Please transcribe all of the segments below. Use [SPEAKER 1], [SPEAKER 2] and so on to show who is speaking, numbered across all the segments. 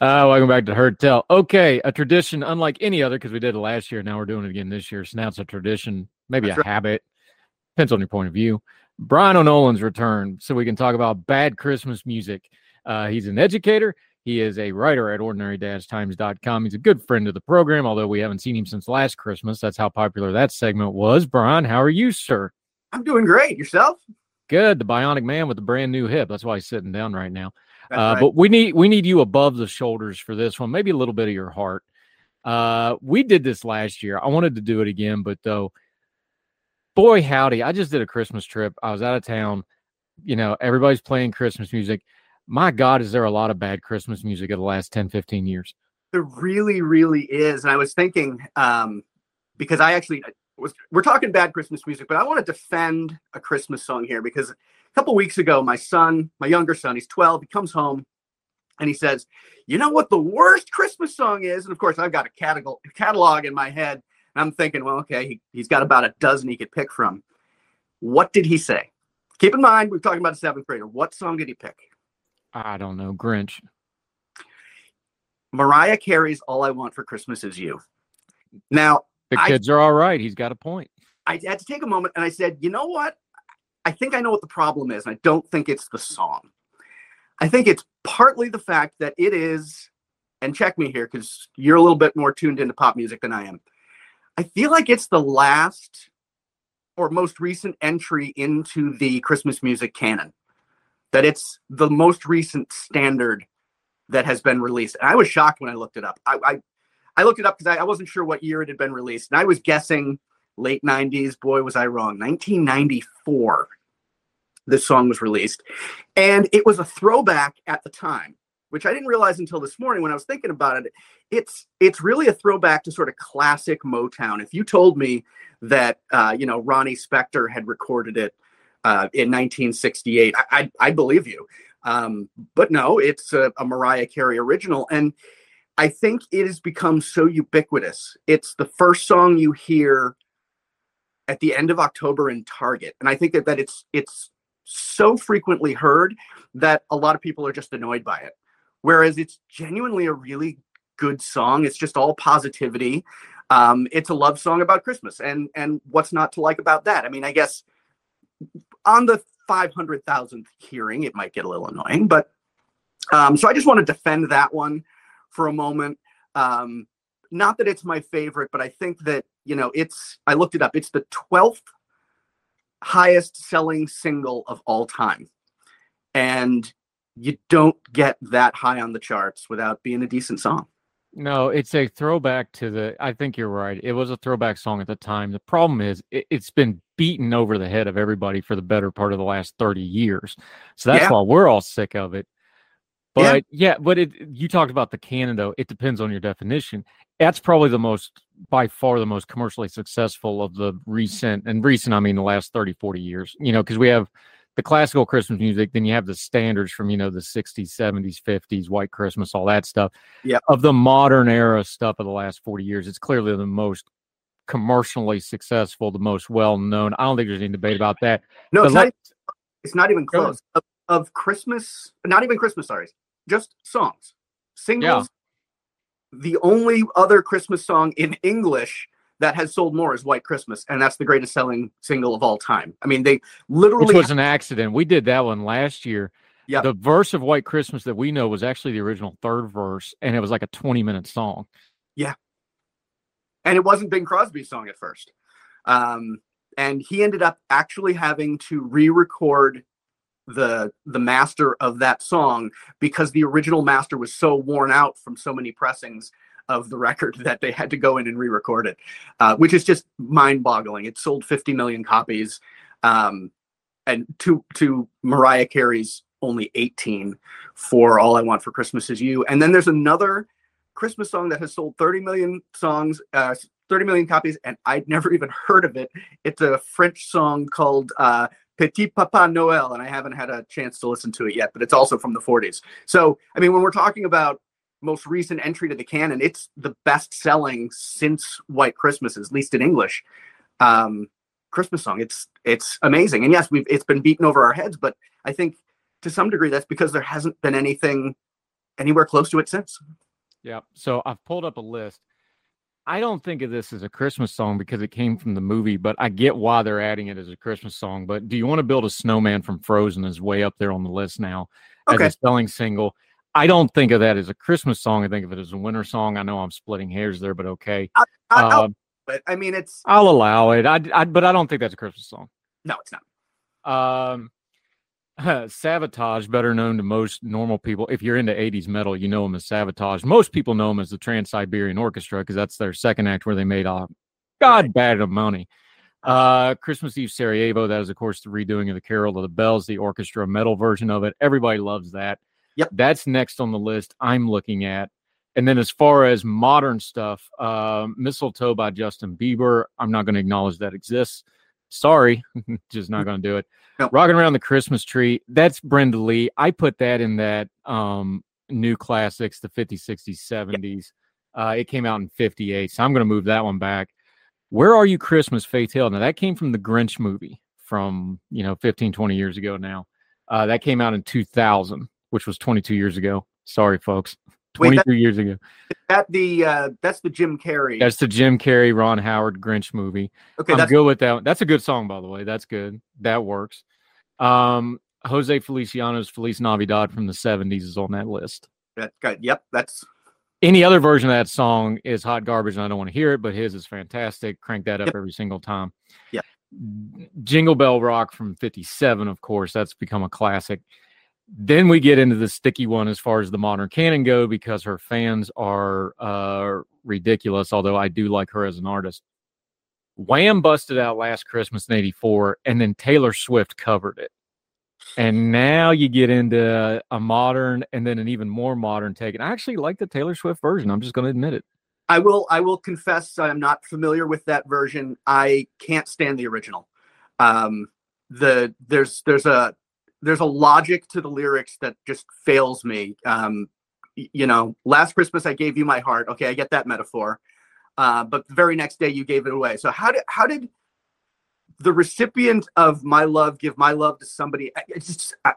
[SPEAKER 1] Uh, welcome back to Heard Tell. Okay, a tradition unlike any other because we did it last year. Now we're doing it again this year. So now it's a tradition, maybe
[SPEAKER 2] That's
[SPEAKER 1] a
[SPEAKER 2] right.
[SPEAKER 1] habit. Depends on your point of view. Brian O'Nolan's return, so we can talk about bad Christmas music. Uh, he's an educator. He is a writer at ordinary-times.com. He's a good friend of the program, although we haven't seen him since last Christmas. That's how popular that segment was. Brian, how are you, sir?
[SPEAKER 2] I'm doing great. Yourself?
[SPEAKER 1] Good. The bionic man with the brand new hip. That's why he's sitting down right now. Uh,
[SPEAKER 2] right.
[SPEAKER 1] But we need we need you above the shoulders for this one. Maybe a little bit of your heart. Uh, we did this last year. I wanted to do it again, but though, boy howdy, I just did a Christmas trip. I was out of town. You know, everybody's playing Christmas music. My God, is there a lot of bad Christmas music of the last 10, 15 years?
[SPEAKER 2] There really, really is. And I was thinking, um, because I actually was, we're talking bad Christmas music, but I want to defend a Christmas song here because couple weeks ago, my son, my younger son, he's 12, he comes home and he says, You know what the worst Christmas song is? And of course, I've got a catalog, catalog in my head. And I'm thinking, well, okay, he, he's got about a dozen he could pick from. What did he say? Keep in mind, we're talking about a seventh grader. What song did he pick?
[SPEAKER 1] I don't know. Grinch.
[SPEAKER 2] Mariah Carey's All I Want for Christmas Is You. Now,
[SPEAKER 1] The
[SPEAKER 2] I-
[SPEAKER 1] kids are all right. He's got a point.
[SPEAKER 2] I had to take a moment and I said, you know what? I think I know what the problem is. And I don't think it's the song. I think it's partly the fact that it is, and check me here because you're a little bit more tuned into pop music than I am. I feel like it's the last or most recent entry into the Christmas music canon, that it's the most recent standard that has been released. And I was shocked when I looked it up. I, I, I looked it up because I, I wasn't sure what year it had been released. And I was guessing late 90s. Boy, was I wrong. 1994, this song was released. And it was a throwback at the time, which I didn't realize until this morning when I was thinking about it. It's it's really a throwback to sort of classic Motown. If you told me that uh, you know Ronnie Spector had recorded it uh, in 1968, I, I I believe you. Um, but no, it's a, a Mariah Carey original, and I think it has become so ubiquitous. It's the first song you hear at the end of October in Target, and I think that, that it's it's so frequently heard that a lot of people are just annoyed by it. Whereas it's genuinely a really good song. It's just all positivity. Um, it's a love song about Christmas, and and what's not to like about that? I mean, I guess on the five hundred thousandth hearing, it might get a little annoying, but um, so I just want to defend that one for a moment. Um, not that it's my favorite, but I think that you know it's. I looked it up. It's the twelfth highest selling single of all time, and you don't get that high on the charts without being a decent song.
[SPEAKER 1] No, it's a throwback to the. I think you're right. It was a throwback song at the time. The problem is it, it's been beaten over the head of everybody for the better part of the last 30 years. So that's
[SPEAKER 2] Yeah.
[SPEAKER 1] why we're all sick of it.
[SPEAKER 2] Yeah.
[SPEAKER 1] But yeah, but it you talked about the canon though. It depends on your definition. That's probably the most by far the most commercially successful of the recent and recent I mean the last 30 40 years. You know, because we have the classical Christmas music, then you have the standards from, you know, the 60s, 70s, 50s, White Christmas, all that stuff.
[SPEAKER 2] Yeah.
[SPEAKER 1] Of the modern era stuff of the last 40 years, it's clearly the most commercially successful, the most well known. I don't think there's any debate about that.
[SPEAKER 2] No, it's not. It's not even close. Of, of Christmas, not even Christmas. Sorry, just songs, singles. The only other Christmas song in English that has sold more is White Christmas, and that's the greatest selling single of all time. I mean, they literally which
[SPEAKER 1] was an accident. We did that one last year.
[SPEAKER 2] Yeah.
[SPEAKER 1] The verse of White Christmas that we know was actually the original third verse, and it was like a 20 minute song. Yeah.
[SPEAKER 2] And it wasn't Bing Crosby's song at first. Um, and he ended up actually having to re-record the the master of that song because the original master was so worn out from so many pressings of the record that they had to go in and re-record it, uh, which is just mind-boggling. It sold 50 million copies, um, and to to Mariah Carey's only 18 for "All I Want for Christmas Is You." And then there's another Christmas song that has sold 30 million songs, uh, 30 million copies, and I'd never even heard of it. It's a French song called uh, Petit Papa Noel, and I haven't had a chance to listen to it yet, but it's also from the 40s. So, I mean, when we're talking about most recent entry to the canon, it's the best selling since White Christmas, at least in English. Um, Christmas song. It's it's amazing. And yes, we've it's been beaten over our heads, but I think to some degree that's because there hasn't been anything anywhere close to it since.
[SPEAKER 1] Yeah. So I've pulled up a list. I don't think of this as a Christmas song because it came from the movie, but I get why they're adding it as a Christmas song. But do you want to build a snowman from Frozen is way up there on the list now
[SPEAKER 2] Okay.
[SPEAKER 1] as a selling single. I don't think of that as a Christmas song. I think of it as a winter song. I know I'm splitting hairs there, but okay.
[SPEAKER 2] I, I'll-
[SPEAKER 1] Uh,
[SPEAKER 2] but I mean, it's
[SPEAKER 1] I'll allow it. I, I, but I don't think that's a Christmas song.
[SPEAKER 2] no, it's not.
[SPEAKER 1] Um, Savatage, better known to most normal people. If you're into 80s metal, you know them as Savatage. Most people know them as the Trans Siberian Orchestra because that's their second act where they made a god bad of money. Uh, Christmas Eve Sarajevo, that is, of course, the redoing of the Carol of the Bells, the orchestra metal version of it. Everybody loves that.
[SPEAKER 2] Yep.
[SPEAKER 1] That's next on the list I'm looking at. And then as far as modern stuff, uh, Mistletoe by Justin Bieber, I'm not going to acknowledge that exists. Sorry, just not going to do it. Rocking around the Christmas tree, that's Brenda Lee. I put that in that um, new classics, the 50s, 60s, 70s. Uh, it came out in 58, so I'm going to move that one back. Where Are You Christmas, Hill? Now, that came from the Grinch movie from, you know, 15, 20 years ago now. Uh, that came out in 2000, which was 22 years ago. Sorry, folks.
[SPEAKER 2] Wait,
[SPEAKER 1] years ago.
[SPEAKER 2] That the uh, that's the Jim Carrey.
[SPEAKER 1] That's the Jim Carrey, Ron Howard Grinch movie.
[SPEAKER 2] okay,
[SPEAKER 1] I'm
[SPEAKER 2] that's
[SPEAKER 1] good with that. one. That's a good song, by the way. That's good. That works. Um, Jose Feliciano's Feliz Navidad from the 70s is on that list.
[SPEAKER 2] that's good. Yep, that's
[SPEAKER 1] Any other version of that song is hot garbage, and I don't want to hear it, but his is fantastic. Crank that up
[SPEAKER 2] Yep.
[SPEAKER 1] every single time.
[SPEAKER 2] Yep.
[SPEAKER 1] Jingle Bell Rock from 57, of course. That's become a classic. Then we get into the sticky one as far as the modern canon go because her fans are uh, ridiculous, although I do like her as an artist. Wham busted out last Christmas in 84, and then Taylor Swift covered it. And now you get into a modern and then an even more modern take. And I actually like the Taylor Swift version. I'm just going to admit it.
[SPEAKER 2] I will I will confess I'm not familiar with that version. I can't stand the original. Um, the there's there's a there's a logic to the lyrics that just fails me. Um, you know, last Christmas I gave you my heart. Okay, I get that metaphor. Uh, but the very next day you gave it away. So how did how did the recipient of my love give my love to somebody? I- just I,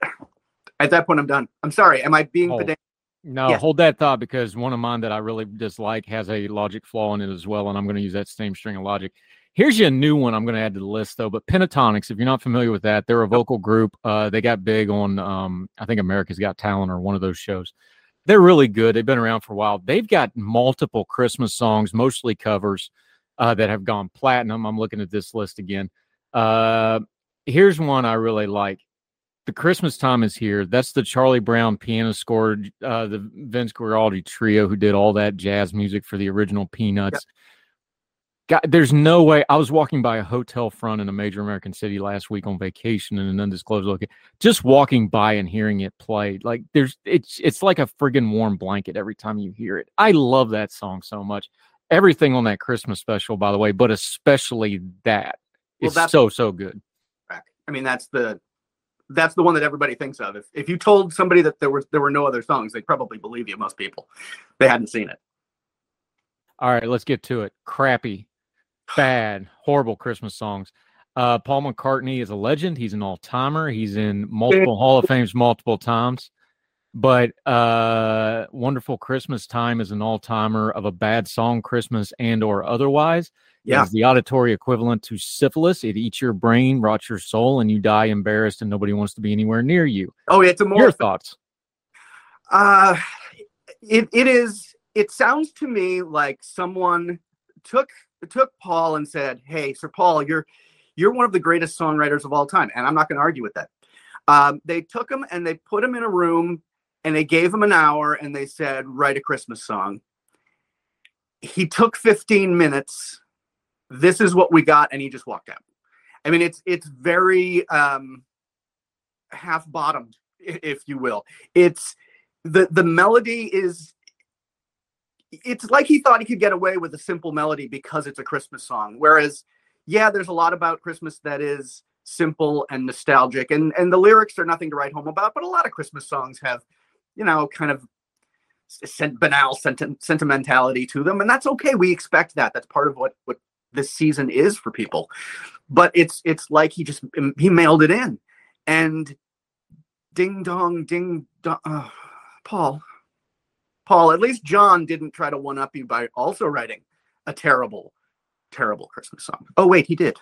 [SPEAKER 2] at that point I'm done. I'm sorry. Am I being
[SPEAKER 1] Oh.
[SPEAKER 2] pedantic?
[SPEAKER 1] No,
[SPEAKER 2] Yeah.
[SPEAKER 1] hold that thought because one of mine that I really dislike has a logic flaw in it as well. And I'm going to use that same string of logic. Here's your new one I'm going to add to the list, though. But Pentatonix, if you're not familiar with that, they're a vocal group. Uh, they got big on, um, I think, America's Got Talent or one of those shows. They're really good. They've been around for a while. They've got multiple Christmas songs, mostly covers, uh, that have gone platinum. I'm looking at this list again. Uh, here's one I really like. The Christmas time is here. That's the Charlie Brown piano score, uh, the Vince Guaraldi trio who did all that jazz music for the original Peanuts. God, there's no way. I was walking by a hotel front in a major American city last week on vacation in an undisclosed location. Just walking by and hearing it played, like there's it's it's like a friggin' warm blanket every time you hear it. I love that song so much. Everything on that Christmas special, by the way, but especially that
[SPEAKER 2] Well,
[SPEAKER 1] is
[SPEAKER 2] that's-
[SPEAKER 1] so so good.
[SPEAKER 2] I mean, that's the that's the one that everybody thinks of. If if you told somebody that there was there were no other songs, they'd probably believe you. Most people, they hadn't seen it.
[SPEAKER 1] All right, let's get to it. Crappy, bad, horrible Christmas songs. Uh, Paul McCartney is a legend. He's an all timer. He's in multiple Hall of Fames multiple times. But uh, "Wonderful Christmas Time" is an all-timer of a bad song, Christmas and or otherwise.
[SPEAKER 2] Yeah.
[SPEAKER 1] is the auditory equivalent to syphilis. It eats your brain, rots your soul, and you die embarrassed, and nobody wants to be anywhere near you.
[SPEAKER 2] Oh, it's a more
[SPEAKER 1] Your thoughts?
[SPEAKER 2] Uh, it it is. It sounds to me like someone took took Paul and said, "Hey, Sir Paul, you're you're one of the greatest songwriters of all time," and I'm not going to argue with that. Um, they took him and they put him in a room and they gave him an hour and they said, "Write a Christmas song." He took 15 minutes. This is what we got, and he just walked out. I mean, it's it's very um, half bottomed, if you will. It's the the melody is it's like he thought he could get away with a simple melody because it's a christmas song. Whereas yeah there's a lot about christmas that is simple and nostalgic and and the lyrics are nothing to write home about but a lot of christmas songs have you know kind of sen- banal senti- sentimentality to them and that's okay. We expect that. That's part of what what this season is for people. But it's it's like he just he mailed it in. And ding dong ding dong uh, Paul, Paul, at least John didn't try to one up you by also writing a terrible, terrible Christmas song. Oh, wait, he did.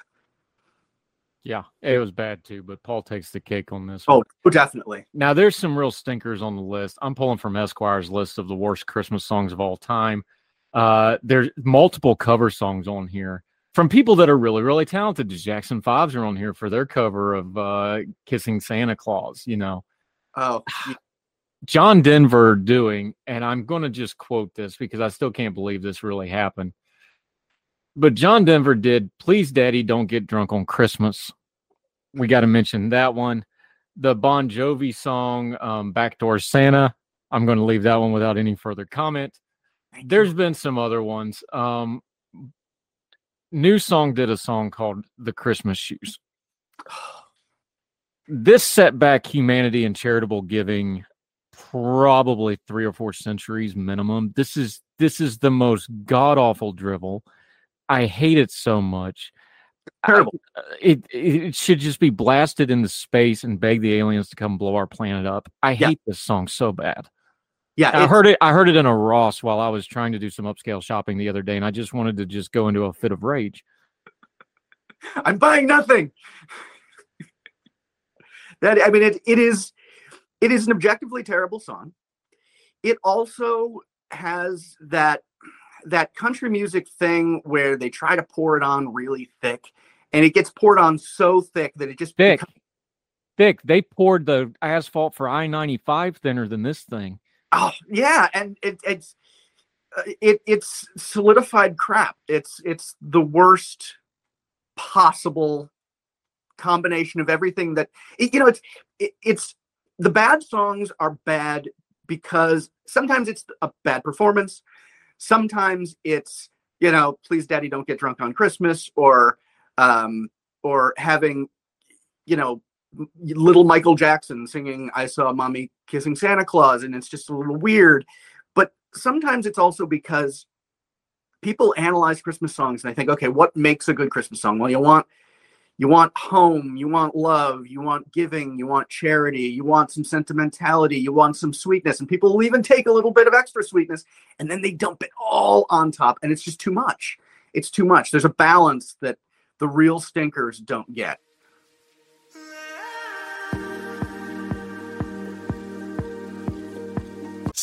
[SPEAKER 1] Yeah, it was bad too, but Paul takes the cake on this.
[SPEAKER 2] Oh,
[SPEAKER 1] one.
[SPEAKER 2] oh, definitely.
[SPEAKER 1] Now there's some real stinkers on the list. I'm pulling from Esquire's list of the worst Christmas songs of all time. Uh, there's multiple cover songs on here from people that are really, really talented. The Jackson Fives are on here for their cover of uh, "Kissing Santa Claus." You know,
[SPEAKER 2] Oh,
[SPEAKER 1] John Denver doing, and I'm going to just quote this because I still can't believe this really happened. But John Denver did Please Daddy Don't Get Drunk on Christmas. We got to mention that one. The Bon Jovi song, um, Backdoor Santa. I'm going to leave that one without any further comment. There's been some other ones. Um, NewSong did a song called The Christmas Shoes. This set back humanity and charitable giving probably three or four centuries minimum. This is this is the most god awful drivel. I hate it so much. I-
[SPEAKER 2] terrible.
[SPEAKER 1] Uh, it it should just be blasted into space and beg the aliens to come blow our planet up. I
[SPEAKER 2] Yeah.
[SPEAKER 1] hate this song so bad.
[SPEAKER 2] Yeah,
[SPEAKER 1] I heard it. I heard it in a Ross while I was trying to do some upscale shopping the other day, and I just wanted to just go into a fit of rage.
[SPEAKER 2] I'm buying nothing. that I mean, it it is it is an objectively terrible song. It also has that that country music thing where they try to pour it on really thick, and it gets poured on so thick that it just
[SPEAKER 1] Thick,
[SPEAKER 2] becomes-
[SPEAKER 1] thick. They poured the asphalt for I ninety five thinner than this thing.
[SPEAKER 2] Oh yeah, and it, it's uh, it it's solidified crap. It's it's the worst possible combination of everything that you know. It's it, it's the bad songs are bad because sometimes it's a bad performance. Sometimes it's you know, please, Daddy, don't get drunk on Christmas, or um, or having you know little Michael Jackson singing I saw mommy kissing Santa Claus and it's just a little weird. But sometimes it's also because people analyze Christmas songs and they think, okay, what makes a good Christmas song? Well, you want you want home, you want love, you want giving, you want charity, you want some sentimentality, you want some sweetness. And people will even take a little bit of extra sweetness and then they dump it all on top and it's just too much. It's too much. There's a balance that the real stinkers don't get.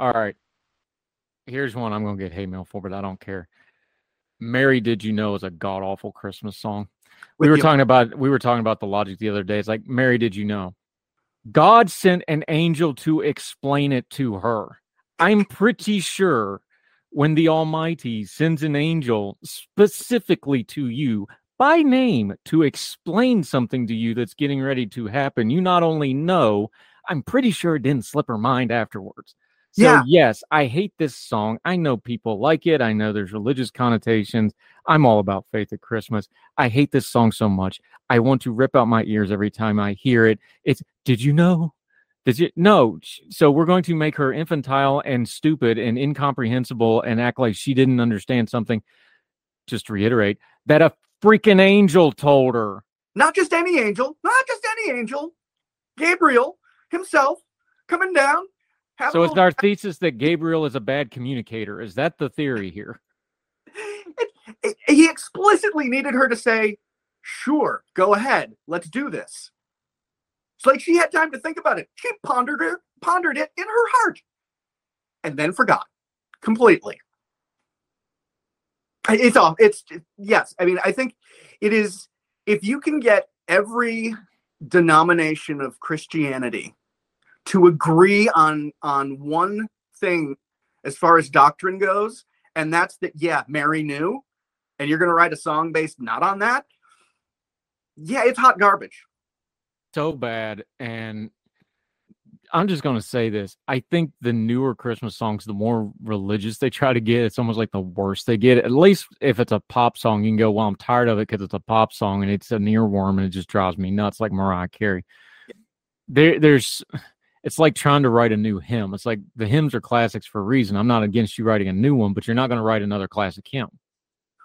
[SPEAKER 1] All right. Here's one I'm going to get hate mail for, but I don't care. Mary, did you know is a god awful Christmas song? We
[SPEAKER 2] With
[SPEAKER 1] were
[SPEAKER 2] you.
[SPEAKER 1] talking about we were talking about the logic the other day. It's like Mary, did you know? God sent an angel to explain it to her. I'm pretty sure when the Almighty sends an angel specifically to you, by name to explain something to you that's getting ready to happen, you not only know, I'm pretty sure it didn't slip her mind afterwards. So,
[SPEAKER 2] Yeah.
[SPEAKER 1] yes, I hate this song. I know people like it. I know there's religious connotations. I'm all about faith at Christmas. I hate this song so much. I want to rip out my ears every time I hear it. It's, did you know? Did you? No. So, we're going to make her infantile and stupid and incomprehensible and act like she didn't understand something. Just to reiterate that a freaking angel told her.
[SPEAKER 2] Not just any angel, not just any angel. Gabriel himself coming down. Having
[SPEAKER 1] So it's our thesis that Gabriel is a bad communicator. Is that the theory here?
[SPEAKER 2] He explicitly needed her to say, "Sure, go ahead, let's do this." It's like she had time to think about it. She pondered it, pondered it in her heart, and then forgot completely. It's all. It's yes. I mean, I think it is. If you can get every denomination of Christianity to agree on on one thing as far as doctrine goes, and that's that yeah mary knew and you're going to write a song based not on that yeah it's hot garbage
[SPEAKER 1] So bad. And I'm just going to say this. I think the newer Christmas songs, the more religious they try to get, it's almost like the worse they get. At least if it's a pop song, you can go, well, I'm tired of it because it's a pop song and it's an earworm and it just drives me nuts like Mariah Carey. There, there's, it's like trying to write a new hymn. It's like the hymns are classics for a reason. I'm not against you writing a new one, but you're not going to write another classic hymn.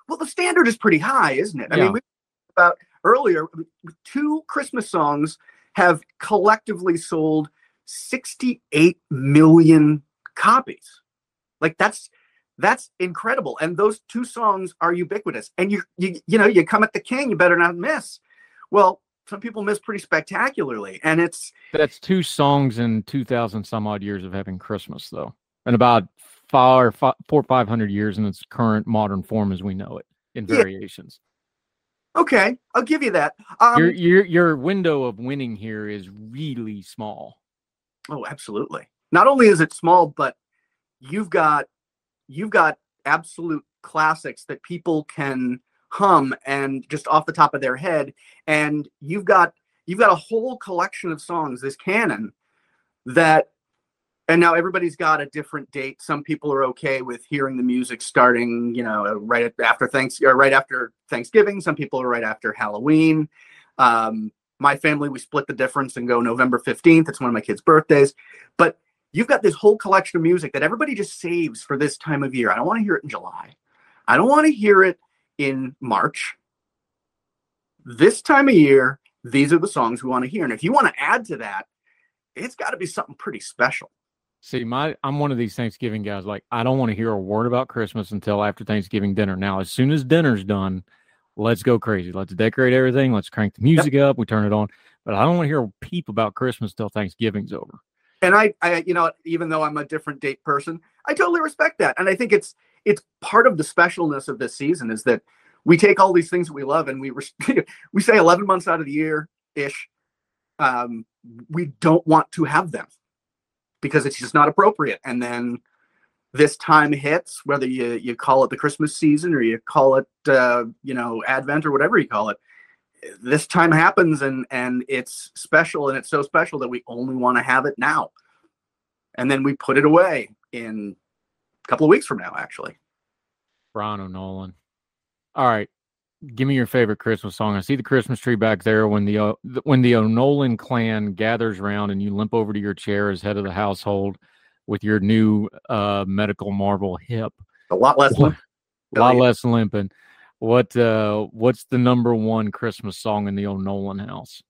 [SPEAKER 2] well the standard is pretty high isn't it i
[SPEAKER 1] Yeah.
[SPEAKER 2] mean we talked about earlier two christmas songs have collectively sold 68 million copies like that's that's incredible and those two songs are ubiquitous and you you you know you come at the king you better not miss well some people miss pretty spectacularly and it's
[SPEAKER 1] That's two songs in 2,000 some odd years of having Christmas, though, and about five or four or 500 years in its current modern form as we know it in
[SPEAKER 2] Yeah.
[SPEAKER 1] variations.
[SPEAKER 2] okay i'll give you that um
[SPEAKER 1] your, your, your window of winning here is really small.
[SPEAKER 2] Oh, absolutely. Not only is it small, but you've got you've got absolute classics that people can hum and just off the top of their head and you've got you've got a whole collection of songs this canon that and now everybody's got a different date. Some people are okay with hearing the music starting you know right after thanks or right after thanksgiving. Some people are right after halloween. Um my family we split the difference and go november 15th it's one of my kids birthdays. But you've got this whole collection of music that everybody just saves for this time of year. I don't want to hear it in july. I don't want to hear it in march this time of year these are the songs we want to hear and if you want to add to that it's got to be something pretty special
[SPEAKER 1] See, my I'm one of these Thanksgiving guys. Like, I don't want to hear a word about Christmas until after Thanksgiving dinner. Now, as soon as dinner's done, let's go crazy. Let's decorate everything. Let's crank the music up. We turn it on. But I don't want to hear a peep about Christmas till Thanksgiving's over.
[SPEAKER 2] and I, I you know even though i'm a different date person i totally respect that and i think it's it's part of the specialness of this season is that we take all these things that we love and we we say 11 months out of the year ish um we don't want to have them because it's just not appropriate. And then this time hits whether you you call it the christmas season or you call it uh you know advent or whatever you call it this time happens and and it's special and it's so special that we only want to have it now. And then we put it away in couple of weeks from now actually
[SPEAKER 1] Brian O'Nolan. All right, give me your favorite Christmas song. I see the Christmas tree back there when the O- th- when the O'Nolan clan gathers around and you limp over to your chair as head of the household with your new uh, medical marvel hip.
[SPEAKER 2] a lot less
[SPEAKER 1] What- A lot less limping. What uh what's the number one Christmas song in the O'Nolan house?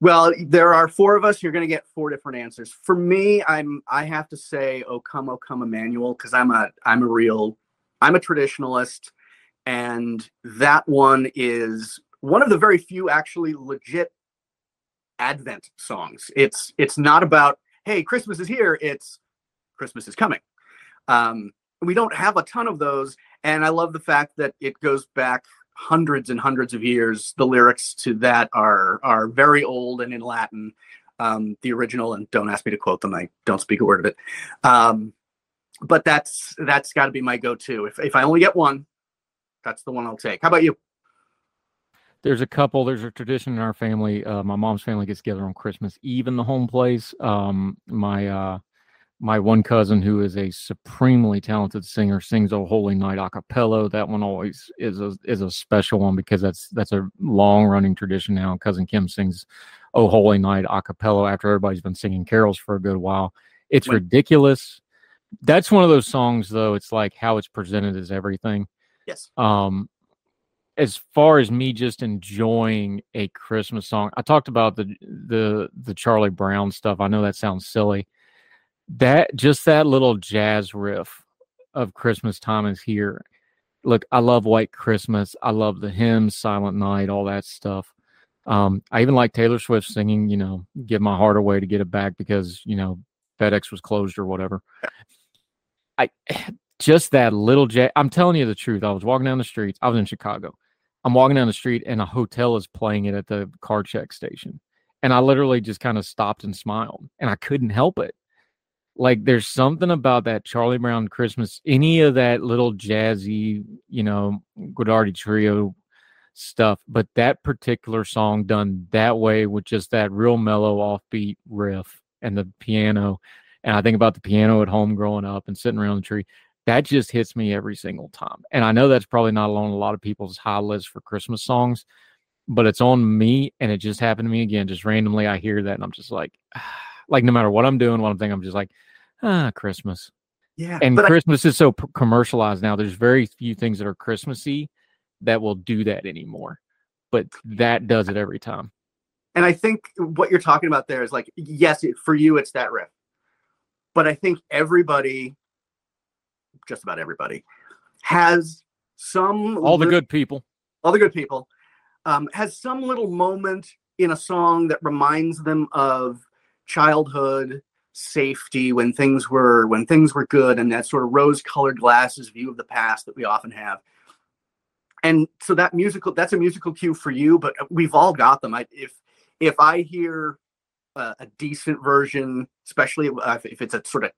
[SPEAKER 2] Well there are four of us you're going to get four different answers. For me i'm i have to say oh come oh come emmanuel because i'm a i'm a real i'm a traditionalist and that one is one of the very few actually legit advent songs. It's it's not about hey christmas is here it's christmas is coming. Um we don't have a ton of those and i love the fact that it goes back hundreds and hundreds of years the lyrics to that are are very old and in latin um the original and don't ask me to quote them i don't speak a word of it um but that's that's got to be my go-to if, if i only get one that's the one i'll take how about you
[SPEAKER 1] there's a couple. There's a tradition in our family. Uh, my mom's family gets together on Christmas Eve in the home place. Um, my uh, my one cousin, who is a supremely talented singer, sings "Oh Holy Night" a cappella. That one always is a is a special one because that's that's a long running tradition now. Cousin Kim sings "Oh Holy Night" a cappella after everybody's been singing carols for a good while. It's ridiculous. That's one of those songs, though. It's like how it's presented is everything
[SPEAKER 2] Yes.
[SPEAKER 1] um as far as me just enjoying a christmas song i talked about the the the charlie brown stuff i know that sounds silly that just that little jazz riff of christmas time is here. Look i love white christmas. I love the hymns silent night all that stuff. Um i even like taylor swift singing you know give my heart away to get it back because you know fedex was closed or whatever. I just that little j i'm telling you the truth. I was walking down the streets i was in chicago. I'm walking down the street and a hotel is playing it at the car check station. And i literally just kind of stopped and smiled and i couldn't help it like there's something about that charlie brown christmas any of that little jazzy you know Guaraldi trio stuff but that particular song done that way with just that real mellow offbeat riff and the piano and i think about the piano at home growing up and sitting around the tree that just hits me every single time. And I know that's probably not on a lot of people's high list for Christmas songs, but it's on me. And it just happened to me again. Just randomly, I hear that and I'm just like, like no matter what I'm doing, what I'm thinking, I'm just like, ah, Christmas.
[SPEAKER 2] Yeah.
[SPEAKER 1] And
[SPEAKER 2] but I-
[SPEAKER 1] Christmas is so p- commercialized now. There's very few things that are Christmassy that will do that anymore. But that does it every time.
[SPEAKER 2] and I think what you're talking about there is like, yes, it, for you, it's that riff. But I think everybody, just about everybody, has some
[SPEAKER 1] All the good people.
[SPEAKER 2] all the good people, um, has some little moment in a song that reminds them of childhood safety when things were when things were good and that sort of rose-colored glasses view of the past that we often have. And so that musical that's a musical cue for you, but we've all got them. I, if if I hear a, a decent version, especially uh, if, if it's a sort of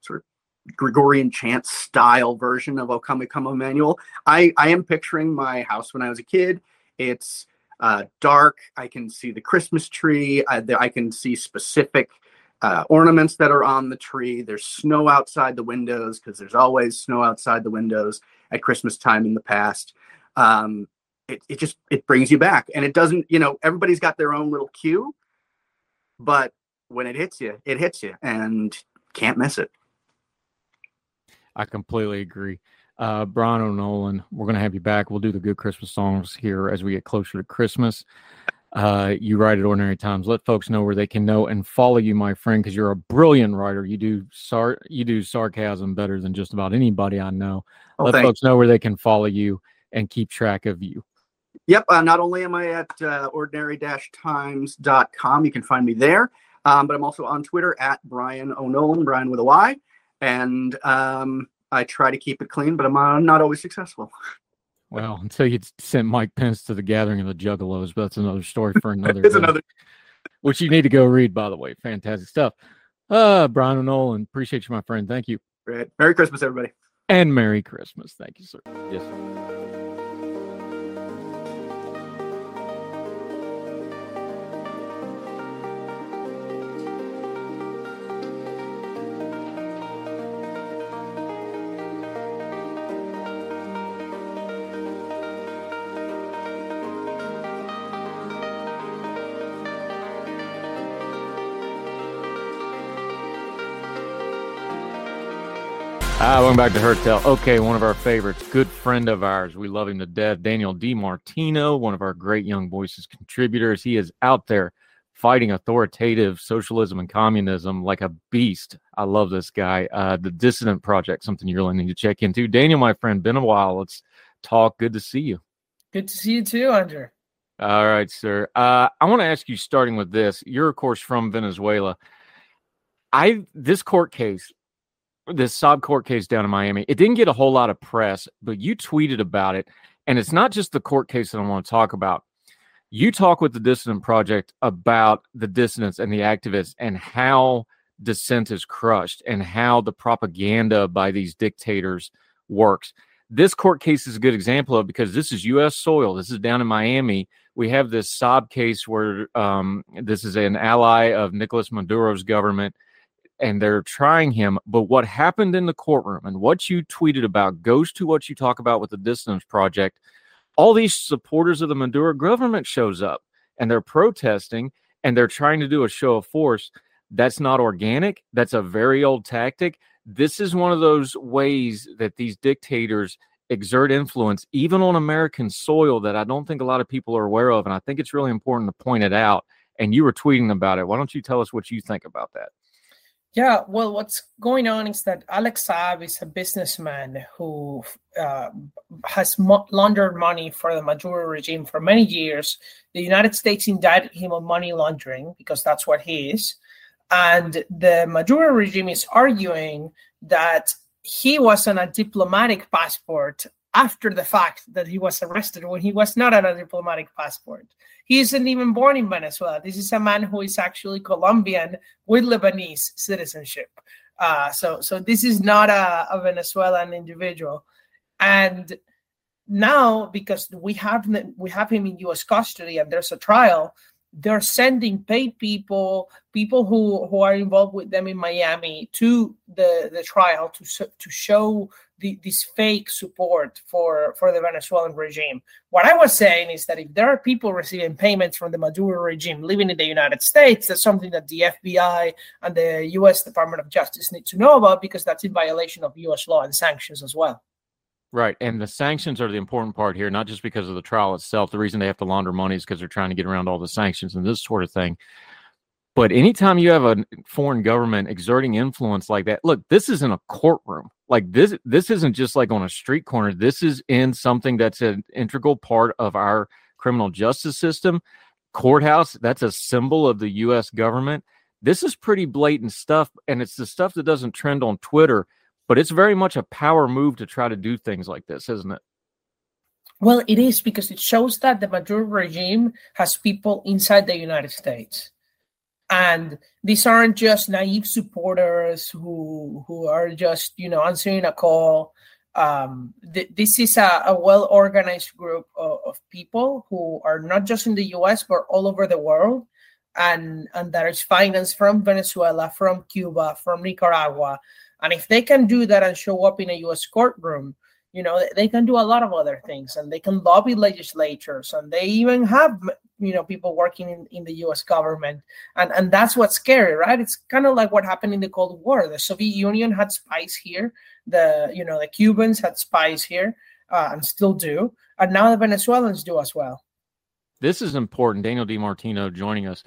[SPEAKER 2] sort of Gregorian chant style version of "O Come, Come, Emmanuel," I I am picturing my house when I was a kid. It's uh, dark. I can see the Christmas tree. I, I can see specific uh, ornaments that are on the tree. There's snow outside the windows because there's always snow outside the windows at Christmas time in the past. Um, it, it just it brings you back, and it doesn't. You know, everybody's got their own little cue, but when it hits you, it hits you, and can't miss it.
[SPEAKER 1] I completely agree. Uh, Brian O'Nolan, we're going to have you back. We'll do the good Christmas songs here as we get closer to Christmas. Uh, you write at Ordinary Times. Let folks know where they can know and follow you, my friend, because you're a brilliant writer. You do sar- you do sarcasm better than just about anybody I know.
[SPEAKER 2] Oh,
[SPEAKER 1] Let
[SPEAKER 2] thank-
[SPEAKER 1] folks know where they can follow you and keep track of you.
[SPEAKER 2] Yep. Uh, not only am I at uh, ordinary-times.com, you can find me there, um, but I'm also on Twitter at Brian O'Nolan, Brian with a Y, and um, I try to keep it clean, but I'm uh, not always successful.
[SPEAKER 1] Well, until you sent Mike Pence to the gathering of the Juggalos, but that's another story for another.
[SPEAKER 2] It's
[SPEAKER 1] day.
[SPEAKER 2] another.
[SPEAKER 1] which you need to go read, by the way. Fantastic stuff. Uh, Brian O'Nolan, appreciate you, my friend. Thank you.
[SPEAKER 2] Great. Merry Christmas, everybody.
[SPEAKER 1] And Merry Christmas. Thank you, sir. Yes. Ah, welcome back to Heard Tell. Okay, one of our favorites, good friend of ours. We love him to death. Daniel DiMartino, one of our great Young Voices contributors. He is out there fighting authoritative socialism and communism like a beast. I love this guy. Uh, the Dissident Project, something you really need to check into. Daniel, my friend, been a while. Let's talk. Good to see you.
[SPEAKER 3] Good to see you too, Andrew.
[SPEAKER 1] All right, sir. Uh, I want to ask you, starting with this. You're, of course, from Venezuela. I this court case, this Saab court case down in Miami, it didn't get a whole lot of press, but you tweeted about it, and it's not just the court case that I want to talk about. You talk with the Dissident Project about the dissidents and the activists and how dissent is crushed and how the propaganda by these dictators works. this court case is a good example of because this is U.S. soil. This is down in Miami. We have this Saab case where um, this is an ally of Nicolas Maduro's government, and they're trying him. But what happened in the courtroom and what you tweeted about goes to what you talk about with the Dissident Project. All these supporters of the Maduro government shows up and they're protesting and they're trying to do a show of force. That's not organic. That's a very old tactic this is one of those ways that these dictators exert influence even on American soil that I don't think a lot of people are aware of. And I think it's really important to point it out. And you were tweeting about it. Why don't you tell us what you think about that?
[SPEAKER 3] Yeah, well, what's going on is that Alex Saab is a businessman who uh, has mo- laundered money for the Maduro regime for many years. The United States indicted him on money laundering because that's what he is. And the Maduro regime is arguing that he was on a diplomatic passport after the fact that he was arrested when he was not on a diplomatic passport. He isn't even born in Venezuela. This is a man who is actually Colombian with Lebanese citizenship. Uh, so, so this is not a, a Venezuelan individual. And now, because we have we have him in U.S. custody and there's a trial, they're sending paid people, people who, who are involved with them in Miami to the, the trial to, to show the, this fake support for, for the Venezuelan regime. What I was saying is that if there are people receiving payments from the Maduro regime living in the United States, that's something that the FBI and the US Department of Justice need to know about because that's in violation of US law and sanctions as well.
[SPEAKER 1] Right. And the sanctions are the important part here, not just because of the trial itself. The reason they have to launder money is because they're trying to get around all the sanctions and this sort of thing. But anytime you have a foreign government exerting influence like that, look, this is in a courtroom. Like this, this isn't just like on a street corner. This is in something that's an integral part of our criminal justice system. Courthouse, that's a symbol of the US government. This is pretty blatant stuff. And it's the stuff that doesn't trend on Twitter but it's very much a power move to try to do things like this, isn't it?
[SPEAKER 3] Well, it is because it shows that the Maduro regime has people inside the United States. And these aren't just naive supporters who who are just, you know, answering a call. Um, th- this is a, a well organized group of, of people who are not just in the US, but all over the world. And, and that is financed from Venezuela, from Cuba, from Nicaragua, and if they can do that and show up in a US courtroom, you know, they can do a lot of other things and they can lobby legislatures and they even have, you know, people working in, in the US government. And, and that's what's scary, right? It's kind of like what happened in the Cold War. The Soviet Union had spies here. The, you know, the Cubans had spies here uh, and still do. And now the Venezuelans do as well.
[SPEAKER 1] This is important. Daniel DiMartino joining us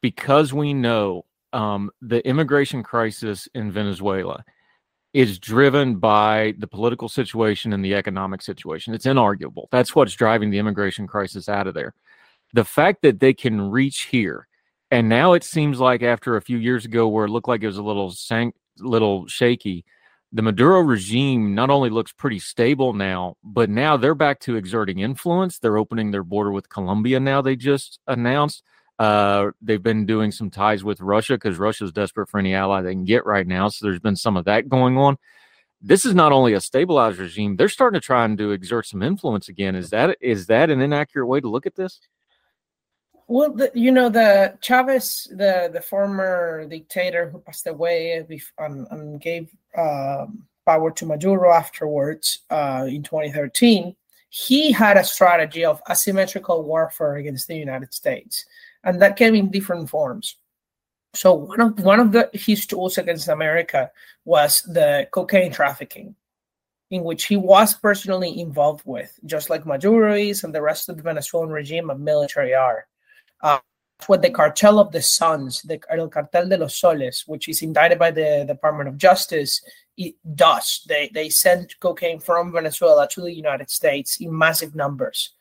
[SPEAKER 1] because we know um, the immigration crisis in Venezuela is driven by the political situation and the economic situation. It's inarguable. That's what's driving the immigration crisis out of there. The fact that they can reach here, and now it seems like after a few years ago where it looked like it was a little sank, little shaky, the Maduro regime not only looks pretty stable now, but now they're back to exerting influence. They're opening their border with Colombia now. They just announced uh, they've been doing some ties with Russia because Russia's desperate for any ally they can get right now. So there's been some of that going on. This is not only a stabilized regime; they're starting to try and to exert some influence again. Is that is that an inaccurate way to look at this?
[SPEAKER 3] Well, the, you know, the Chavez, the the former dictator who passed away and, and gave uh, power to Maduro afterwards uh, in 2013, he had a strategy of asymmetrical warfare against the United States and that came in different forms. So one of one of the his tools against America was the cocaine trafficking, in which he was personally involved with, just like Maduro is and the rest of the Venezuelan regime and military are. Uh, what the cartel of the Suns, the El Cartel de los Soles, which is indicted by the Department of Justice, it does. They they send cocaine from Venezuela to the United States in massive numbers.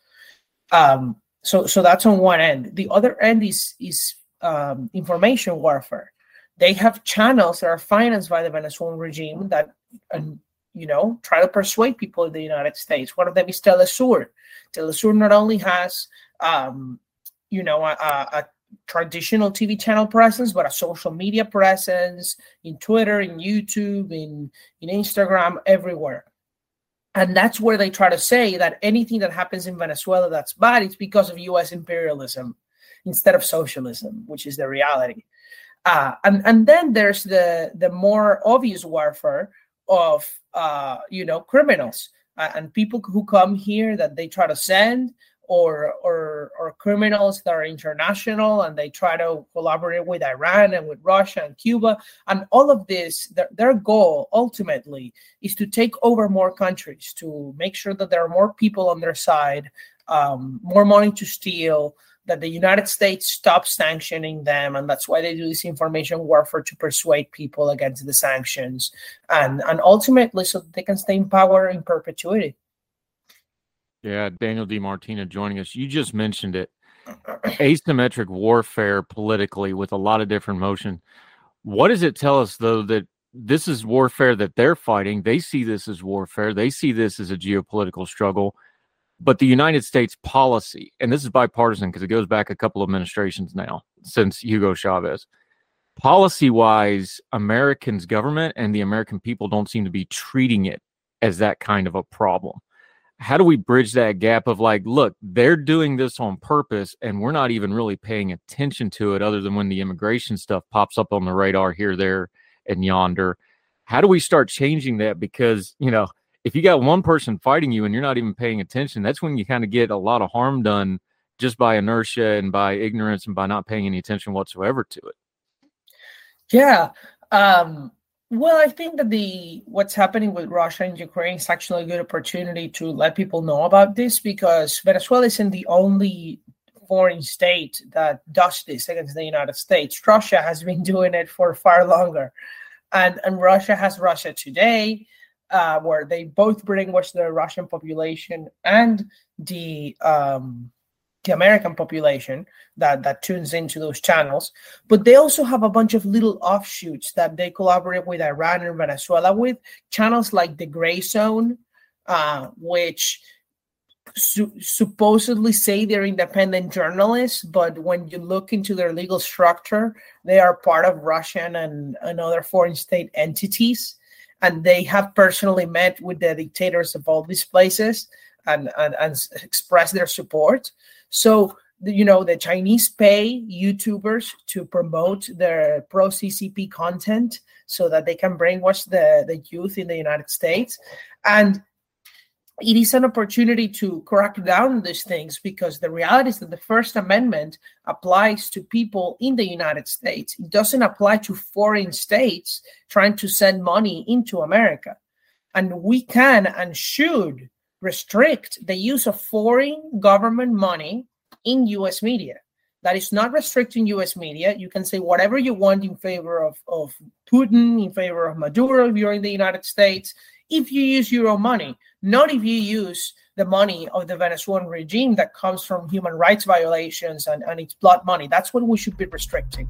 [SPEAKER 3] Um, so so that's on one end. The other end is is um, information warfare. They have channels that are financed by the Venezuelan regime that, um, you know, try to persuade people in the United States. One of them is Telesur. Telesur not only has, um, you know, a, a traditional TV channel presence, but a social media presence in Twitter, in YouTube, in in Instagram, everywhere. And that's where they try to say that anything that happens in Venezuela that's bad, it's because of U.S. imperialism instead of socialism, which is the reality. Uh, and and then there's the the more obvious warfare of uh, you know criminals uh, and people who come here that they try to send or or or criminals that are international and they try to collaborate with Iran and with Russia and Cuba and all of this their, their goal ultimately is to take over more countries to make sure that there are more people on their side um, more money to steal that the United States stops sanctioning them, and that's why they do this information warfare to persuade people against the sanctions, and and ultimately so they can stay in power in perpetuity.
[SPEAKER 1] Yeah, Daniel DiMartino joining us. You just mentioned it. Asymmetric warfare politically with a lot of different motion. What does it tell us though that this is warfare that they're fighting? They see this as warfare. They see this as a geopolitical struggle but the United States policy, and this is bipartisan because it goes back a couple of administrations now since Hugo Chavez. Policy wise, Americans' government and the American people don't seem to be treating it as that kind of a problem. How do we bridge that gap of like, look, they're doing this on purpose and we're not even really paying attention to it other than when the immigration stuff pops up on the radar here, there, and yonder? How do we start changing that? Because, you know, if you got one person fighting you and you're not even paying attention, that's when you kind of get a lot of harm done just by inertia and by ignorance and by not paying any attention whatsoever to it.
[SPEAKER 3] Yeah. Um, well, I think that the what's happening with Russia and Ukraine is actually a good opportunity to let people know about this because Venezuela isn't the only foreign state that does this against the United States. Russia has been doing it for far longer. And and Russia has Russia Today uh, where they both bring brainwash the Russian population and the um, the American population that that tunes into those channels. But they also have a bunch of little offshoots that they collaborate with Iran and Venezuela with channels like the Gray Zone, uh, which su- supposedly say they're independent journalists, but when you look into their legal structure, they are part of Russian and, and other foreign state entities and they have personally met with the dictators of all these places and, and, and express their support. So, you know, the Chinese pay YouTubers to promote their pro CCP content so that they can brainwash the, the youth in the United States. And it is an opportunity to crack down these things because the reality is that the First Amendment applies to people in the United States. It doesn't apply to foreign states trying to send money into America. And we can and should restrict the use of foreign government money in US media. That is not restricting US media. You can say whatever you want in favor of, of Putin, in favor of Maduro if you're in the United States, if you use your own money, not if you use the money of the Venezuelan regime that comes from human rights violations and, and its blood money. That's what we should be restricting.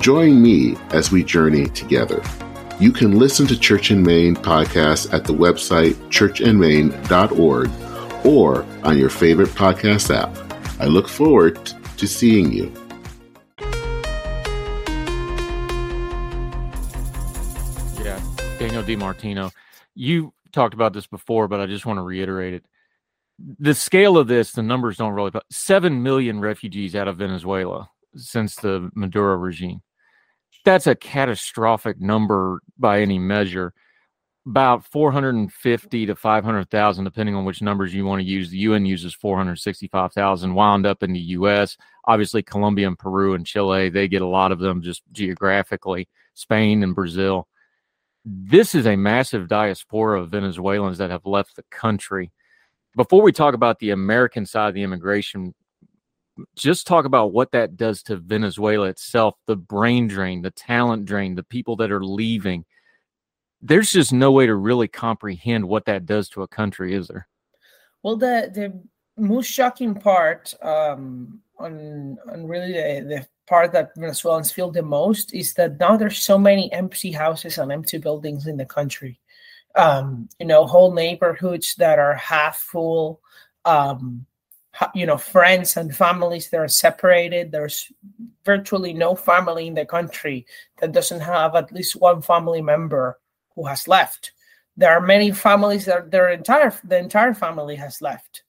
[SPEAKER 4] Join me as we journey together. You can listen to Church in Maine podcasts at the website churchinmaine.org or on your favorite podcast app. I look forward to seeing you.
[SPEAKER 1] Yeah, Daniel DiMartino, you talked about this before, but I just want to reiterate it. The scale of this, the numbers don't really. But Seven million refugees out of Venezuela since the Maduro regime. That's a catastrophic number by any measure. About 450 to 500,000, depending on which numbers you want to use. The UN uses 465,000, wound up in the US. Obviously, Colombia and Peru and Chile, they get a lot of them just geographically, Spain and Brazil. This is a massive diaspora of Venezuelans that have left the country. Before we talk about the American side of the immigration just talk about what that does to Venezuela itself, the brain drain, the talent drain, the people that are leaving. There's just no way to really comprehend what that does to a country, is there?
[SPEAKER 3] Well, the the most shocking part um, on on really the, the part that Venezuelans feel the most is that now there's so many empty houses and empty buildings in the country. Um, you know, whole neighborhoods that are half full. Um, you know friends and families that are separated. There's virtually no family in the country that doesn't have at least one family member who has left. There are many families that their entire the entire family has left.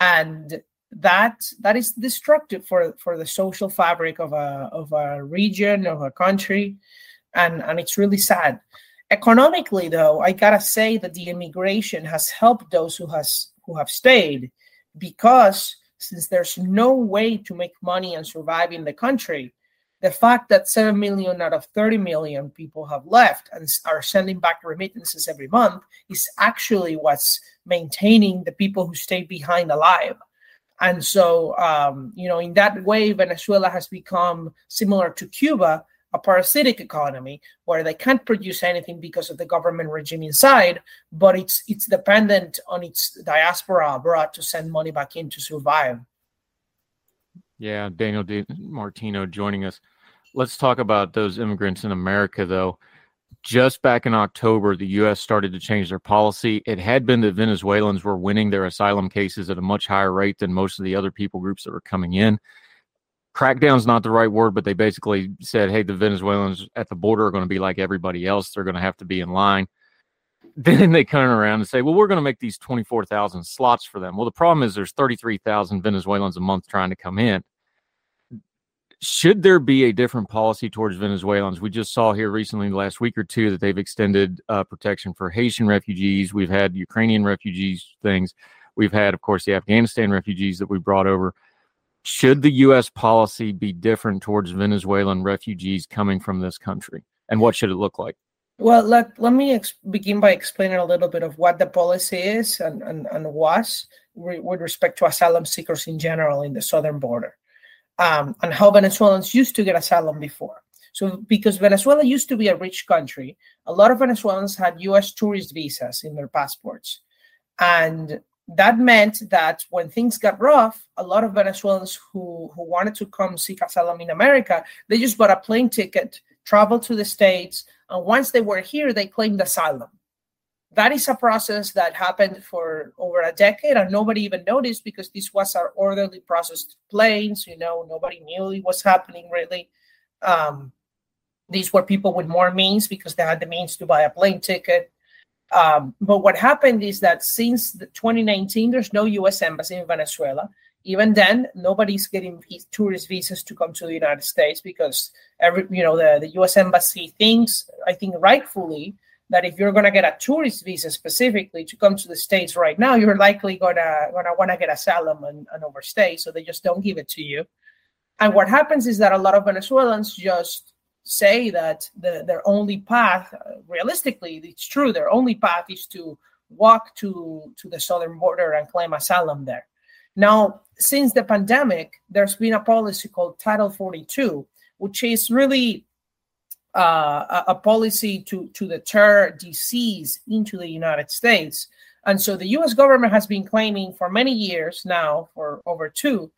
[SPEAKER 3] And that that is destructive for for the social fabric of a of a region of a country. And and it's really sad. Economically though i gotta say that the immigration has helped those who has who have stayed because since there's no way to make money and survive in the country, the fact that 7 million out of 30 million people have left and are sending back remittances every month is actually what's maintaining the people who stay behind alive. And so, um, you know, in that way, Venezuela has become similar to Cuba, a parasitic economy where they can't produce anything because of the government regime inside, but it's it's dependent on its diaspora abroad to send money back in to survive.
[SPEAKER 1] Yeah, Daniel D. Martino joining us. Let's talk about those immigrants in America, though. Just back in October, the U.S. started to change their policy. It had been that Venezuelans were winning their asylum cases at a much higher rate than most of the other people groups that were coming in crackdown's not the right word, but they basically said, hey, the Venezuelans at the border are going to be like everybody else. They're going to have to be in line. Then they turn around and say, well, we're going to make these 24,000 slots for them. Well, the problem is there's 33,000 Venezuelans a month trying to come in. Should there be a different policy towards Venezuelans? We just saw here recently, last week or two, that they've extended uh, protection for Haitian refugees. We've had Ukrainian refugees things. We've had, of course, the Afghanistan refugees that we brought over should the U.S. policy be different towards Venezuelan refugees coming from this country? And what should it look like?
[SPEAKER 3] Well, let, let me ex- begin by explaining a little bit of what the policy is and, and, and was re- with respect to asylum seekers in general in the southern border um, and how Venezuelans used to get asylum before. So, because Venezuela used to be a rich country, a lot of Venezuelans had US tourist visas in their passports. And that meant that when things got rough, a lot of Venezuelans who, who wanted to come seek asylum in America, they just bought a plane ticket, traveled to the States, and once they were here, they claimed asylum. That is a process that happened for over a decade, and nobody even noticed because this was our orderly processed planes. You know, nobody knew it was happening really. Um, these were people with more means because they had the means to buy a plane ticket um, but what happened is that since 2019, there's no U.S. embassy in Venezuela. Even then, nobody's getting tourist visas to come to the United States because every you know the, the U.S. embassy thinks, I think rightfully, that if you're going to get a tourist visa specifically to come to the states right now, you're likely gonna gonna want to get asylum and, and overstay, so they just don't give it to you. And what happens is that a lot of Venezuelans just say that the, their only path, uh, realistically, it's true, their only path is to walk to, to the southern border and claim asylum there. Now, since the pandemic, there's been a policy called Title 42, which is really uh, a, a, policy to, to deter disease into the United States. And so the US government has been claiming for many years now, for over two,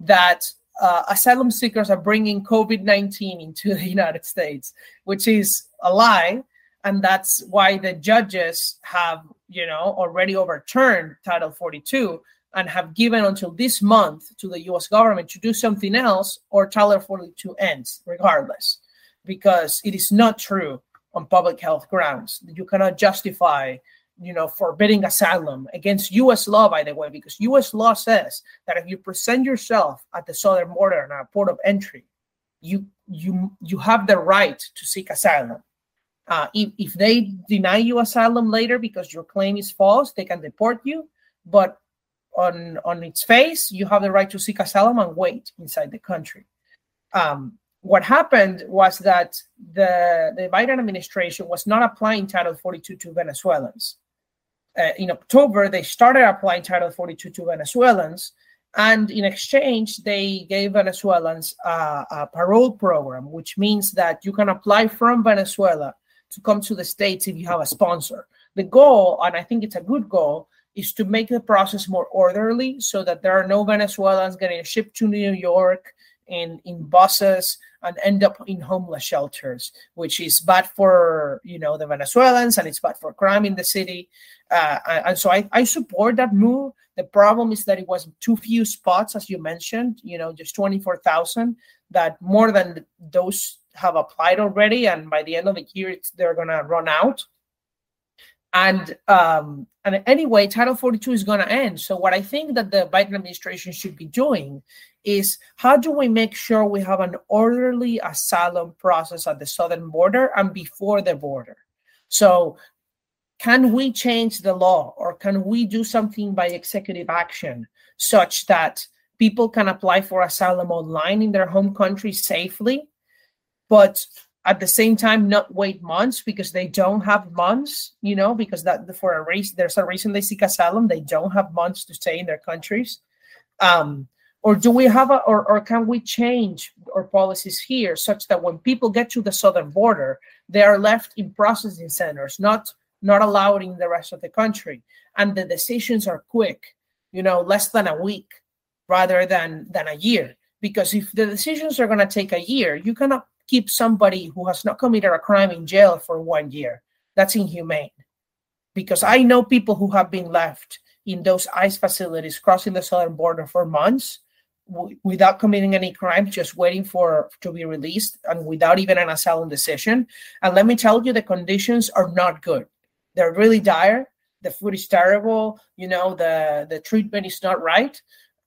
[SPEAKER 3] that uh, asylum seekers are bringing COVID 19 into the United States, which is a lie. and that's why the judges have you know already overturned title 42 and have given until this month to the us government to do something else or title 42 ends regardless because it is not true on public health grounds you cannot justify you know forbidding asylum against us law by the way because us law says that if you present yourself at the southern border and a port of entry you you you have the right to seek asylum uh, if, if they deny you asylum later because your claim is false, they can deport you. But on on its face, you have the right to seek asylum and wait inside the country. Um, what happened was that the the Biden administration was not applying Title 42 to Venezuelans. Uh, in October, they started applying Title 42 to Venezuelans, and in exchange, they gave Venezuelans a parole program, which means that you can apply from Venezuela to come to the States if you have a sponsor. The goal, and I think it's a good goal, is to make the process more orderly so that there are no Venezuelans getting shipped to New York in, in buses and end up in homeless shelters, which is bad for you know the Venezuelans and it's bad for crime in the city. Uh, and so I, I support that move. The problem is that it was too few spots, as you mentioned, you know, just 24,000, that more than those have applied already, and by the end of the year, they're gonna run out. And um, and anyway, Title 42 is gonna end. So what I think that the Biden administration should be doing is how do we make sure we have an orderly asylum process at the southern border and before the border? So can we change the law or can we do something by executive action such that people can apply for asylum online in their home country safely but at the same time not wait months because they don't have months you know because that for a race there's a reason they seek asylum. They don't have months to stay in their countries. Um or do we have a or, or can we change our policies here such that when people get to the southern border they are left in processing centers not not allowed in the rest of the country? And the decisions are quick you know less than a week rather than than a year. Because if the decisions are going to take a year you cannot keep somebody who has not committed a crime in jail for one year. That's inhumane. Because I know people who have been left in those ICE facilities crossing the southern border for months w- without committing any crime, just waiting for to be released and without even an asylum decision. And let me tell you, the conditions are not good. They're really dire. The food is terrible. You know, the the treatment is not right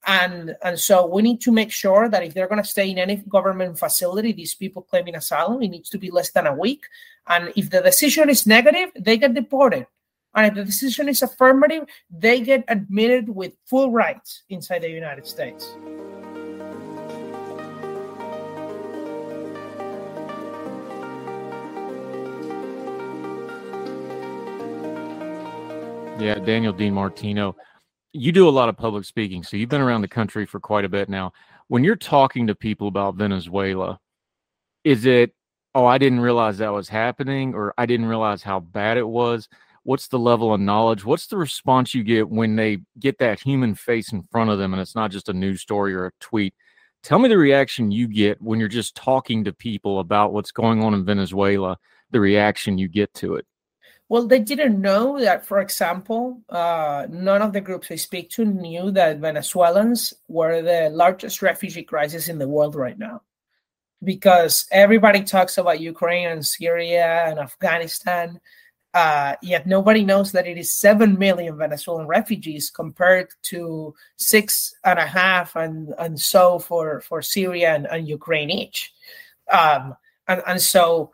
[SPEAKER 3] and and so we need to make sure that if they're going to stay in any government facility these people claiming asylum it needs to be less than a week. And if the decision is negative they get deported. And if the decision is affirmative they get admitted with full rights inside the united states.
[SPEAKER 1] Yeah, Daniel DiMartino you do a lot of public speaking, so you've been around the country for quite a bit now. When you're talking to people about Venezuela, is it, oh, I didn't realize that was happening, or I didn't realize how bad it was? What's the level of knowledge? What's the response you get when they get that human face in front of them and it's not just a news story or a tweet? Tell me the reaction you get when you're just talking to people about what's going on in Venezuela, the reaction you get to it.
[SPEAKER 3] Well, they didn't know that, for example, uh, none of the groups I speak to knew that Venezuelans were the largest refugee crisis in the world right now. Because everybody talks about Ukraine and Syria and Afghanistan, uh, yet nobody knows that it is 7 million Venezuelan refugees compared to six and a half and, and so for, for Syria and, and Ukraine each. Um, and, and so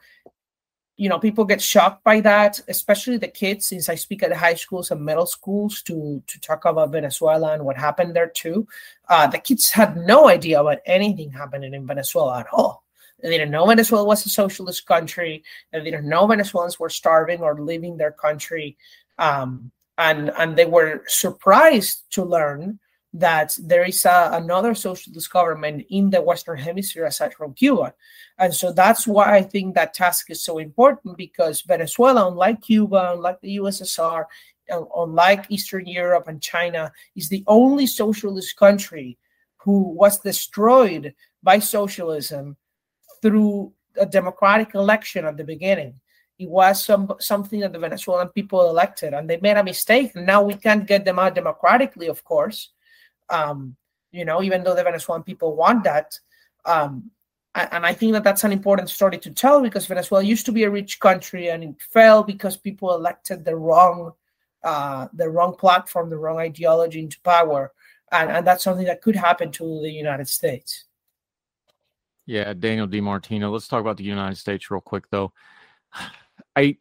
[SPEAKER 3] you know people get shocked by that especially the kids since i speak at the high schools and middle schools to to talk about venezuela and what happened there too. Uh, the kids had no idea about anything happening in venezuela at all. They didn't know venezuela was a socialist country. They didn't know venezuelans were starving or leaving their country. Um, and and they were surprised to learn that there is a, another socialist government in the Western Hemisphere aside from Cuba. And so that's why I think that task is so important because Venezuela, unlike Cuba, unlike the USSR, unlike Eastern Europe and China, is the only socialist country who was destroyed by socialism through a democratic election at the beginning It was some something that the Venezuelan people elected, and they made a mistake. Now we can't get them out democratically, of course. Um, you know, even though the Venezuelan people want that. Um, and I think that that's an important story to tell because Venezuela used to be a rich country and it fell because people elected the wrong, uh, the wrong platform, the wrong ideology into power, and, and that's something that could happen to the United States.
[SPEAKER 1] Yeah, Daniel DiMartino. Let's talk about the United States real quick, though. I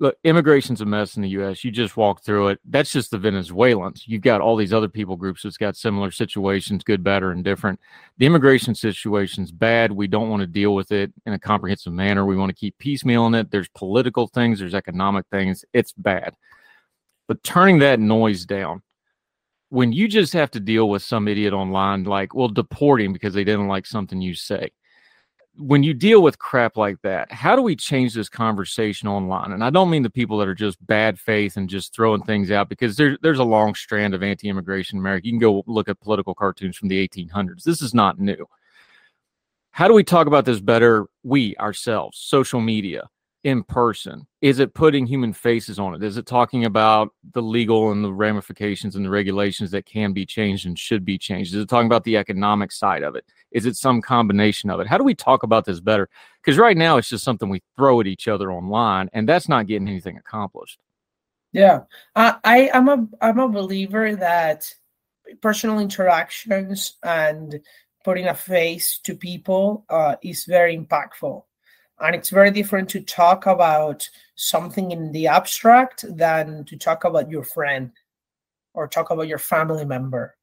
[SPEAKER 1] look, immigration's a mess in the U.S. You just walk through it. That's just the Venezuelans. You've got all these other people groups that's got similar situations, good, bad, or indifferent. The immigration situation's bad. We don't want to deal with it in a comprehensive manner. We want to keep piecemealing it. There's political things. There's economic things. It's bad. But turning that noise down, when you just have to deal with some idiot online, like, well, deport him because they didn't like something you say when you deal with crap like that, how do we change this conversation online? And I don't mean the people that are just bad faith and just throwing things out because there's there's a long strand of anti-immigration in America. You can go look at political cartoons from the 1800s. This is not new. How do we talk about this better? We ourselves, social media, in person? Is it putting human faces on it? Is it talking about the legal and the ramifications and the regulations that can be changed and should be changed? Is it talking about the economic side of it? Is it some combination of it? How do we talk about this better? Because right now it's just something we throw at each other online, and that's not getting anything accomplished.
[SPEAKER 3] Yeah, uh, I am a I'm a believer that personal interactions and putting a face to people uh, is very impactful and it's very different to talk about something in the abstract than to talk about your friend or talk about your family member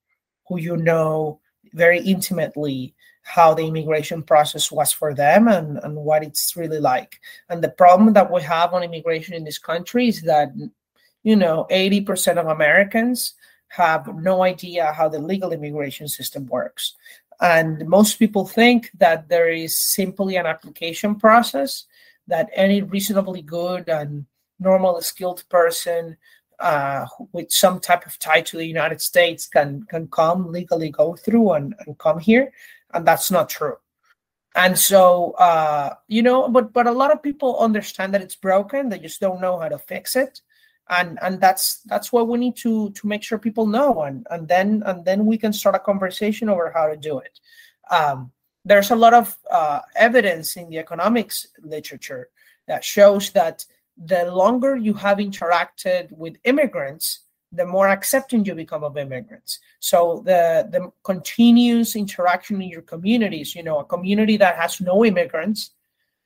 [SPEAKER 3] who you know very intimately how the immigration process was for them and, and what it's really like. And the problem that we have on immigration in this country is that, you know, 80% of Americans have no idea how the legal immigration system works. And most people think that there is simply an application process that any reasonably good and normal skilled person uh, with some type of tie to the United States can can come legally go through and, and come here, and that's not true. And so, uh, you know, but but a lot of people understand that it's broken; they just don't know how to fix it and and that's that's what we need to to make sure people know and and then and then we can start a conversation over how to do it um, there's a lot of uh, evidence in the economics literature that shows that the longer you have interacted with immigrants the more accepting you become of immigrants so the the continuous interaction in your communities you know a community that has no immigrants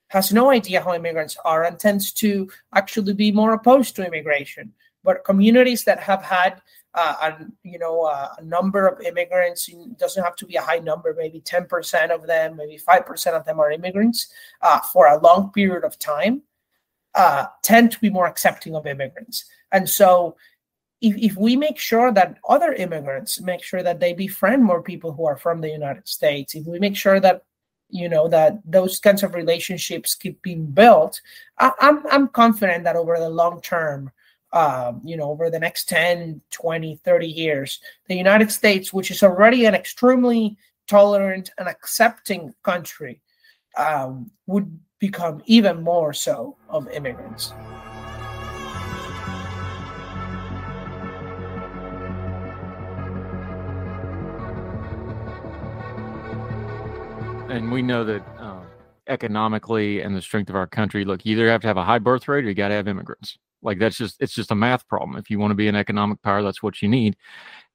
[SPEAKER 3] has no idea how immigrants are and tends to actually be more opposed to immigration. But communities that have had uh, you know a number of immigrants doesn't have to be a high number maybe 10% of them maybe 5% of them are immigrants uh, for a long period of time uh, tend to be more accepting of immigrants. And so if, if we make sure that other immigrants make sure that they befriend more people who are from the united states if we make sure that you know that those kinds of relationships keep being built I, am I'm, I'm confident that over the long term um, you know over the next 10 20 30 years the united states which is already an extremely tolerant and accepting country um, would become even more so of immigrants
[SPEAKER 1] and we know that um, economically and the strength of our country, look, you either have to have a high birth rate or you got to have immigrants. Like that's just it's just a math problem. If you want to be an economic power, that's what you need.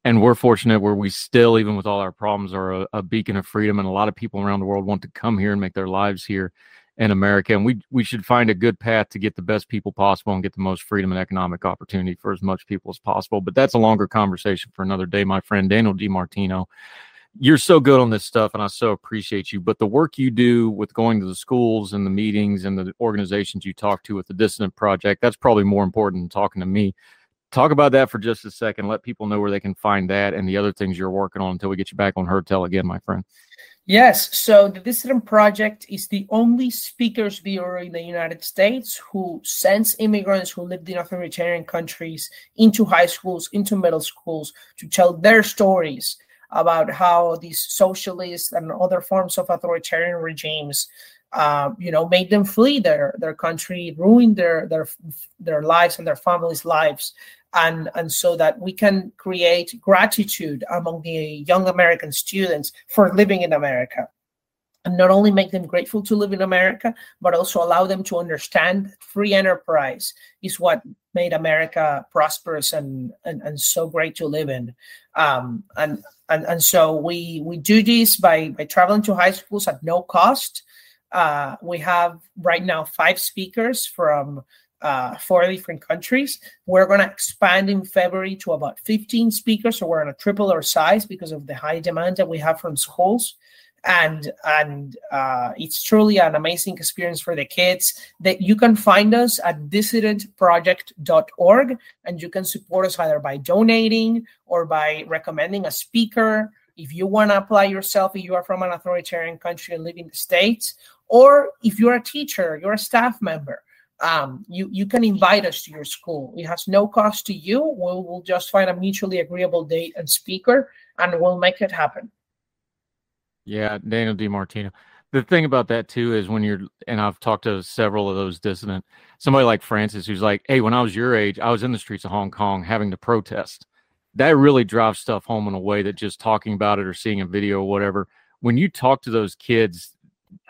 [SPEAKER 1] And we're fortunate where we still, even with all our problems, are a, a beacon of freedom, and a lot of people around the world want to come here and make their lives here in America. And we we should find a good path to get the best people possible and get the most freedom and economic opportunity for as much people as possible. But that's a longer conversation for another day, my friend Daniel DiMartino you're so good on this stuff and I so appreciate you. But the work you do with going to the schools and the meetings and the organizations you talk to with the Dissident Project, that's probably more important than talking to me. Talk about that for just a second. Let people know where they can find that and the other things you're working on until we get you back on Heard Tell again, my friend.
[SPEAKER 3] Yes. So the Dissident Project is the only speakers bureau in the United States who sends immigrants who lived in authoritarian countries into high schools, into middle schools to tell their stories about how these socialist and other forms of authoritarian regimes uh, you know, made them flee their their country, ruined their their their lives and their families' lives, and and so that we can create gratitude among the young American students for living in America and not only make them grateful to live in America, but also allow them to understand free enterprise is what made America prosperous and, and, and so great to live in. Um, and, and, and so we, we do this by, by traveling to high schools at no cost. Uh, we have right now five speakers from uh, four different countries. We're going to expand in February to about 15 speakers. So we're going to triple our size because of the high demand that we have from schools and and uh, it's truly an amazing experience for the kids that you can find us at dissidentproject.org and you can support us either by donating or by recommending a speaker if you want to apply yourself if you are from an authoritarian country and live in the states or if you're a teacher you're a staff member um, you you can invite us to your school it has no cost to you we'll, we'll just find a mutually agreeable date and speaker and we'll make it happen
[SPEAKER 1] yeah, Daniel DiMartino. The thing about that too is when you're, and I've talked to several of those dissident, somebody like Francis who's like, hey, when I was your age, I was in the streets of Hong Kong having to protest. That really drives stuff home in a way that just talking about it or seeing a video or whatever. When you talk to those kids,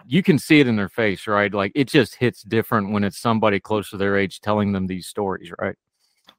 [SPEAKER 1] you can see it in their face, right? Like it just hits different when it's somebody close to their age telling them these stories, right?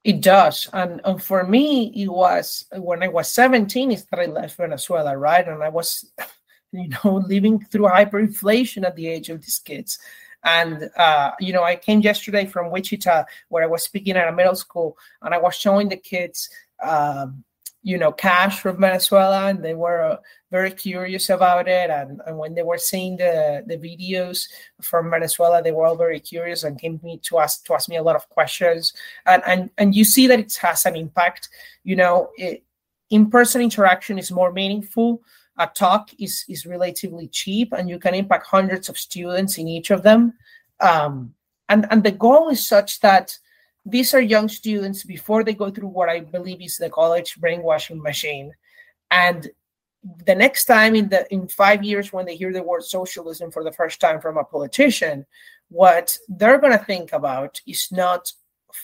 [SPEAKER 3] It does. And, and for me, it was when I was 17, is that I left Venezuela, right? And I was you know, living through hyperinflation at the age of these kids. And, uh, you know, I came yesterday from Wichita where I was speaking at a middle school and I was showing the kids, um, you know, cash from Venezuela and they were uh, very curious about it. And, and when they were seeing the, the videos from Venezuela, they were all very curious and came to me to ask, to ask me a lot of questions. And, and, and you see that it has an impact, you know, it, in-person interaction is more meaningful a talk is is relatively cheap and you can impact hundreds of students in each of them um, and and the goal is such that these are young students before they go through what i believe is the college brainwashing machine and the next time in the in five years when they hear the word socialism for the first time from a politician what they're going to think about is not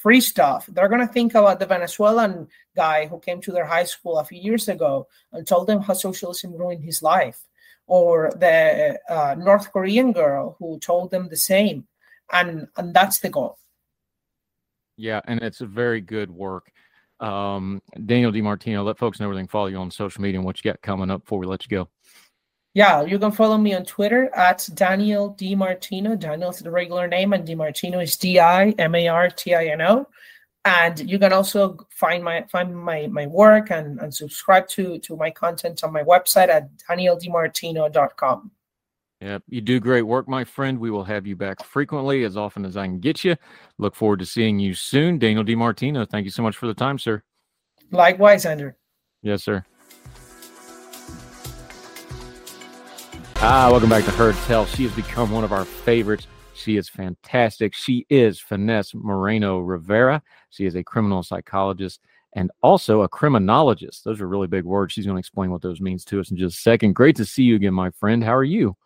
[SPEAKER 3] free stuff. They're going to think about the Venezuelan guy who came to their high school a few years ago and told them how socialism ruined his life, or the uh, North Korean girl who told them the same. And, and that's the goal.
[SPEAKER 1] Yeah, and it's a very good work. Um, Daniel DiMartino, let folks know where they can follow you on social media and what you got coming up before we let you go.
[SPEAKER 3] Yeah, you can follow me on Twitter at Daniel DiMartino. Daniel's the regular name, and DiMartino is D I M A R T I N O. And you can also find my find my my work and, and subscribe to to my content on my website at danieldimartino.com.
[SPEAKER 1] Yeah, you do great work, my friend. We will have you back frequently, as often as I can get you. Look forward to seeing you soon. Daniel DiMartino, thank you so much for the time, sir.
[SPEAKER 3] Likewise, Andrew.
[SPEAKER 1] Yes, sir. Ah, welcome back to Heard Tell. She has become one of our favorites. She is fantastic. She is Finesse Moreno Rivera. She is a criminal psychologist and also a criminologist. Those are really big words. She's going to explain what those means to us in just a second. Great to see you again, my friend. How are you?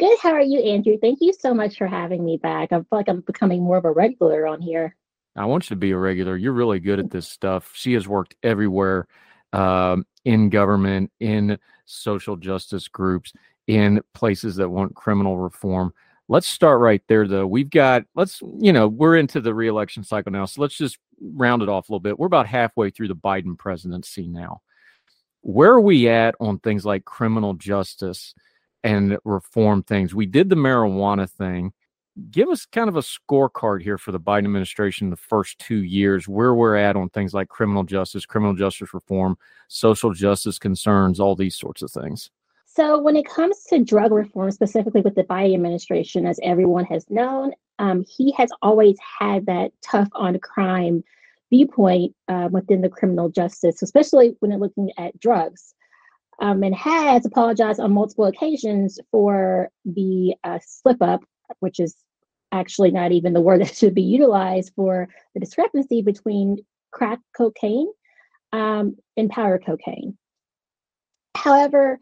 [SPEAKER 5] Good. How are you, Andrew? Thank you so much for having me back. I feel like I'm becoming more of a regular on here.
[SPEAKER 1] I want you to be a regular. You're really good at this stuff. She has worked everywhere um, in government, in social justice groups in places that want criminal reform. Let's start right there, though. We've got, let's, you know, we're into the reelection cycle now. So let's just round it off a little bit. We're about halfway through the Biden presidency now. Where are we at on things like criminal justice and reform things? We did the marijuana thing. Give us kind of a scorecard here for the Biden administration the first two years, where we're at on things like criminal justice, criminal justice reform, social justice concerns, all these sorts of things.
[SPEAKER 5] So, when it comes to drug reform, specifically with the Biden administration, as everyone has known, um, he has always had that tough on crime viewpoint uh, within the criminal justice, especially when looking at drugs, um, and has apologized on multiple occasions for the uh, slip up, which is actually not even the word that should be utilized for the discrepancy between crack cocaine um, and powder cocaine. However,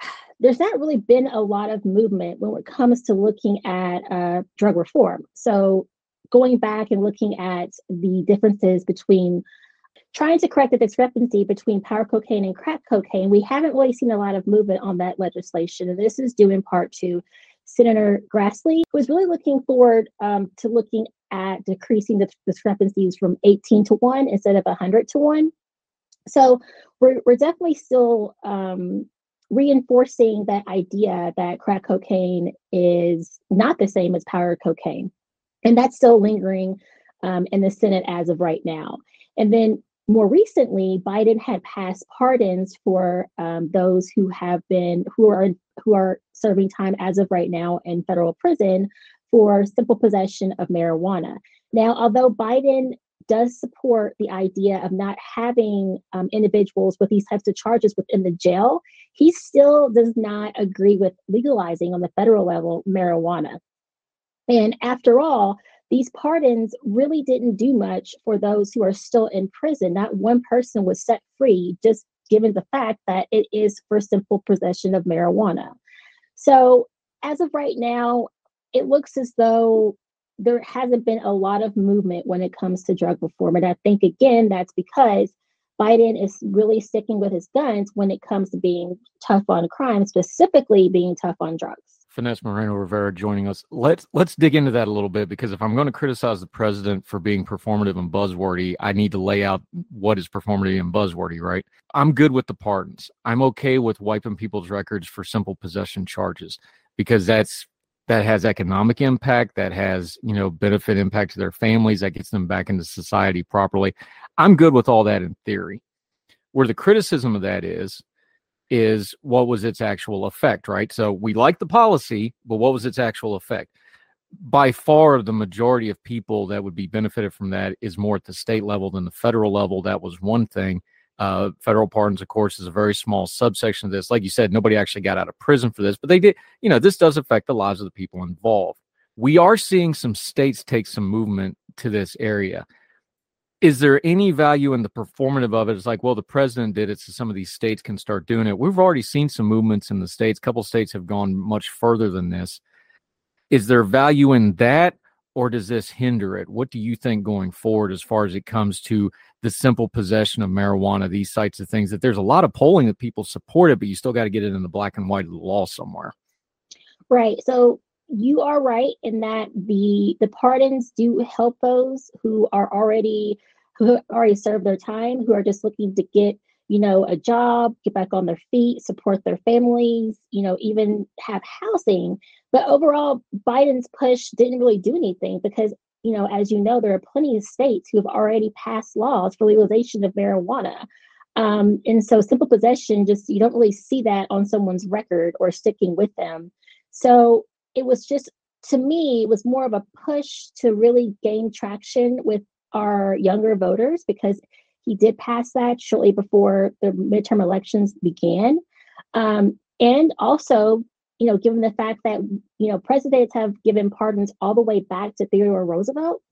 [SPEAKER 5] there's not really been a lot of movement when it comes to looking at uh, drug reform. So, going back and looking at the differences between trying to correct the discrepancy between powder cocaine and crack cocaine, we haven't really seen a lot of movement on that legislation. And this is due in part to Senator Grassley, who is really looking forward um, to looking at decreasing the discrepancies from 18 to 1 instead of 100 to 1. So we're, we're definitely still um, reinforcing that idea that crack cocaine is not the same as powder cocaine. And that's still lingering um, in the Senate as of right now. And then more recently, Biden had passed pardons for um, those who have been who are who are serving time as of right now in federal prison for simple possession of marijuana. Now, although Biden does support the idea of not having um, individuals with these types of charges within the jail, he still does not agree with legalizing on the federal level marijuana. And after all, these pardons really didn't do much for those who are still in prison. Not one person was set free, just given the fact that it is for simple possession of marijuana. So, as of right now, it looks as though there hasn't been a lot of movement when it comes to drug reform. And I think, again, that's because Biden is really sticking with his guns when it comes to being tough on crime, specifically being tough on drugs.
[SPEAKER 1] Finesse Moreno Rivera joining us. Let's let's dig into that a little bit because if I'm going to criticize the president for being performative and buzzwordy, I need to lay out what is performative and buzzwordy, right? I'm good with the pardons. I'm okay with wiping people's records for simple possession charges because that's that has economic impact, that has, you know, benefit impact to their families, that gets them back into society properly. I'm good with all that in theory. Where the criticism of that is is what was its actual effect, right? So we like the policy, but what was its actual effect? By far, the majority of people that would be benefited from that is more at the state level than the federal level. That was one thing. Uh, federal pardons, of course, is a very small subsection of this. Like you said, nobody actually got out of prison for this, but they did. You know, this does affect the lives of the people involved. We are seeing some states take some movement to this area is there any value in the performative of it? It's like, well, the president did it, so some of these states can start doing it. We've already seen some movements in the states. A couple states have gone much further than this. Is there value in that, or does this hinder it? What do you think going forward as far as it comes to the simple possession of marijuana, these types of things? That there's a lot of polling that people support it, but you still got to get it in the black and white of the law somewhere.
[SPEAKER 5] Right. So you are right in that the the pardons do help those who are already who already served their time, who are just looking to get you know a job, get back on their feet, support their families, you know, even have housing. But overall, Biden's push didn't really do anything because you know, as you know, there are plenty of states who have already passed laws for legalization of marijuana. Um, and so simple possession just you don't really see that on someone's record or sticking with them. So it was just to me it was more of a push to really gain traction with our younger voters because he did pass that shortly before the midterm elections began. Um, and also you know given the fact that you know presidents have given pardons all the way back to theodore roosevelt.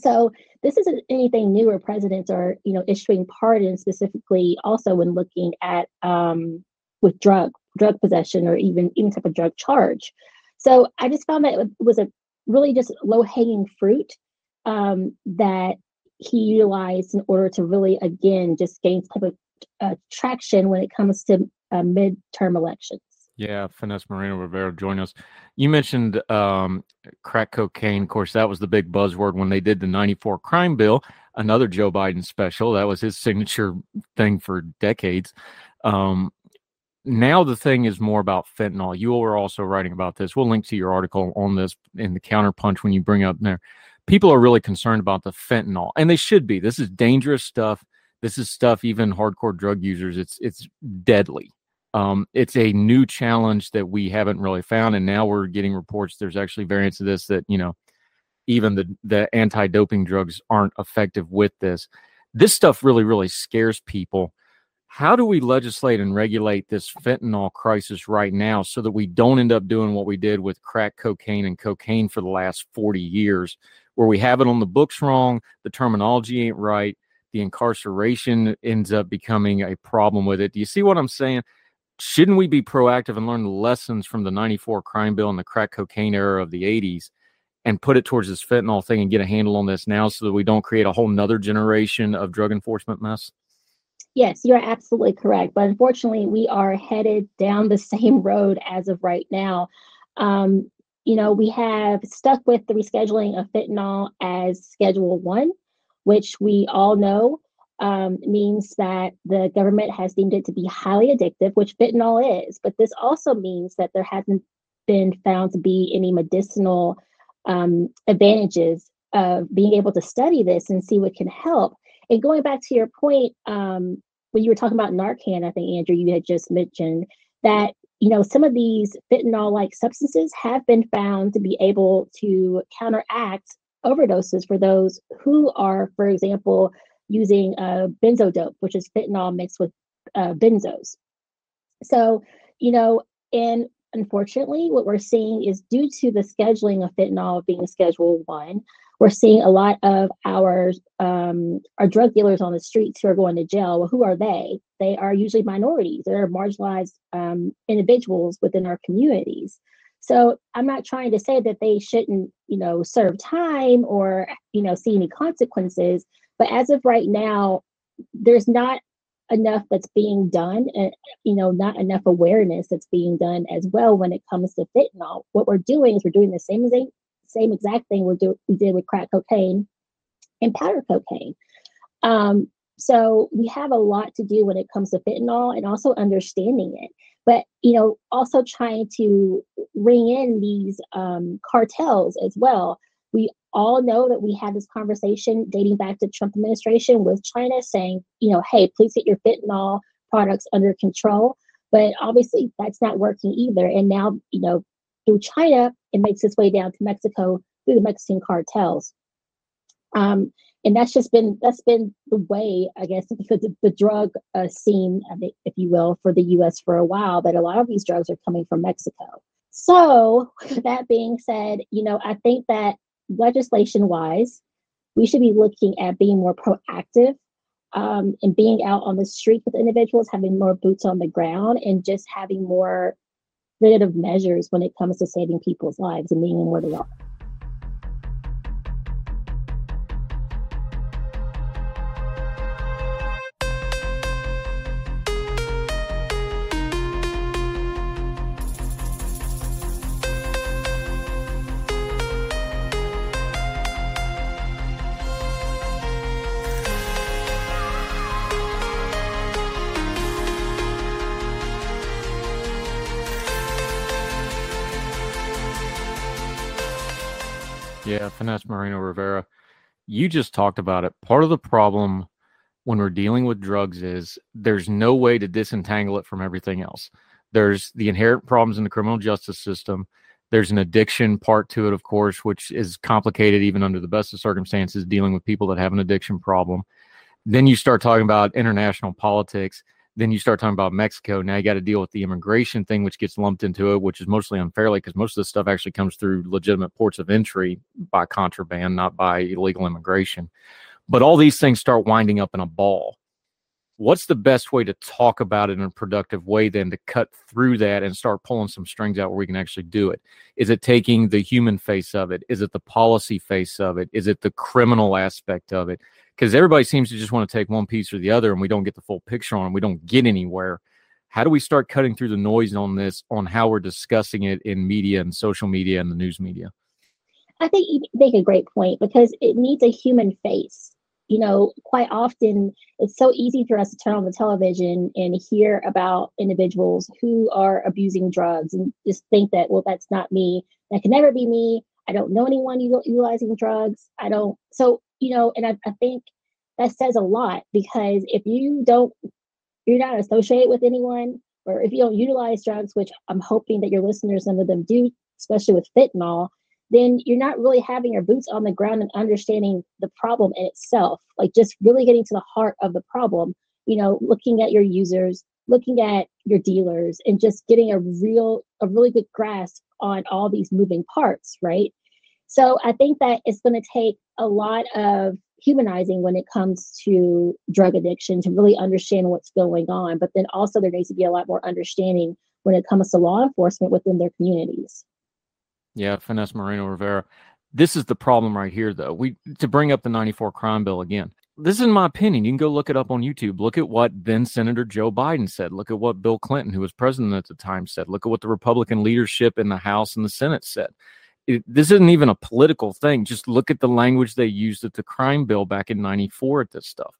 [SPEAKER 5] So this isn't anything new where presidents are you know issuing pardons specifically also when looking at um, with drug drug possession or even even type of drug charge so I just found that it was a really just low hanging fruit um, that he utilized in order to really, again, just gain type of uh, traction when it comes to uh, midterm elections.
[SPEAKER 1] Yeah, Finesse Moreno Rivera join us. You mentioned um, crack cocaine. Of course, that was the big buzzword when they did the 94 crime bill, another Joe Biden special. That was his signature thing for decades. Um, now the thing is more about fentanyl. You were also writing about this. We'll link to your article on this in the counterpunch when you bring up there. People are really concerned about the fentanyl, and they should be. This is dangerous stuff. This is stuff even hardcore drug users. It's it's deadly. Um, it's a new challenge that we haven't really found, and now we're getting reports. There's actually variants of this that you know even the the anti-doping drugs aren't effective with this. This stuff really really scares people how do we legislate and regulate this fentanyl crisis right now so that we don't end up doing what we did with crack cocaine and cocaine for the last 40 years, where we have it on the books wrong, the terminology ain't right, the incarceration ends up becoming a problem with it. Do you see what I'm saying? shouldn't we be proactive and learn the lessons from the 94 crime bill and the crack cocaine era of the 80s and put it towards this fentanyl thing and get a handle on this now so that we don't create a whole nother generation of drug enforcement mess?
[SPEAKER 5] Yes, you're absolutely correct. But unfortunately, we are headed down the same road as of right now. Um, you know, we have stuck with the rescheduling of fentanyl as Schedule One, which we all know um, means that the government has deemed it to be highly addictive, which fentanyl is. But this also means that there hasn't been found to be any medicinal um, advantages of being able to study this and see what can help. And going back to your point, um, when you were talking about Narcan, I think Andrew, you had just mentioned that you know some of these fentanyl-like substances have been found to be able to counteract overdoses for those who are, for example, using a uh, benzodope, which is fentanyl mixed with uh, benzos. So, you know, and unfortunately, what we're seeing is due to the scheduling of fentanyl being Schedule One, we're seeing a lot of our um, our drug dealers on the streets who are going to jail. Well, who are they? They are usually minorities. They're marginalized um, individuals within our communities. So I'm not trying to say that they shouldn't, you know, serve time or you know see any consequences. But as of right now, there's not enough that's being done and you know not enough awareness that's being done as well when it comes to fentanyl what we're doing is we're doing the same same exact thing we do we did with crack cocaine and powder cocaine um, so we have a lot to do when it comes to fentanyl and also understanding it but you know also trying to ring in these um, cartels as well we all know that we had this conversation dating back to Trump administration with China saying, you know, hey, please get your fentanyl products under control. But obviously that's not working either. And now, you know, through China, it makes its way down to Mexico through the Mexican cartels. Um, and that's just been that's been the way, I guess, the, the drug uh, scene, if you will, for the U.S. for a while. That a lot of these drugs are coming from Mexico. So that being said, you know, I think that legislation wise, we should be looking at being more proactive um, and being out on the street with individuals, having more boots on the ground, and just having more preventative measures when it comes to saving people's lives and being where they are.
[SPEAKER 1] Yeah, Finesse Moreno Rivera. You just talked about it. Part of the problem when we're dealing with drugs is there's no way to disentangle it from everything else. There's the inherent problems in the criminal justice system. There's an addiction part to it, of course, which is complicated even under the best of circumstances, dealing with people that have an addiction problem. Then you start talking about international politics then you start talking about Mexico. Now you got to deal with the immigration thing, which gets lumped into it, which is mostly unfairly because most of this stuff actually comes through legitimate ports of entry by contraband, not by illegal immigration. But all these things start winding up in a ball. What's the best way to talk about it in a productive way then to cut through that and start pulling some strings out where we can actually do it? Is it taking the human face of it? Is it the policy face of it? Is it the criminal aspect of it? Because everybody seems to just want to take one piece or the other and we don't get the full picture on. We don't get anywhere. How do we start cutting through the noise on this, on how we're discussing it in media and social media and the news media?
[SPEAKER 5] I think you make a great point because it needs a human face. You know, quite often it's so easy for us to turn on the television and hear about individuals who are abusing drugs and just think that, well, that's not me. That can never be me. I don't know anyone utilizing drugs. I don't. So you know, and I, I think that says a lot because if you don't, you're not associated with anyone, or if you don't utilize drugs, which I'm hoping that your listeners, some of them do, especially with fentanyl, then you're not really having your boots on the ground and understanding the problem in itself. Like just really getting to the heart of the problem, you know, looking at your users, looking at your dealers, and just getting a real, a really good grasp on all these moving parts, right? So I think that it's going to take a lot of humanizing when it comes to drug addiction to really understand what's going on. But then also there needs to be a lot more understanding when it comes to law enforcement within their communities.
[SPEAKER 1] Yeah, Finesse Moreno Rivera. This is the problem right here, though. We to bring up the 94 crime bill again. This is my opinion. You can go look it up on YouTube. Look at what then Senator Joe Biden said. Look at what Bill Clinton, who was president at the time, said. Look at what the Republican leadership in the House and the Senate said. It, this isn't even a political thing. Just look at the language they used at the crime bill back in 94 at this stuff.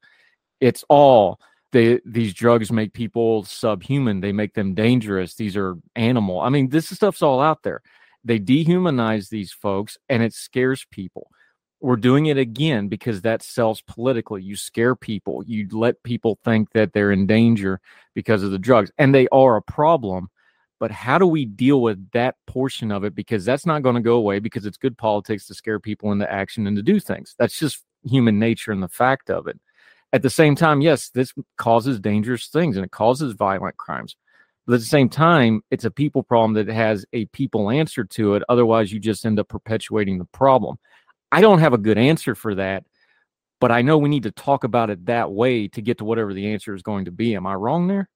[SPEAKER 1] It's all they, these drugs make people subhuman. They make them dangerous. These are animal. I mean, this stuff's all out there. They dehumanize these folks and it scares people. We're doing it again because that sells politically. You scare people, you let people think that they're in danger because of the drugs, and they are a problem. But how do we deal with that portion of it? Because that's not going to go away because it's good politics to scare people into action and to do things. That's just human nature and the fact of it. At the same time, yes, this causes dangerous things and it causes violent crimes. But at the same time, it's a people problem that has a people answer to it. Otherwise, you just end up perpetuating the problem. I don't have a good answer for that, but I know we need to talk about it that way to get to whatever the answer is going to be. Am I wrong there?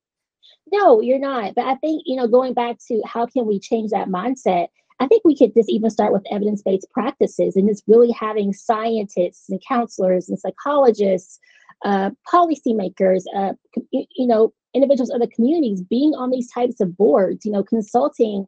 [SPEAKER 5] No, you're not. But I think, you know, going back to how can we change that mindset, I think we could just even start with evidence based practices and just really having scientists and counselors and psychologists, uh, policymakers, uh, you know, individuals of the communities being on these types of boards, you know, consulting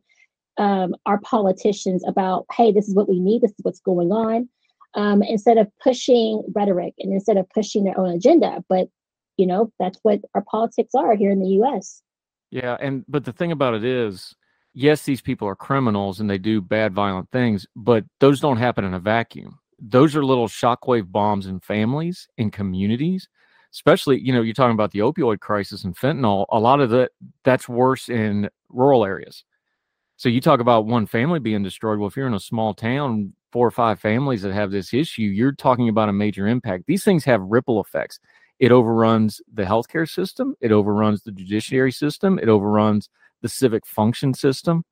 [SPEAKER 5] um, our politicians about, hey, this is what we need, this is what's going on, um, instead of pushing rhetoric and instead of pushing their own agenda. But, you know, that's what our politics are here in the US.
[SPEAKER 1] Yeah. And, but the thing about it is, yes, these people are criminals and they do bad, violent things, but those don't happen in a vacuum. Those are little shockwave bombs in families, in communities especially you know you're talking about the opioid crisis and fentanyl a lot of that that's worse in rural areas so you talk about one family being destroyed well if you're in a small town four or five families that have this issue you're talking about a major impact these things have ripple effects it overruns the healthcare system it overruns the judiciary system it overruns the civic function system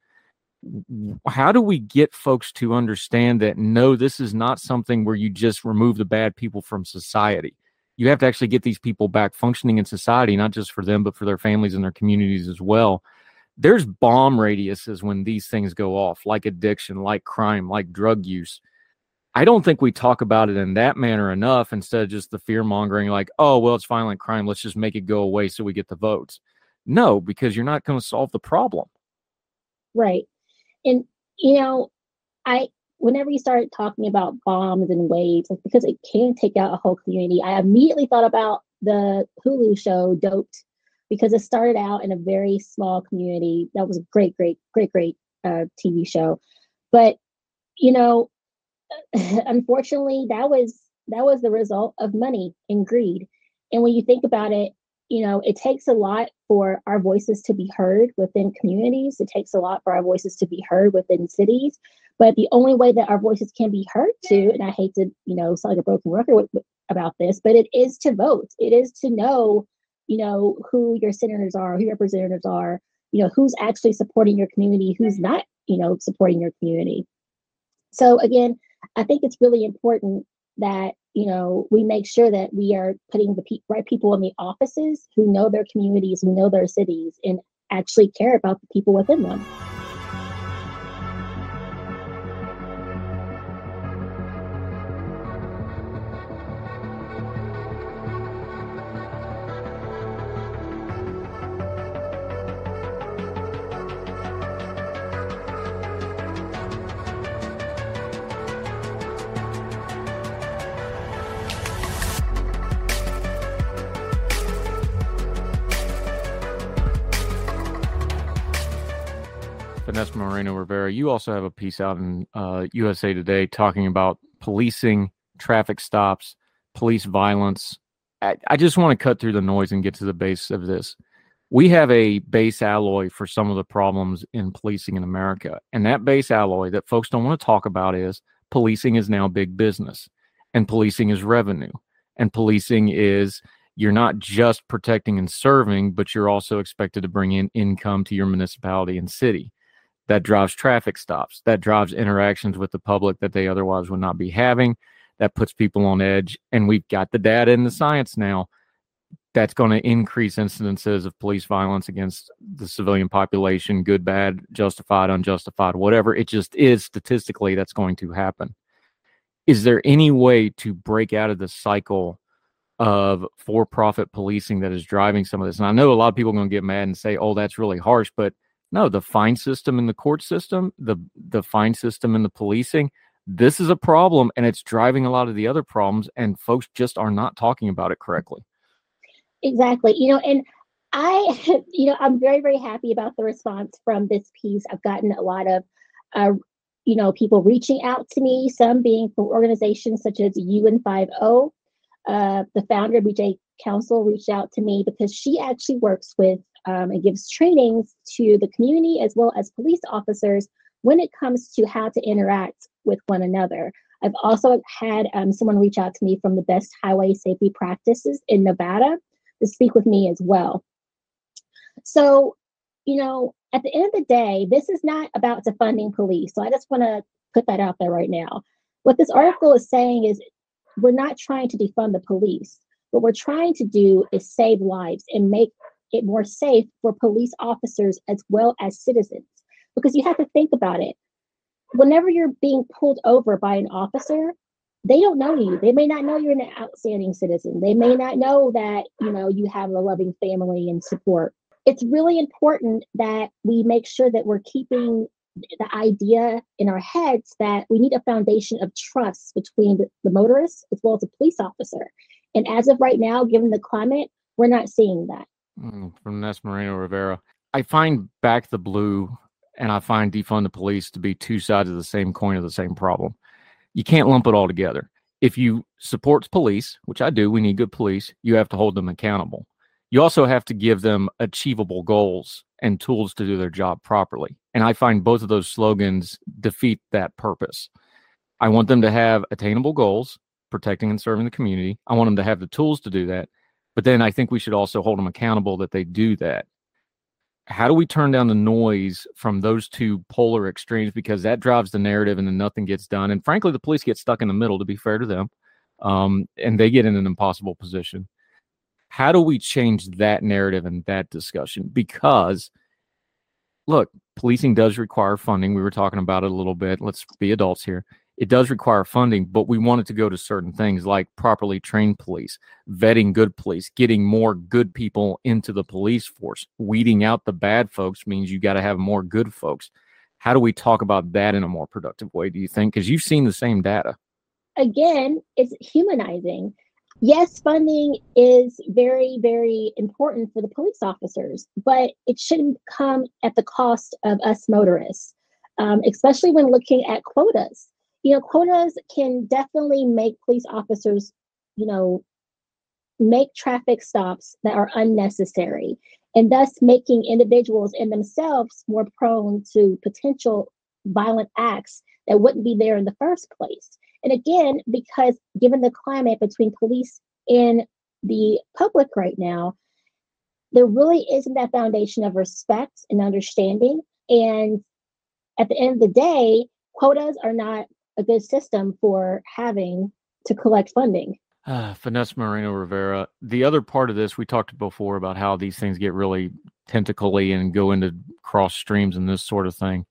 [SPEAKER 1] how do we get folks to understand that no this is not something where you just remove the bad people from society you have to actually get these people back functioning in society, not just for them, but for their families and their communities as well. There's bomb radiuses when these things go off, like addiction, like crime, like drug use. I don't think we talk about it in that manner enough instead of just the fear mongering, like, oh, well, it's violent crime. Let's just make it go away so we get the votes. No, because you're not going to solve the problem.
[SPEAKER 5] Right. And, you know, I, whenever you start talking about bombs and waves, like because it can take out a whole community, I immediately thought about the Hulu show Doped because it started out in a very small community. That was a great, great, great, great uh, TV show. But you know, unfortunately, that was that was the result of money and greed. And when you think about it, you know, it takes a lot for our voices to be heard within communities. It takes a lot for our voices to be heard within cities. But the only way that our voices can be heard to, and I hate to, you know, sound like a broken record about this, but it is to vote. It is to know, you know, who your senators are, who your representatives are, you know, who's actually supporting your community, who's not, you know, supporting your community. So again, I think it's really important that you know we make sure that we are putting the pe- right people in the offices who know their communities, who know their cities, and actually care about the people within them.
[SPEAKER 1] Rivera, you also have a piece out in uh, USA Today talking about policing, traffic stops, police violence. I, I just want to cut through the noise and get to the base of this. We have a base alloy for some of the problems in policing in America. And that base alloy that folks don't want to talk about is policing is now big business, and policing is revenue, and policing is you're not just protecting and serving, but you're also expected to bring in income to your municipality and city that drives traffic stops, that drives interactions with the public that they otherwise would not be having, that puts people on edge. And we've got the data and the science now that's going to increase incidences of police violence against the civilian population, good, bad, justified, unjustified, whatever. It just is statistically that's going to happen. Is there any way to break out of the cycle of for profit policing that is driving some of this? And I know a lot of people are going to get mad and say, oh, that's really harsh, but no, the fine system in the court system, the the fine system in the policing, this is a problem and it's driving a lot of the other problems and folks just are not talking about it correctly.
[SPEAKER 5] Exactly. You know, and I, you know, I'm very, very happy about the response from this piece. I've gotten a lot of, uh, you know, people reaching out to me, some being from organizations such as UN50. Uh, the founder of BJ Council reached out to me because she actually works with um, and gives trainings to the community as well as police officers when it comes to how to interact with one another. I've also had um, someone reach out to me from the best highway safety practices in Nevada to speak with me as well. So, you know, at the end of the day, this is not about defunding police. So I just want to put that out there right now. What this article is saying is we're not trying to defund the police. What we're trying to do is save lives and make it more safe for police officers as well as citizens. Because you have to think about it. Whenever you're being pulled over by an officer, they don't know you. They may not know you're an outstanding citizen. They may not know that, you know, you have a loving family and support. It's really important that we make sure that we're keeping the idea in our heads that we need a foundation of trust between the, the motorist as well as the police officer. And as of right now, given the climate, we're not seeing that.
[SPEAKER 1] Mm, Finesse Moreno Rivera. I find back the blue and I find defund the police to be two sides of the same coin of the same problem you can't lump it all together. If you support police, which I do, we need good police, you have to hold them accountable. You also have to give them achievable goals and tools to do their job properly. And I find both of those slogans defeat that purpose. I want them to have attainable goals, protecting and serving the community. I want them to have the tools to do that. But then I think we should also hold them accountable that they do that. How do we turn down the noise from those two polar extremes? Because that drives the narrative and then nothing gets done and frankly the police get stuck in the middle to be fair to them um, and they get in an impossible position. How do we change that narrative and that discussion? Because look policing does require funding. We were talking about it a little bit. Let's be adults here it does require funding, but we want it to go to certain things like properly trained police, vetting good police, getting more good people into the police force. Weeding out the bad folks means you got to have more good folks. How do we talk about that in a more productive way, do you think? Because you've seen the same data.
[SPEAKER 5] Again, it's humanizing. Yes, funding is very, very important for the police officers, but it shouldn't come at the cost of us motorists, um, especially when looking at quotas you know, quotas can definitely make police officers, you know, make traffic stops that are unnecessary and thus making individuals in themselves more prone to potential violent acts that wouldn't be there in the first place. And again, because given the climate between police and the public right now, there really isn't that foundation of respect and understanding. And at the end of the day, quotas are not a good system for having to collect funding.
[SPEAKER 1] Uh, Finesse Moreno Rivera. The other part of this, we talked before about how these things get really tentacly and go into cross streams and this sort of thing.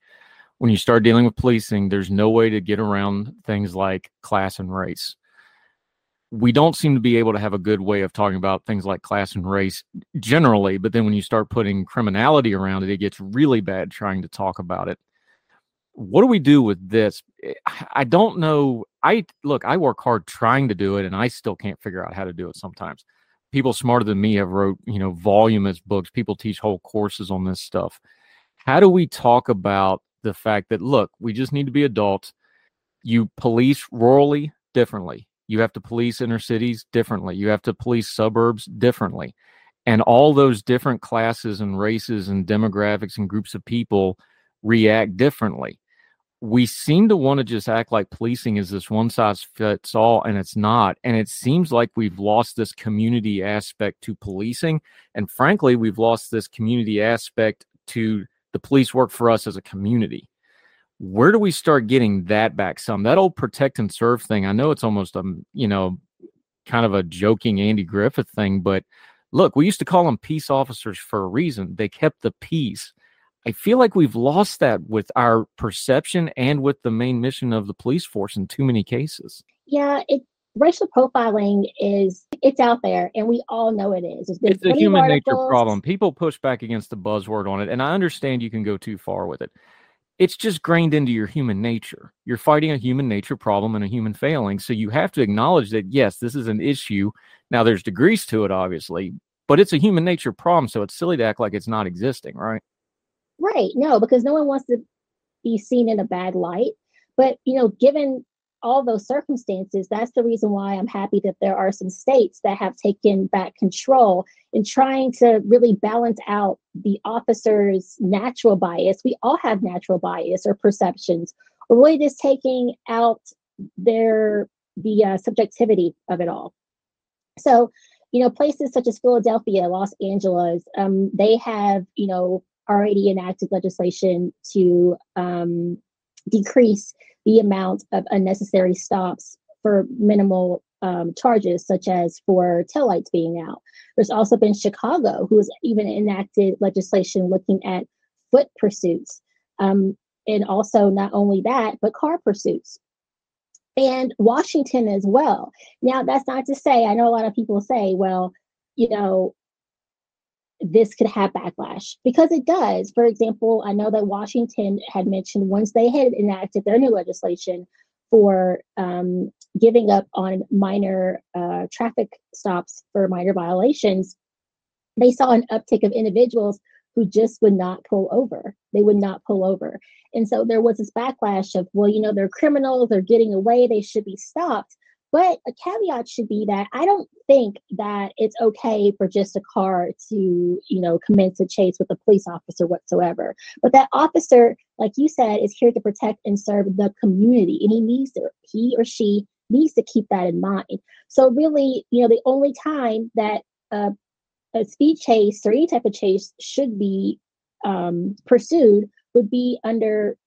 [SPEAKER 1] When you start dealing with policing, there's no way to get around things like class and race. We don't seem to be able to have a good way of talking about things like class and race generally, but then when you start putting criminality around it, it gets really bad trying to talk about it what do we do with this? Eh, I don't know. I look, I work hard trying to do it, and I still can't figure out how to do it sometimes. People smarter than me have wrote, you know, voluminous books. People teach whole courses on this stuff. How do we talk about the fact that look, we just need to be adults. You police rurally differently. You have to police inner cities differently. You have to police suburbs differently. And all those different classes and races and demographics and groups of people react differently we seem to want to just act like policing is this one size fits all and it's not and it seems like we've lost this community aspect to policing and frankly we've lost this community aspect to the police work for us as a community. Where do we start getting that back? Some that old protect and serve thing i know it's almost a you know kind of a joking andy griffith thing but look we used to call them peace officers for a reason. They kept the peace i feel like we've lost that with our perception and with the main mission of the police force in too many cases.
[SPEAKER 5] Yeah, it racial profiling is it's out there, and we all know it is.
[SPEAKER 1] It's a human nature problem. people push back against the buzzword on it and i understand you can go too far with it. It's just grained into your human nature. You're fighting a human nature problem and a human failing so you have to acknowledge that yes this is an issue. Now there's degrees to it obviously but it's a human nature problem so it's silly to act like it's not existing right
[SPEAKER 5] Right. No, because no one wants to be seen in a bad light. But, you know, given all those circumstances, that's the reason why I'm happy that there are some states that have taken back control in trying to really balance out the officer's natural bias. We all have natural bias or perceptions, or really just taking out their the uh, subjectivity of it all. So, you know, places such as Philadelphia, Los Angeles, um, they have, you know, already enacted legislation to um, decrease the amount of unnecessary stops for minimal um, charges, such as for taillights being out. There's also been Chicago, who has even enacted legislation looking at foot pursuits. Um, and also, not only that, but car pursuits. And Washington as well. Now, that's not to say, I know a lot of people say, well, you know, this could have backlash because it does. For example, I know that Washington had mentioned once they had enacted their new legislation for um, giving up on minor uh, traffic stops for minor violations, they saw an uptick of individuals who just would not pull over. They would not pull over. And so there was this backlash of, well, you know, they're criminals, they're getting away, they should be stopped. But a caveat should be that I don't think that it's okay for just a car to, you know, commence a chase with a police officer whatsoever. But that officer, like you said, is here to protect and serve the community, and he needs to, he or she needs to keep that in mind. So really, you know, the only time that a speed chase or any type of chase should be um, pursued would be under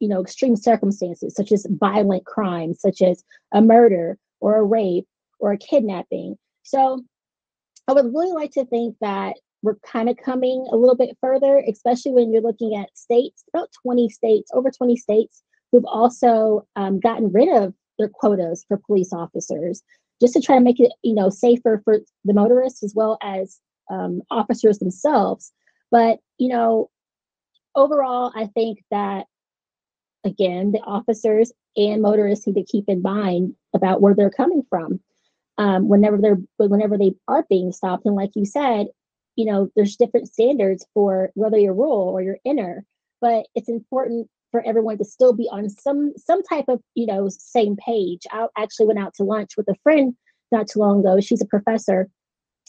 [SPEAKER 5] you know extreme circumstances such as violent crimes such as a murder or a rape or a kidnapping. So i would really like to think that we're kind of coming a little bit further especially when you're looking at states about 20 states over 20 states who've also um, gotten rid of their quotas for police officers just to try to make it you know safer for the motorists as well as um, officers themselves. But you know overall i think that again the officers and motorists need to keep in mind about where they're coming from. Um, whenever they're whenever they are being stopped and like you said you know there's different standards for whether you're rural or you're inner but it's important for everyone to still be on some some type of you know same page. I actually went out to lunch with a friend not too long ago. She's a professor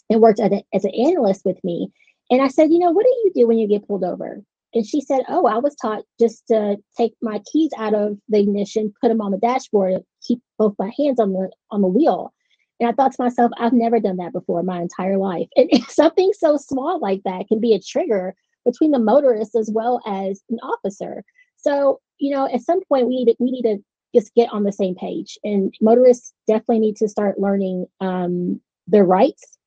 [SPEAKER 5] and worked a, as an analyst with me. And i said you know what do you do when you get pulled over and she said oh i was taught just to take my keys out of the ignition put them on the dashboard and keep both my hands on the on the wheel. And i thought to myself i've never done that before in my entire life. And something so small like that can be a trigger between the motorist as well as an officer. So you know at some point we need to, we need to just get on the same page. And motorists definitely need to start learning um, their rights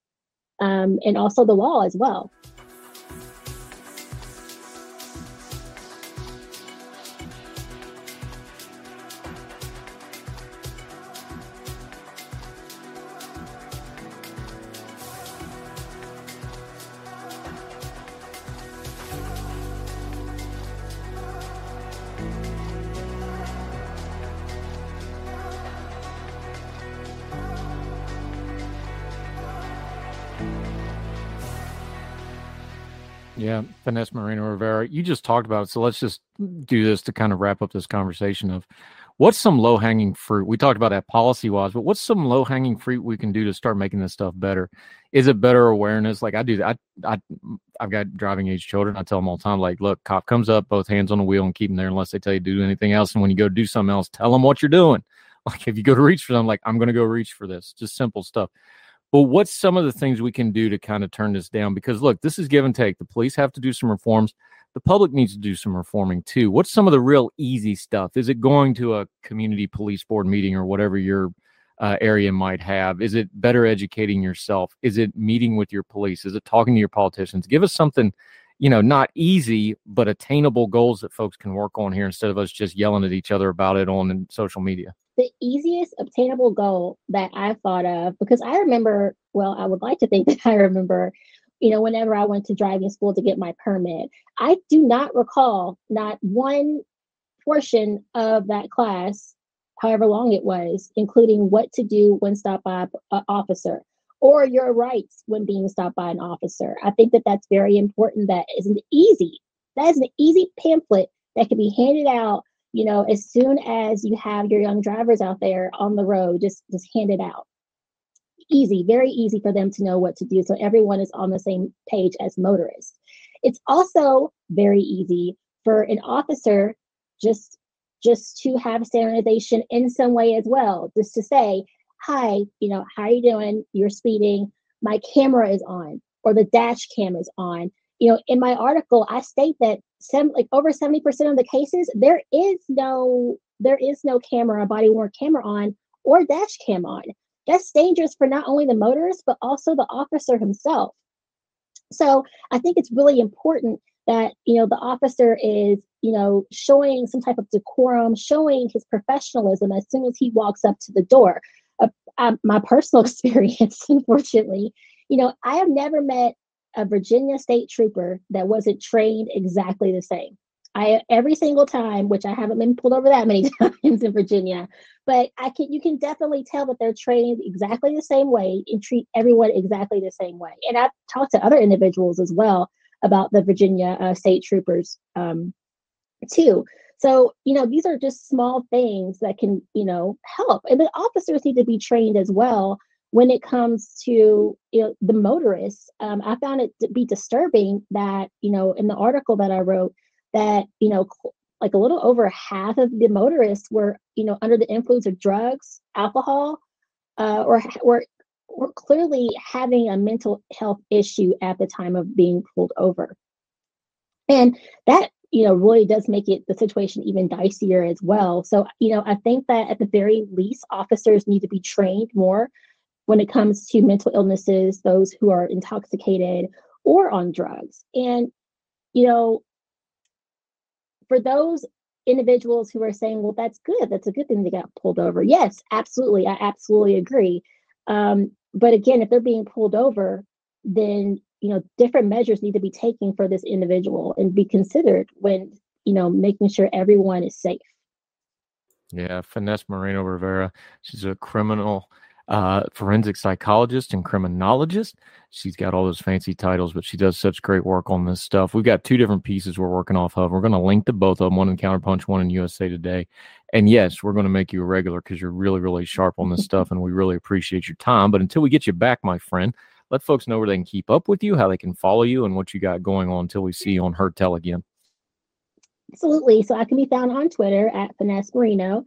[SPEAKER 5] um, and also the law as well
[SPEAKER 1] Yeah, Finesse Moreno Rivera, you just talked about it. So let's just do this to kind of wrap up this conversation of what's some low hanging fruit. We talked about that policy wise, but what's some low hanging fruit we can do to start making this stuff better? Is it better awareness? Like I do, I, I, I've got driving age children. I tell them all the time, like, look, cop comes up, both hands on the wheel, and keep them there unless they tell you to do anything else. And when you go do something else, tell them what you're doing. Like if you go to reach for them, like I'm going to go reach for this. Just simple stuff. But what's some of the things we can do to kind of turn this down? Because look, this is give and take. The police have to do some reforms. the public needs to do some reforming too. What's some of the real easy stuff? Is it going to a community police board meeting or whatever your uh, area might have? Is it better educating yourself? Is it meeting with your police? Is it talking to your politicians? Give us something, you know, not easy, but attainable goals that folks can work on here instead of us just yelling at each other about it on social media.
[SPEAKER 5] The easiest obtainable goal that I've thought of, because I remember, well, I would like to think that I remember you know, whenever I went to driving school to get my permit. I do not recall not one portion of that class, however long it was, including what to do when stopped by uh, an officer or your rights when being stopped by an officer. I think that that's very important. That isn't easy. That is an easy pamphlet that can be handed out, you know, as soon as you have your young drivers out there on the road, just just hand it out easy, very easy for them to know what to do. So everyone is on the same page as motorists. It's also very easy for an officer just just to have standardization in some way as well, just to say, hi, you know, how are you doing? You're speeding. My camera is on, or the dash cam is on. You know, in my article, I state that some like over 70% of the cases, there is no there is no camera, body worn camera on or dash cam on that's dangerous for not only the motorist but also the officer himself so i think it's really important that you know the officer is you know showing some type of decorum showing his professionalism as soon as he walks up to the door uh, um, my personal experience unfortunately you know i have never met a virginia state trooper that wasn't trained exactly the same I every single time, which I haven't been pulled over that many times in Virginia, but I can you can definitely tell that they're trained exactly the same way and treat everyone exactly the same way. And I've talked to other individuals as well about the Virginia uh, state troopers um, too. So you know these are just small things that can you know help, and the officers need to be trained as well when it comes to you know, the motorists. Um, I found it to be disturbing that you know in the article that I wrote that you know like a little over half of the motorists were you know under the influence of drugs alcohol uh, or were, were clearly having a mental health issue at the time of being pulled over and that you know really does make it the situation even dicier as well so you know i think that at the very least officers need to be trained more when it comes to mental illnesses those who are intoxicated or on drugs and you know for those individuals who are saying, well, that's good, that's a good thing they got pulled over. Yes, absolutely. I absolutely agree. Um, but again, if they're being pulled over, then you know different measures need to be taken for this individual and be considered when you know making sure everyone is safe.
[SPEAKER 1] Yeah, Finesse Moreno Rivera. She's a criminal uh, forensic psychologist and criminologist. She's got all those fancy titles, but she does such great work on this stuff. We've got two different pieces we're working off of. We're going to link to both of them, one in Counterpunch, one in USA Today. And yes, we're going to make you a regular because you're really, really sharp on this stuff, and we really appreciate your time. But until we get you back, my friend, let folks know where they can keep up with you, how they can follow you, and what you got going on until we see you on Heard Tell again.
[SPEAKER 5] Absolutely. So I can be found on Twitter at Finesse Moreno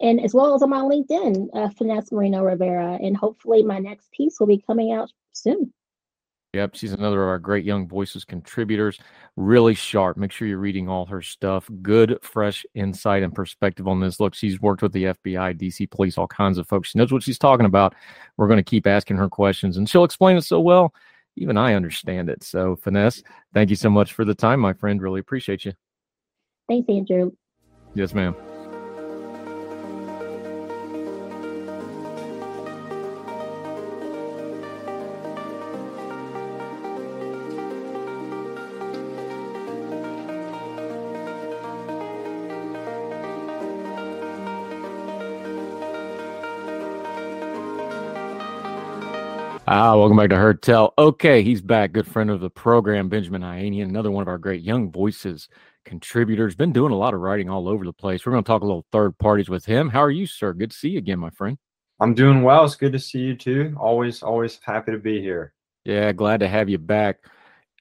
[SPEAKER 5] and as well as on my LinkedIn, uh, Finesse Moreno Rivera. And hopefully, my next piece will be coming out soon.
[SPEAKER 1] Yep, she's another of our great Young Voices contributors. Really sharp. Make sure you're reading all her stuff. Good, fresh insight and perspective on this. Look, she's worked with the FBI, DC police, all kinds of folks. She knows what she's talking about. We're going to keep asking her questions, and she'll explain it so well. Even I understand it. So, Finesse, thank you so much for the time, my friend. Really appreciate you.
[SPEAKER 5] Thanks, Andrew.
[SPEAKER 1] Yes, ma'am. Ah, welcome back to Heard Tell. Okay, he's back. Good friend of the program, Benjamin Hayanian, another one of our great young voices contributors. Been doing a lot of writing all over the place. We're going to talk a little third parties with him. How are you, sir? Good to see you again, my friend.
[SPEAKER 6] I'm doing well. It's good to see you too. Always, always happy to be here.
[SPEAKER 1] Yeah, glad to have you back.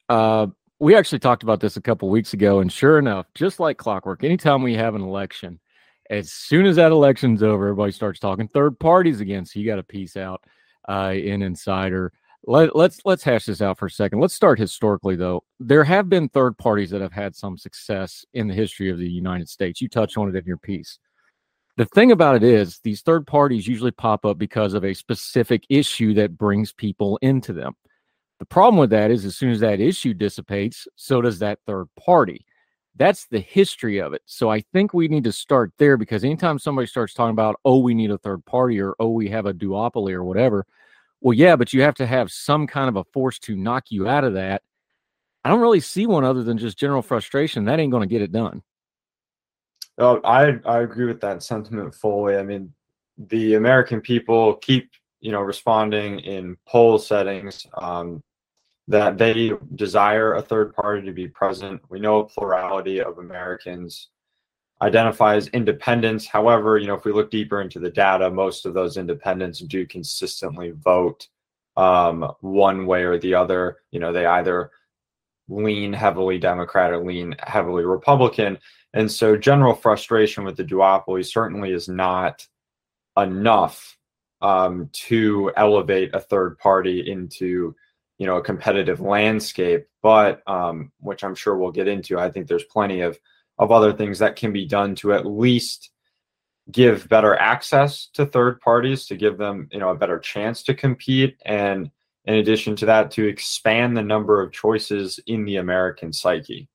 [SPEAKER 1] Uh, we actually talked about this a couple weeks ago, and sure enough, just like clockwork, anytime we have an election, as soon as that election's over, everybody starts talking third parties again. So you got to piece out uh, in Insider. Let, let's let's hash this out for a second. Let's start historically, though. There have been third parties that have had some success in the history of the United States. You touch on it in your piece. The thing about it is, these third parties usually pop up because of a specific issue that brings people into them. The problem with that is, as soon as that issue dissipates, so does that third party. That's the history of it. So I think we need to start there because anytime somebody starts talking about, oh, we need a third party or oh, we have a duopoly or whatever, well, yeah, but you have to have some kind of a force to knock you out of that. I don't really see one other than just general frustration. That ain't going to get it done.
[SPEAKER 6] Oh, I I agree with that sentiment fully. I mean, the American people keep you know responding in poll settings um, that they desire a third party to be present. We know a plurality of Americans identify as independents. However, you know if we look deeper into the data, most of those independents do consistently vote um, one way or the other. You know they either lean heavily Democrat or lean heavily Republican. And so general frustration with the duopoly certainly is not enough um, to elevate a third party into you know a competitive landscape but um, which i'm sure we'll get into i think there's plenty of of other things that can be done to at least give better access to third parties to give them you know a better chance to compete and in addition to that to expand the number of choices in the american psyche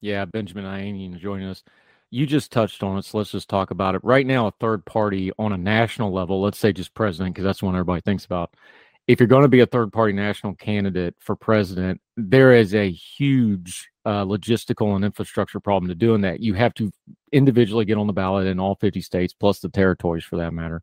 [SPEAKER 1] Yeah, Benjamin Ianian joining us. You just touched on it, so let's just talk about it. Right now, a third party on a national level, let's say just president, because that's what everybody thinks about. If you're going to be a third party national candidate for president, there is a huge uh, logistical and infrastructure problem to doing that. You have to individually get on the ballot in all 50 states, plus the territories for that matter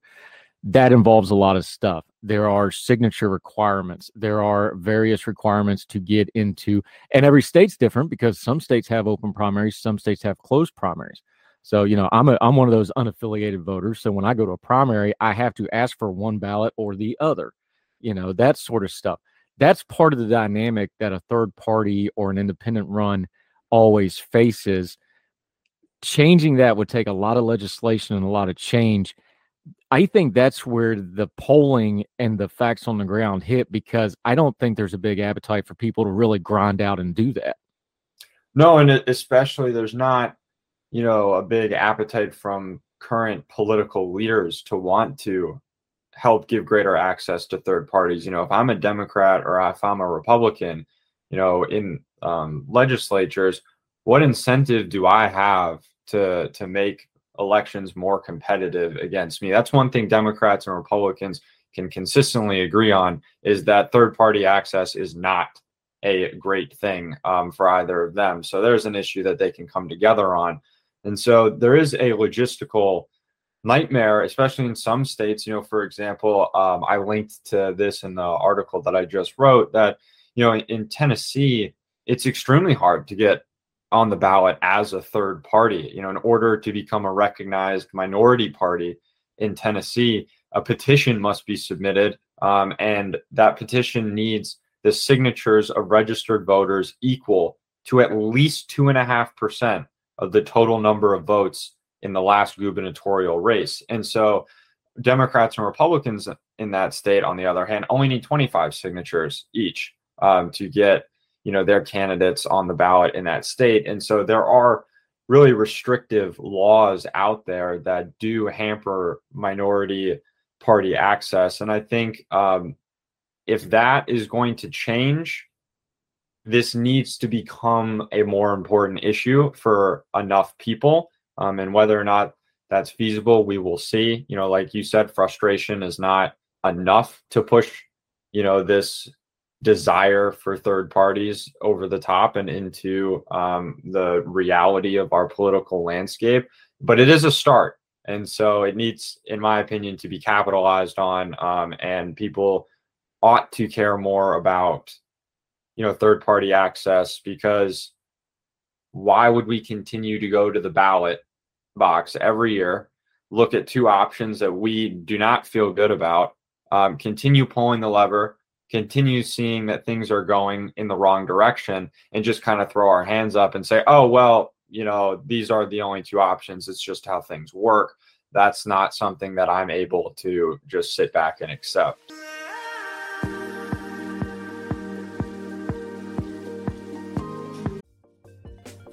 [SPEAKER 1] that involves a lot of stuff. There are signature requirements. There are various requirements to get into, and every state's different because some states have open primaries, some states have closed primaries. So, you know, I'm a I'm one of those unaffiliated voters. So when I go to a primary, I have to ask for one ballot or the other. You know, that sort of stuff. That's part of the dynamic that a third party or an independent run always faces. Changing that would take a lot of legislation and a lot of change I think that's where the polling and the facts on the ground hit because I don't think there's a big appetite for people to really grind out and do that.
[SPEAKER 6] No, and especially there's not, you know, a big appetite from current political leaders to want to help give greater access to third parties. You know, if I'm a Democrat or if I'm a Republican, you know, in um, legislatures, what incentive do I have to to make elections more competitive against me? That's one thing Democrats and Republicans can consistently agree on is that third party access is not a great thing um, for either of them. So there's an issue that they can come together on. And so there is a logistical nightmare, especially in some states. You know, for example, um, I linked to this in the article that I just wrote that, you know, in, Tennessee, it's extremely hard to get on the ballot as a third party. You know, in order to become a recognized minority party in Tennessee, a petition must be submitted. Um, and that petition needs the signatures of registered voters equal to at least two and a half percent of the total number of votes in the last gubernatorial race. And so Democrats and Republicans in that state, on the other hand, only need 25 signatures each um, to get you know their candidates on the ballot in that state. And so there are really restrictive laws out there that do hamper minority party access. And I think um, if that is going to change, this needs to become a more important issue for enough people. Um, and whether or not that's feasible, we will see. You know, like you said, frustration is not enough to push, you know, this desire for third parties over the top and into um, the reality of our political landscape. But it is a start. And so it needs, in my opinion, to be capitalized on. Um, and people ought to care more about, you know, third party access because why would we continue to go to the ballot box every year, look at two options that we do not feel good about, um, continue pulling the lever, continue seeing that things are going in the wrong direction, and just kind of throw our hands up and say, oh, well, you know, these are the only two options. It's just how things work. That's not something that I'm able to just sit back and accept.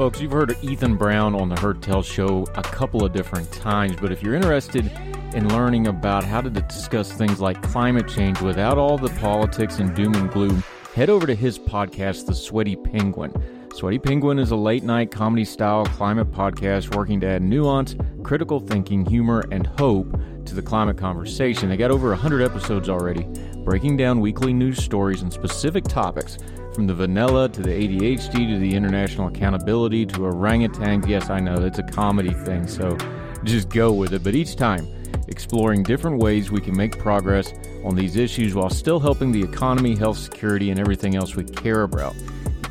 [SPEAKER 1] Folks, you've heard Ethan Brown on the Heard Tell show a couple of different times, but if you're interested in learning about how to discuss things like climate change without all the politics and doom and gloom, head over to his podcast, The Sweaty Penguin. Sweaty Penguin is a late night comedy style climate podcast working to add nuance, critical thinking, humor, and hope to the climate conversation. They got over 100 episodes already, breaking down weekly news stories and specific topics from the vanilla to the ADHD to the international accountability to orangutans. Yes, I know it's a comedy thing, so just go with it. But each time, exploring different ways we can make progress on these issues while still helping the economy, health, security, and everything else we care about.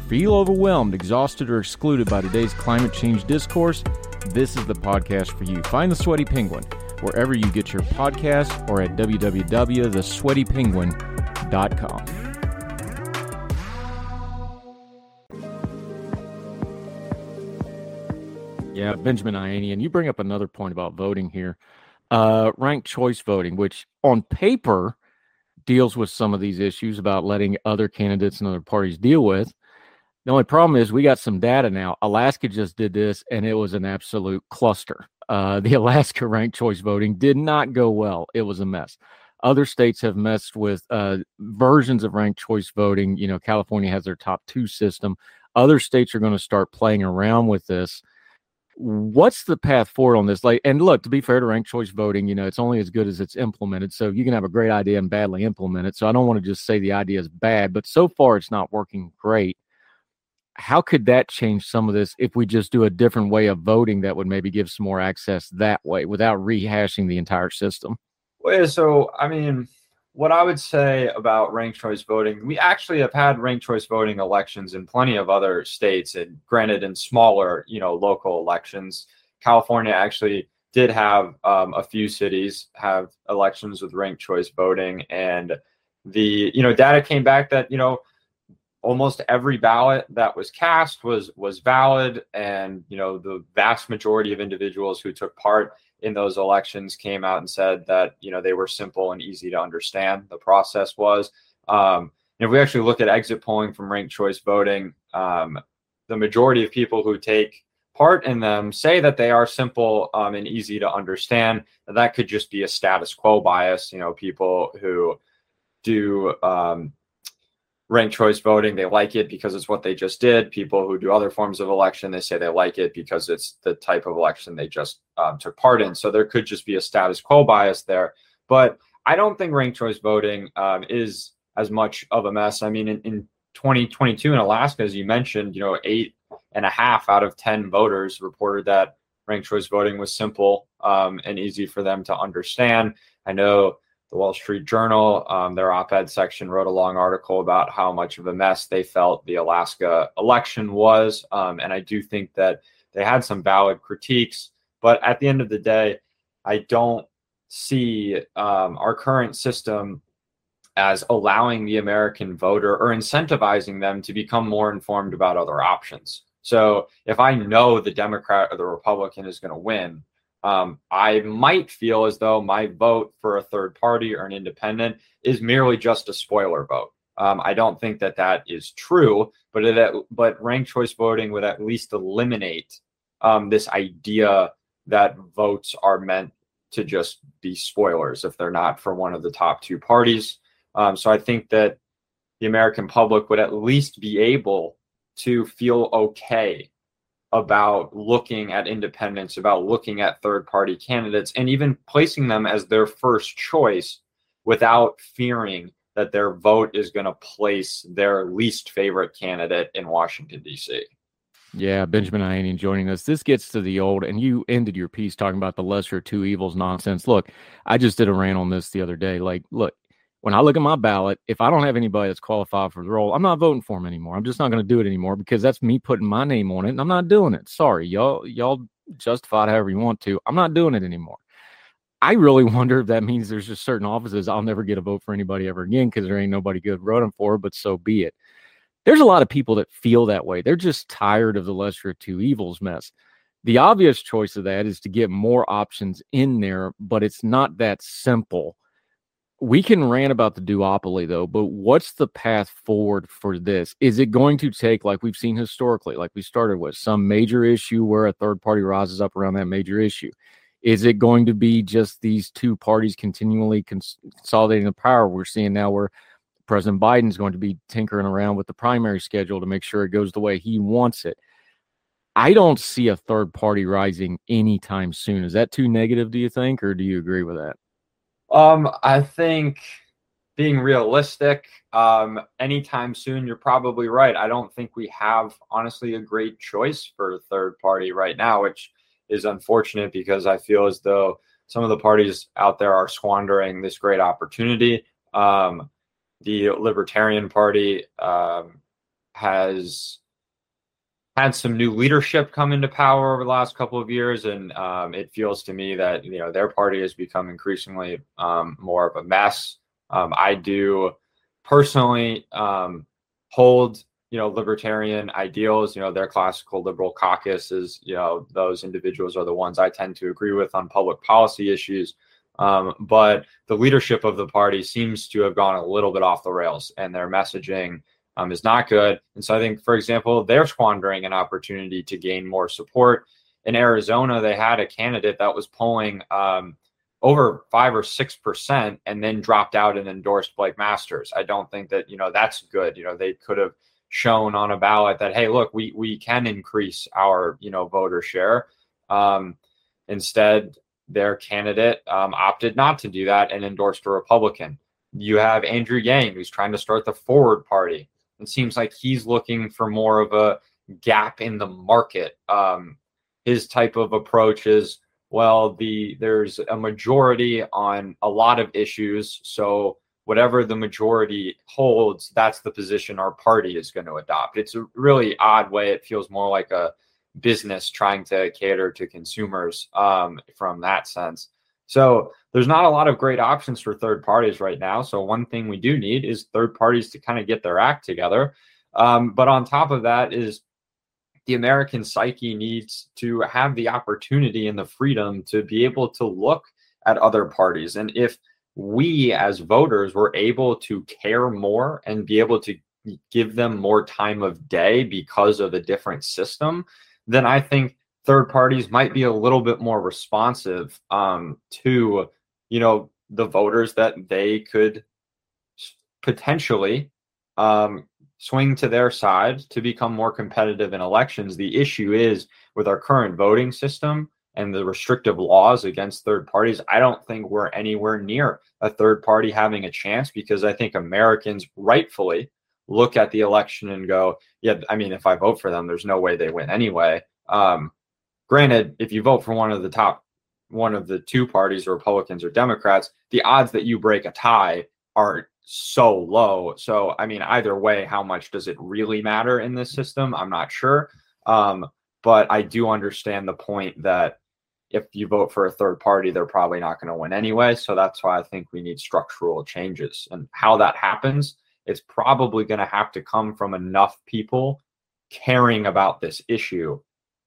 [SPEAKER 1] Feel overwhelmed, exhausted, or excluded by today's climate change discourse? This is the podcast for you. Find the Sweaty Penguin wherever you get your podcasts or at www.thesweatypenguin.com. Yeah, Benjamin Ayanian, and you bring up another point about voting here. Uh, ranked choice voting, which on paper deals with some of these issues about letting other candidates and other parties deal with. The only problem is we got some data now. Alaska just did this, and it was an absolute cluster. Uh, the Alaska ranked choice voting did not go well. It was a mess. Other states have messed with uh, versions of ranked choice voting. You know, California has their top two system. Other states are going to start playing around with this what's the path forward on this? Like and look to be fair to ranked choice voting you know it's only as good as it's implemented so you can have a great idea and badly implement it so i don't want to just say the idea is bad but so far it's not working great. How could that change some of this if we just do a different way of voting that would maybe give some more access that way without rehashing the entire system?
[SPEAKER 6] Well so i mean what I would say about ranked choice voting, we actually have had ranked choice voting elections in plenty of other states, and granted, in smaller, you know, local elections. California actually did have um, a few cities have elections with ranked choice voting, and the you know data came back that you know almost every ballot that was cast was was valid, and you know the vast majority of individuals who took part in those elections came out and said that you know they were simple and easy to understand. The process was. Um, if we actually look at exit polling from ranked choice voting, um, the majority of people who take part in them say that they are simple um, and easy to understand. That could just be a status quo bias. You know, people who do um, ranked choice voting they like it because it's what they just did. People who do other forms of election they say they like it because it's the type of election they just um, took part in. So there could just be a status quo bias there. But i don't think ranked choice voting um, is as much of a mess. I mean in, in 2022 in alaska as you mentioned you know eight and a half out of ten voters reported that ranked choice voting was simple um, and easy for them to understand. I know the Wall Street Journal, um, their op ed section, wrote a long article about how much of a mess they felt the Alaska election was. Um, and I do think that they had some valid critiques. But at the end of the day, I don't see um, our current system as allowing the American voter or incentivizing them to become more informed about other options. So if I know the Democrat or the Republican is going to win, um, I might feel as though my vote for a third party or an independent is merely just a spoiler vote. Um, I don't think that that is true, but but ranked choice voting would at least eliminate um, this idea that votes are meant to just be spoilers if they're not for one of the top two parties. Um, so I think that the American public would at least be able to feel okay about looking at independents, about looking at third party candidates, and even placing them as their first choice without fearing that their vote is going to place their least favorite candidate in Washington, D.C.
[SPEAKER 1] Yeah, Benjamin Ayanian joining us. This gets to the old, and you ended your piece talking about the lesser two evils nonsense. Look, I just did a rant on this the other day. Like, look, when I look at my ballot, if I don't have anybody that's qualified for the role, I'm not voting for him anymore. I'm just not going to do it anymore because that's me putting my name on it, and I'm not doing it. Sorry, y'all. Y'all justify it however you want to. I'm not doing it anymore. I really wonder if that means there's just certain offices I'll never get a vote for anybody ever again because there ain't nobody good voting for. But so be it. There's a lot of people that feel that way. They're just tired of the lesser of two evils mess. The obvious choice of that is to get more options in there, but it's not that simple we can rant about the duopoly though, but what's the path forward for this? Is it going to take, like we've seen historically, like we started with, some major issue where a third party rises up around that major issue? Is it going to be just these two parties continually cons- consolidating the power? We're seeing now where President Biden's going to be tinkering around with the primary schedule to make sure it goes the way he wants it. I don't see a third party rising anytime soon. Is that too negative, do you think, or do you agree with that?
[SPEAKER 6] Um, I think being realistic, um, anytime soon, you're probably right. I don't think we have honestly a great choice for a third party right now, which is unfortunate because I feel as though some of the parties out there are squandering this great opportunity. Um, the Libertarian Party um, has had some new leadership come into power over the last couple of years, and um, it feels to me that you know their party has become increasingly um, more of a mess. Um, I do personally um, hold you know libertarian ideals. You know their classical liberal caucus is you know those individuals are the ones I tend to agree with on public policy issues. Um, but the leadership of the party seems to have gone a little bit off the rails, and their messaging um, is not good. And so I think, for example, they're squandering an opportunity to gain more support. In Arizona, they had a candidate that was polling um, over five or six percent and then dropped out and endorsed Blake Masters. I don't think that you know that's good. You know, they could have shown on a ballot that hey, look, we we can increase our you know voter share. Um, instead, their candidate um, opted not to do that and endorsed a Republican. You have Andrew Yang, who's trying to start the Forward Party. It seems like he's looking for more of a gap in the market. Um, his type of approach is well, the there's a majority on a lot of issues, so whatever the majority holds, that's the position our party is going to adopt. It's a really odd way. It feels more like a business trying to cater to consumers um, from that sense. So there's not a lot of great options for third parties right now. So one thing we do need is third parties to kind of get their act together. Um, but on top of that is the American psyche needs to have the opportunity and the freedom to be able to look at other parties. And if we as voters were able to care more and be able to give them more time of day because of a different system, then I think third parties might be a little bit more responsive um, to you know the voters that they could potentially um, swing to their side to become more competitive in elections. The issue is with our current voting system and the restrictive laws against third parties. I don't think we're anywhere near a third party having a chance because I think Americans rightfully look at the election and go, yeah, I mean, if I vote for them, there's no way they win anyway. Um, Granted, if you vote for one of the top, one of the two parties, Republicans or Democrats, the odds that you break a tie are so low. So, I mean, either way, how much does it really matter in this system? I'm not sure. Um, but I do understand the point that if you vote for a third party, they're probably not going to win anyway. So that's why I think we need structural changes. And how that happens, it's probably going to have to come from enough people caring about this issue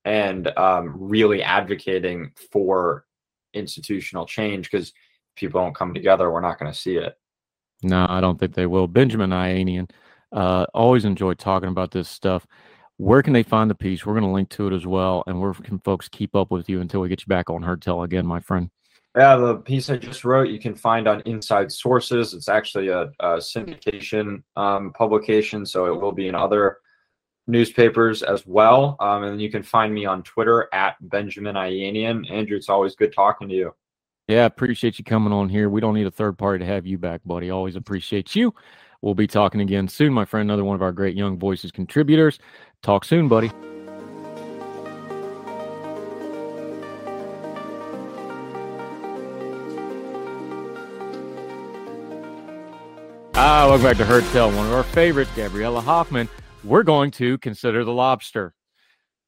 [SPEAKER 6] and um, really advocating for institutional change because people don't come together, we're not going to see it.
[SPEAKER 1] No, I don't think they will. Benjamin Ayanian, uh, always enjoy talking about this stuff. Where can they find the piece? We're going to link to it as well. And where can folks keep up with you until we get you back on Heard Tell again, my friend?
[SPEAKER 6] Yeah, the piece I just wrote you can find on Inside Sources. It's actually a, a syndication um, publication, so it will be in other newspapers as well. Um, and you can find me on Twitter at Benjamin Ayanian. Andrew, it's always good talking to you.
[SPEAKER 1] Yeah, appreciate you coming on here. We don't need a third party to have you back, buddy. Always appreciate you. We'll be talking again soon, my friend. Another one of our great Young Voices contributors. Talk soon, buddy. Ah, welcome back to Heard Tell, one of our favorites, Gabriella Hoffman. We're going to consider the lobster.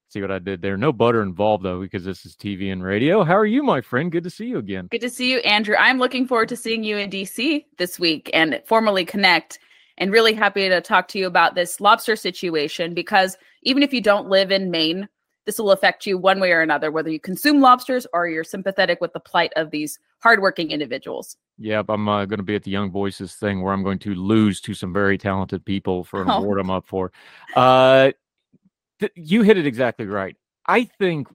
[SPEAKER 1] See what I did there? No butter involved though, because this is TV and radio. How are you, my friend? Good to see you again.
[SPEAKER 7] Good to see you, Andrew. I'm looking forward to seeing you in DC this week and formally connect. And really happy to talk to you about this lobster situation because even if you don't live in Maine, this will affect you one way or another, whether you consume lobsters or you're sympathetic with the plight of these hardworking individuals.
[SPEAKER 1] Yep, I'm uh, going to be at the Young Voices thing where I'm going to lose to some very talented people for an
[SPEAKER 7] Oh.
[SPEAKER 1] award I'm up for. Uh, th- you hit it exactly right. I think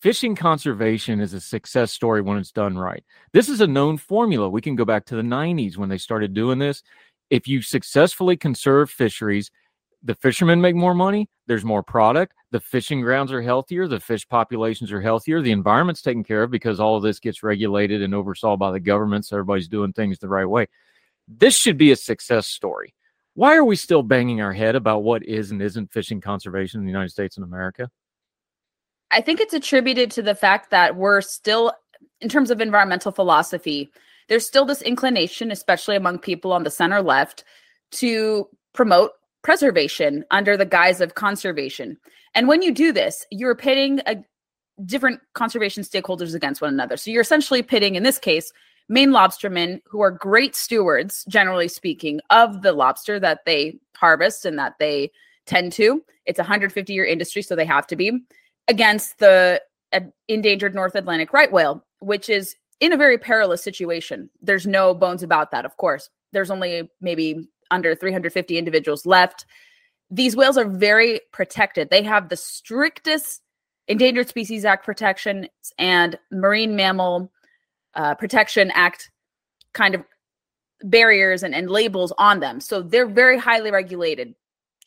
[SPEAKER 1] fishing conservation is a success story when it's done right. This is a known formula. We can go back to the 90s when they started doing this. If you successfully conserve fisheries, the fishermen make more money, there's more product, the fishing grounds are healthier, the fish populations are healthier, the environment's taken care of because all of this gets regulated and oversaw by the government, so everybody's doing things the right way. This should be a success story. Why are we still banging our head about what is and isn't fishing conservation in the United States and America?
[SPEAKER 7] I think it's attributed to the fact that we're still, in terms of environmental philosophy, there's still this inclination, especially among people on the center left, to promote preservation under the guise of conservation. And when you do this, you're pitting a, different conservation stakeholders against one another. So you're essentially pitting, in this case, Maine lobstermen who are great stewards, generally speaking, of the lobster that they harvest and that they tend to. It's a 150 year industry, so they have to be against the uh, endangered North Atlantic right whale, which is in a very perilous situation. There's no bones about that, of course. There's only maybe under 350 individuals left. These whales are very protected. They have the strictest Endangered Species Act protections and Marine Mammal uh, Protection Act kind of barriers and, and labels on them. So they're very highly regulated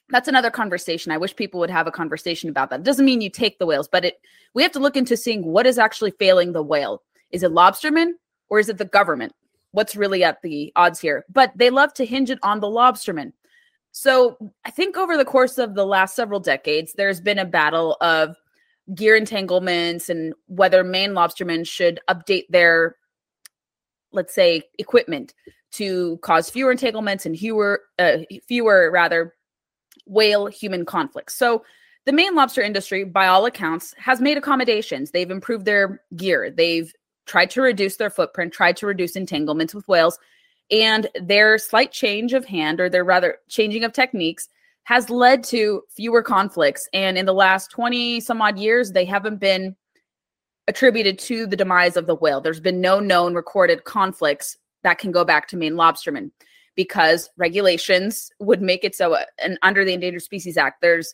[SPEAKER 7] that's another conversation. I wish people would have a conversation about that. It doesn't mean you take the whales, but it we have to look into seeing what is actually failing the whale. Is it lobstermen or is it the government? What's really at the odds here? But they love to hinge it on the lobstermen. So I think over the course of the last several decades, there's been a battle of gear entanglements and whether Maine lobstermen should update their, let's say, equipment to cause fewer entanglements and fewer, uh, fewer rather whale human conflicts. So the Maine lobster industry, by all accounts, has made accommodations. They've improved their gear. They've tried to reduce their footprint, tried to reduce entanglements with whales, and their slight change of hand, or their rather changing of techniques, has led to fewer conflicts. And in the last 20 some odd years, they haven't been attributed to the demise of the whale. There's been no known recorded conflicts that can go back to Maine lobstermen because regulations would make it so. uh, And under the Endangered Species Act, there's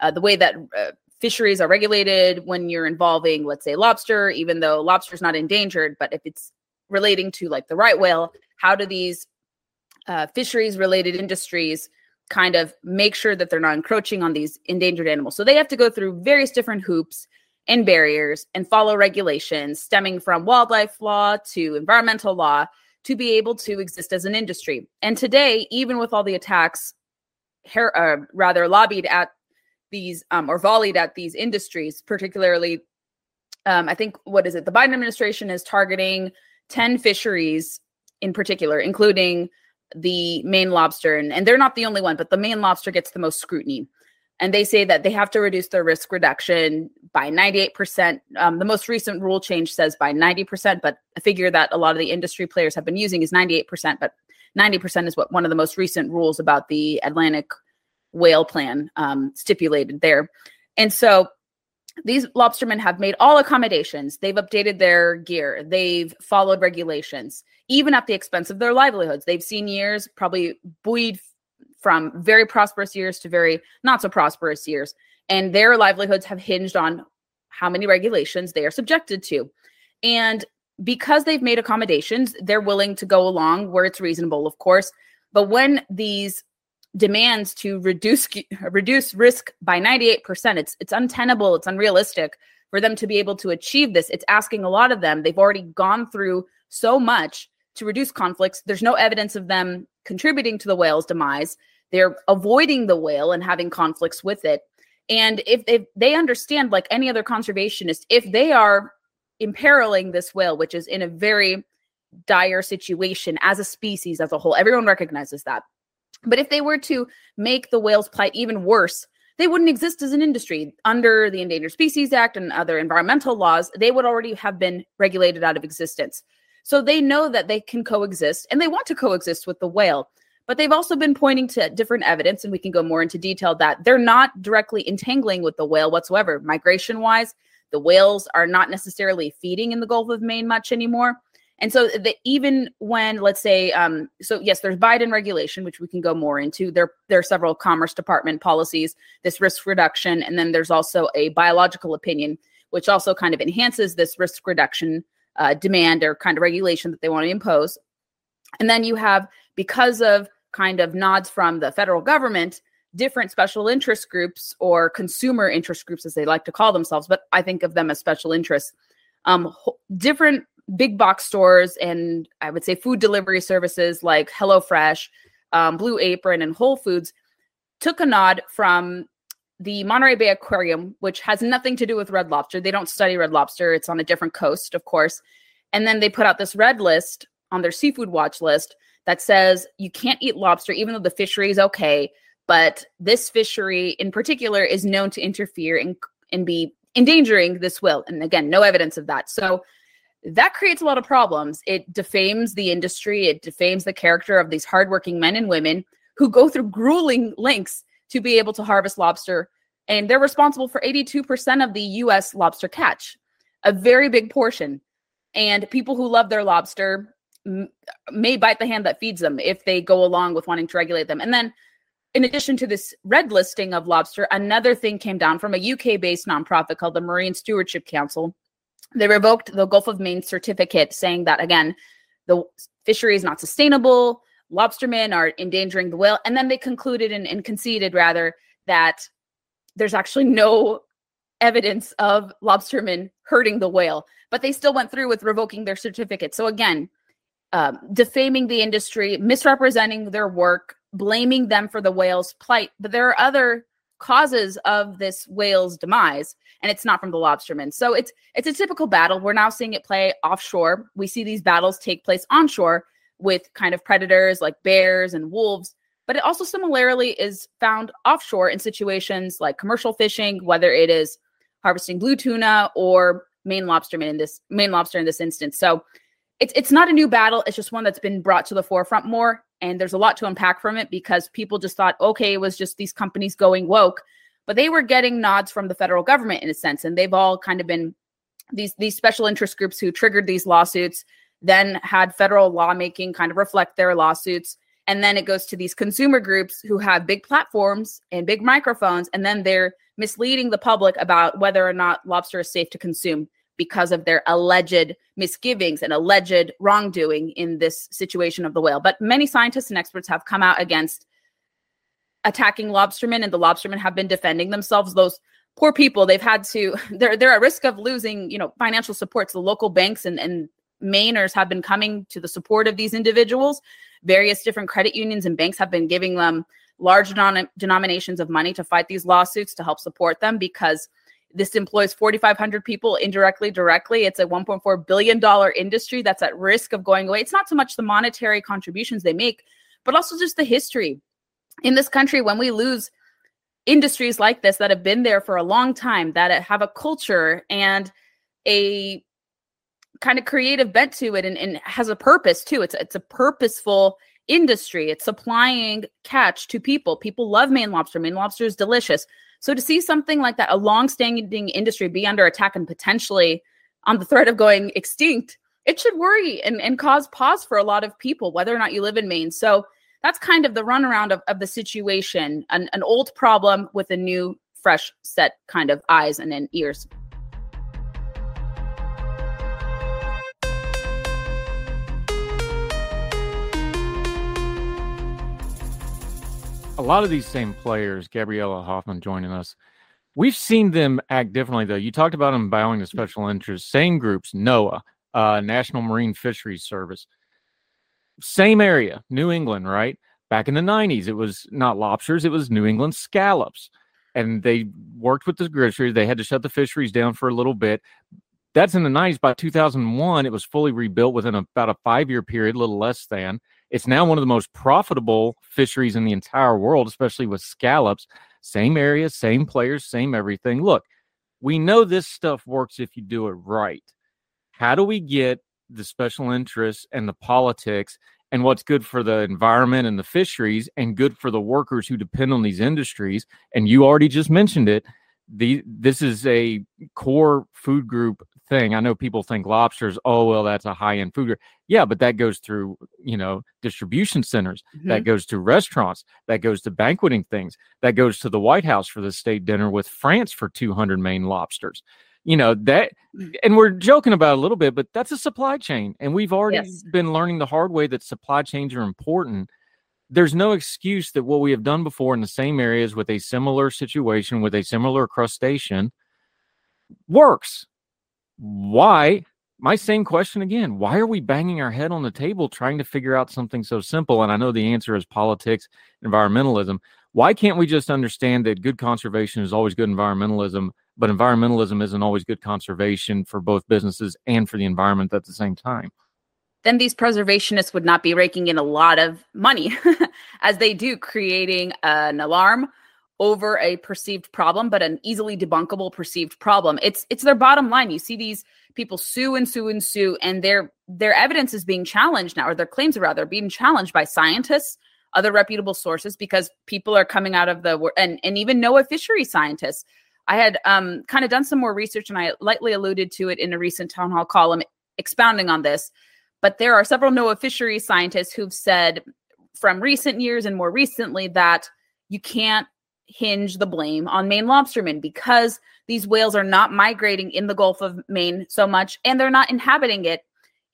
[SPEAKER 7] uh, the way that uh, fisheries are regulated when you're involving, let's say, lobster, even though lobster's not endangered, but if it's relating to like the right whale, how do these uh, fisheries related industries kind of make sure that they're not encroaching on these endangered animals? So they have to go through various different hoops and barriers and follow regulations stemming from wildlife law to environmental law to be able to exist as an industry. And today, even with all the attacks, her, uh, rather lobbied at these um, or volleyed at these industries, particularly, um, I think what is it? The Biden administration is targeting ten fisheries in particular, including the Maine lobster, and, and they're not the only one, but the Maine lobster gets the most scrutiny. And they say that they have to reduce their risk reduction by 98%. Um, the most recent rule change says by 90%, but a figure that a lot of the industry players have been using is 98%. But 90% is what one of the most recent rules about the Atlantic whale plan um, stipulated there. And so these lobstermen have made all accommodations. They've updated their gear. They've followed regulations, even at the expense of their livelihoods. They've seen years probably buoyed from very prosperous years to very not so prosperous years. And their livelihoods have hinged on how many regulations they are subjected to. And because they've made accommodations, they're willing to go along where it's reasonable, of course. But when these demands to reduce reduce risk by 98%, it's it's untenable, it's unrealistic for them to be able to achieve this. It's asking a lot of them. They've already gone through so much to reduce conflicts. There's no evidence of them contributing to the whale's demise. They're avoiding the whale and having conflicts with it. And if, if they understand, like any other conservationist, if they are imperiling this whale, which is in a very dire situation as a species as a whole. Everyone recognizes that. But if they were to make the whale's plight even worse, they wouldn't exist as an industry. Under the Endangered Species Act and other environmental laws, they would already have been regulated out of existence. So they know that they can coexist and they want to coexist with the whale. But they've also been pointing to different evidence, and we can go more into detail that they're not directly entangling with the whale whatsoever. Migration wise, the whales are not necessarily feeding in the Gulf of Maine much anymore. And so that even when, let's say, um, so yes, there's Biden regulation, which we can go more into. There, there are several Commerce Department policies, this risk reduction, and then there's also a biological opinion, which also kind of enhances this risk reduction uh, demand or kind of regulation that they want to impose. And then you have, because of kind of nods from the federal government, different special interest groups or consumer interest groups, as they like to call themselves, but I think of them as special interests. Um, different big box stores and I would say food delivery services like HelloFresh, um, Blue Apron, and Whole Foods took a nod from the Monterey Bay Aquarium, which has nothing to do with Red Lobster. They don't study Red Lobster, it's on a different coast, of course. And then they put out this red list on their seafood watch list that says you can't eat lobster, even though the fishery is okay. But this fishery in particular is known to interfere and, and be endangering this will. And again, no evidence of that. So that creates a lot of problems. It defames the industry, it defames the character of these hardworking men and women who go through grueling lengths to be able to harvest lobster. And they're responsible for 82% of the US lobster catch, a very big portion. And people who love their lobster m- may bite the hand that feeds them if they go along with wanting to regulate them. And then, in addition to this red listing of lobster, another thing came down from a UK based nonprofit called the Marine Stewardship Council they revoked the Gulf of Maine certificate, saying that again, the fishery is not sustainable. Lobstermen are endangering the whale. And then they concluded and, and conceded, rather, that there's actually no evidence of lobstermen hurting the whale, but they still went through with revoking their certificate. So, again, um, defaming the industry, misrepresenting their work, blaming them for the whale's plight. But there are other causes of this whale's demise and it's not from the lobstermen. So it's it's a typical battle. We're now seeing it play offshore. We see these battles take place onshore with kind of predators like bears and wolves but it also similarly is found offshore in situations like commercial fishing whether it is harvesting blue tuna or Maine lobsterman in this Maine lobster in this instance. So it's it's not a new battle. It's just one that's been brought to the forefront more and there's a lot to unpack from it because people just thought, okay, it was just these companies going woke, but they were getting nods from the federal government in a sense, and they've all kind of been these these special interest groups who triggered these lawsuits, then had federal lawmaking kind of reflect their lawsuits. And then it goes to these consumer groups who have big platforms and big microphones, and then they're misleading the public about whether or not lobster is safe to consume because of their alleged misgivings and alleged wrongdoing in this situation of the whale. But many scientists and experts have come out against attacking lobstermen, and the lobstermen have been defending themselves. Those poor people, they've had to, they're, they're at risk of losing, you know, financial support. to the local banks and, and Mainers have been coming to the support of these individuals. Various different credit unions and banks have been giving them large denom- denominations of money to fight these lawsuits to help support them because this employs 4,500 people indirectly, directly. It's a $1.4 billion industry that's at risk of going away. It's not so much the monetary contributions they make, but also just the history. In this country, when we lose industries like this that have been there for a long time, that have a culture and a kind of creative bent to it and, and has a purpose too. It's, it's a purposeful industry. It's supplying catch to people. People love Maine lobster. Maine lobster is delicious. So to see something like that, a long-standing industry be under attack and potentially on the threat of going extinct, it should worry and, and cause pause for a lot of people, whether or not you live in Maine. So that's kind of the runaround of, of the situation, an, an old problem with a new, fresh set kind of eyes and, and ears.
[SPEAKER 1] A lot of these same players, Gabriella Hoffman joining us, we've seen them act differently, though. You talked about them bowing to special interests, same groups, NOAA, uh, National Marine Fisheries Service, same area, New England, right? Back in the 90s, it was not lobsters, it was New England scallops. And they worked with the fisheries. They had to shut the fisheries down for a little bit. That's in the 90s. By 2001, it was fully rebuilt within about a five year period, a little less than. It's now one of the most profitable fisheries in the entire world, especially with scallops. Same area, same players, same everything. Look, we know this stuff works if you do it right. How do we get the special interests and the politics and what's good for the environment and the fisheries and good for the workers who depend on these industries? And you already just mentioned it. The, this is a core food group thing. I know people think lobsters, oh well, that's a high end food. Yeah, but that goes through you know distribution centers, that
[SPEAKER 7] Mhm.
[SPEAKER 1] goes to restaurants, that goes to banqueting things, that goes to the White House for the state dinner with France for 200 Maine lobsters. You know that, and we're joking about a little bit, but that's a supply chain, and we've already
[SPEAKER 7] Yes.
[SPEAKER 1] been learning the hard way that supply chains are important. There's no excuse that what we have done before in the same areas with a similar situation with a similar crustacean works why my same question again why are we banging our head on the table trying to figure out something so simple? And i know the answer is politics environmentalism. Why can't we just understand that good conservation is always good environmentalism but environmentalism isn't always good conservation for both businesses and for the environment at the same time?
[SPEAKER 7] Then these preservationists would not be raking in a lot of money as they do creating an alarm over a perceived problem but an easily debunkable perceived problem. It's it's their bottom line. You see these people sue and sue and sue and their their evidence is being challenged now or their claims are rather being challenged by scientists other reputable sources because people are coming out of the and and even NOAA fishery scientists. I had um, kind of done some more research and I lightly alluded to it in a recent Townhall column expounding on this but there are several NOAA fisheries scientists who've said from recent years and more recently that you can't hinge the blame on Maine lobstermen because these whales are not migrating in the Gulf of Maine so much and they're not inhabiting it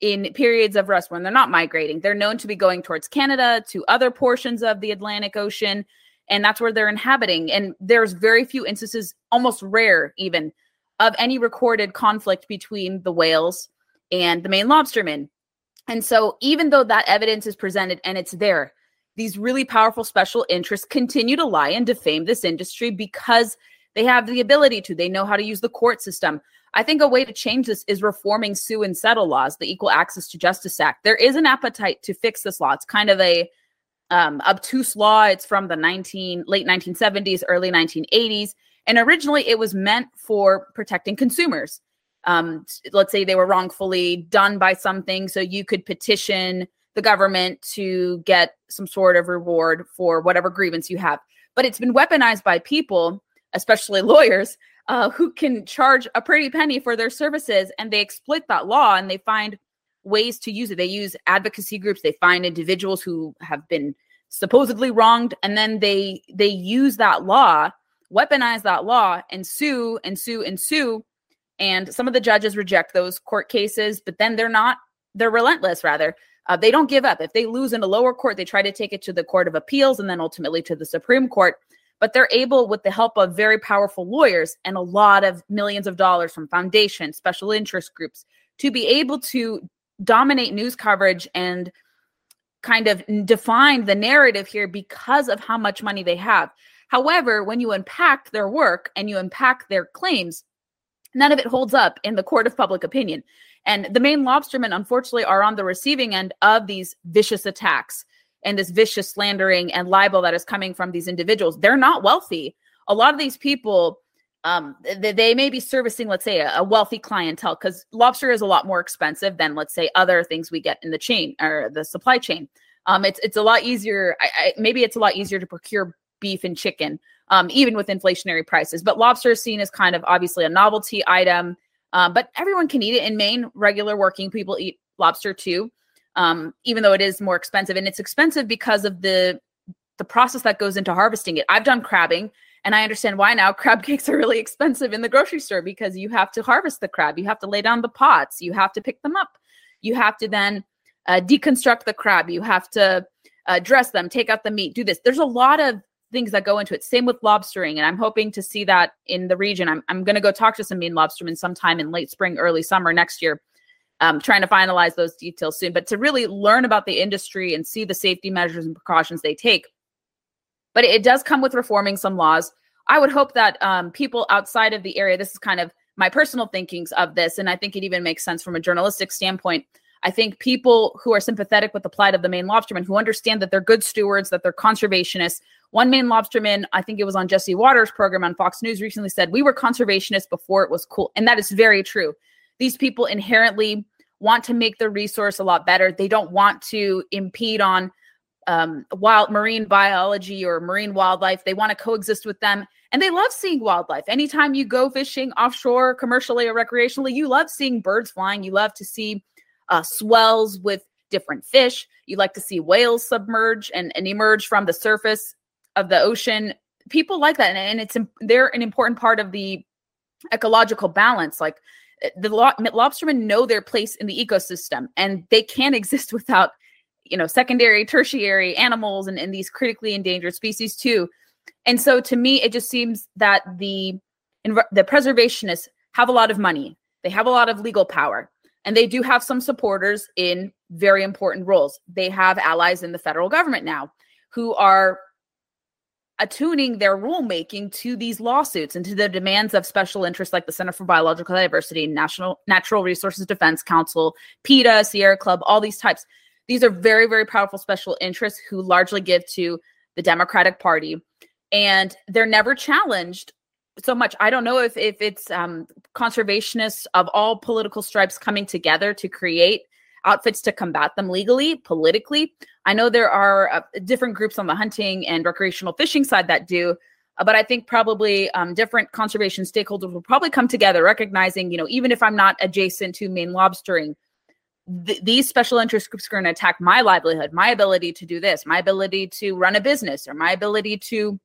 [SPEAKER 7] in periods of rest when they're not migrating. They're known to be going towards Canada, to other portions of the Atlantic Ocean, and that's where they're inhabiting. And there's very few instances, almost rare even, of any recorded conflict between the whales and the Maine lobstermen. And so, even though that evidence is presented and it's there, these really powerful special interests continue to lie and defame this industry because they have the ability to. They know how to use the court system. I think a way to change this is reforming sue and settle laws, the Equal Access to Justice Act. There is an appetite to fix this law. It's kind of a um, obtuse law. It's from the 19 late 1970s, early 1980s, and originally it was meant for protecting consumers um, let's say they were wrongfully done by something, so you could petition the government to get some sort of reward for whatever grievance you have. But it's been weaponized by people, especially lawyers, uh, who can charge a pretty penny for their services, and they exploit that law and they find ways to use it. They use advocacy groups. They find individuals who have been supposedly wronged, and then they they use that law, weaponize that law, and sue and sue and sue and some of the judges reject those court cases but then they're not they're relentless rather uh, they don't give up. If they lose in a lower court they try to take it to the court of appeals and then ultimately to the supreme court. But they're able with the help of very powerful lawyers and a lot of millions of dollars from foundations special interest groups to be able to dominate news coverage and kind of define the narrative here because of how much money they have. However when you unpack their work and you unpack their claims none of it holds up in the court of public opinion. And the Maine lobstermen, unfortunately, are on the receiving end of these vicious attacks and this vicious slandering and libel that is coming from these individuals. They're not wealthy. A lot of these people, um, they, they may be servicing, let's say, a, a wealthy clientele because lobster is a lot more expensive than, let's say, other things we get in the chain or the supply chain. Um, it's it's a lot easier. I, I, maybe it's a lot easier to procure beef and chicken um, even with inflationary prices. But lobster is seen as kind of obviously a novelty item, um, but everyone can eat it. In Maine, regular working people eat lobster too, um, even though it is more expensive. And it's expensive because of the the process that goes into harvesting it. I've done crabbing, and I understand why now. Crab cakes are really expensive in the grocery store because you have to harvest the crab, you have to lay down the pots, you have to pick them up, you have to then uh, deconstruct the crab, you have to uh, dress them, take out the meat, do this. There's a lot of things that go into it. Same with lobstering, and I'm hoping to see that in the region. I'm I'm going to go talk to some Maine lobstermen sometime in late spring, early summer next year. Um, trying to finalize those details soon, but to really learn about the industry and see the safety measures and precautions they take. But it does come with reforming some laws. I would hope that um, people outside of the area, this is kind of my personal thinkings of this, and I think it even makes sense from a journalistic standpoint. I think people who are sympathetic with the plight of the Maine lobstermen, who understand that they're good stewards, that they're conservationists. One Maine lobsterman, I think it was on Jesse Watters' program on Fox News recently, said, We were conservationists before it was cool. And that is very true. These people inherently want to make the resource a lot better. They don't want to impede on um, wild marine biology or marine wildlife. They want to coexist with them. And they love seeing wildlife. Anytime you go fishing offshore, commercially or recreationally, you love seeing birds flying. You love to see uh, swells with different fish. You like to see whales submerge and, and emerge from the surface of the ocean. People like that, and, and it's they're an important part of the ecological balance. Like eh, the lo- lobstermen know their place in the ecosystem, and they can't exist without you know secondary, tertiary animals and, and these critically endangered species too. And so, to me, it just seems that the the preservationists have a lot of money. They have a lot of legal power and they do have some supporters in very important roles. They have allies in the federal government now who are attuning their rulemaking to these lawsuits and to the demands of special interests like the Center for Biological Diversity, National Natural Resources Defense Council, PETA, Sierra Club, all these types. These are very, very powerful special interests who largely give to the Democratic Party. And they're never challenged so much. I don't know if if it's um, conservationists of all political stripes coming together to create outfits to combat them legally, politically. I know there are uh, different groups on the hunting and recreational fishing side that do, uh, but I think probably um, different conservation stakeholders will probably come together, recognizing, you know, even if I'm not adjacent to Maine lobstering, th- these special interest groups are going to attack my livelihood, my ability to do this, my ability to run a business, or my ability to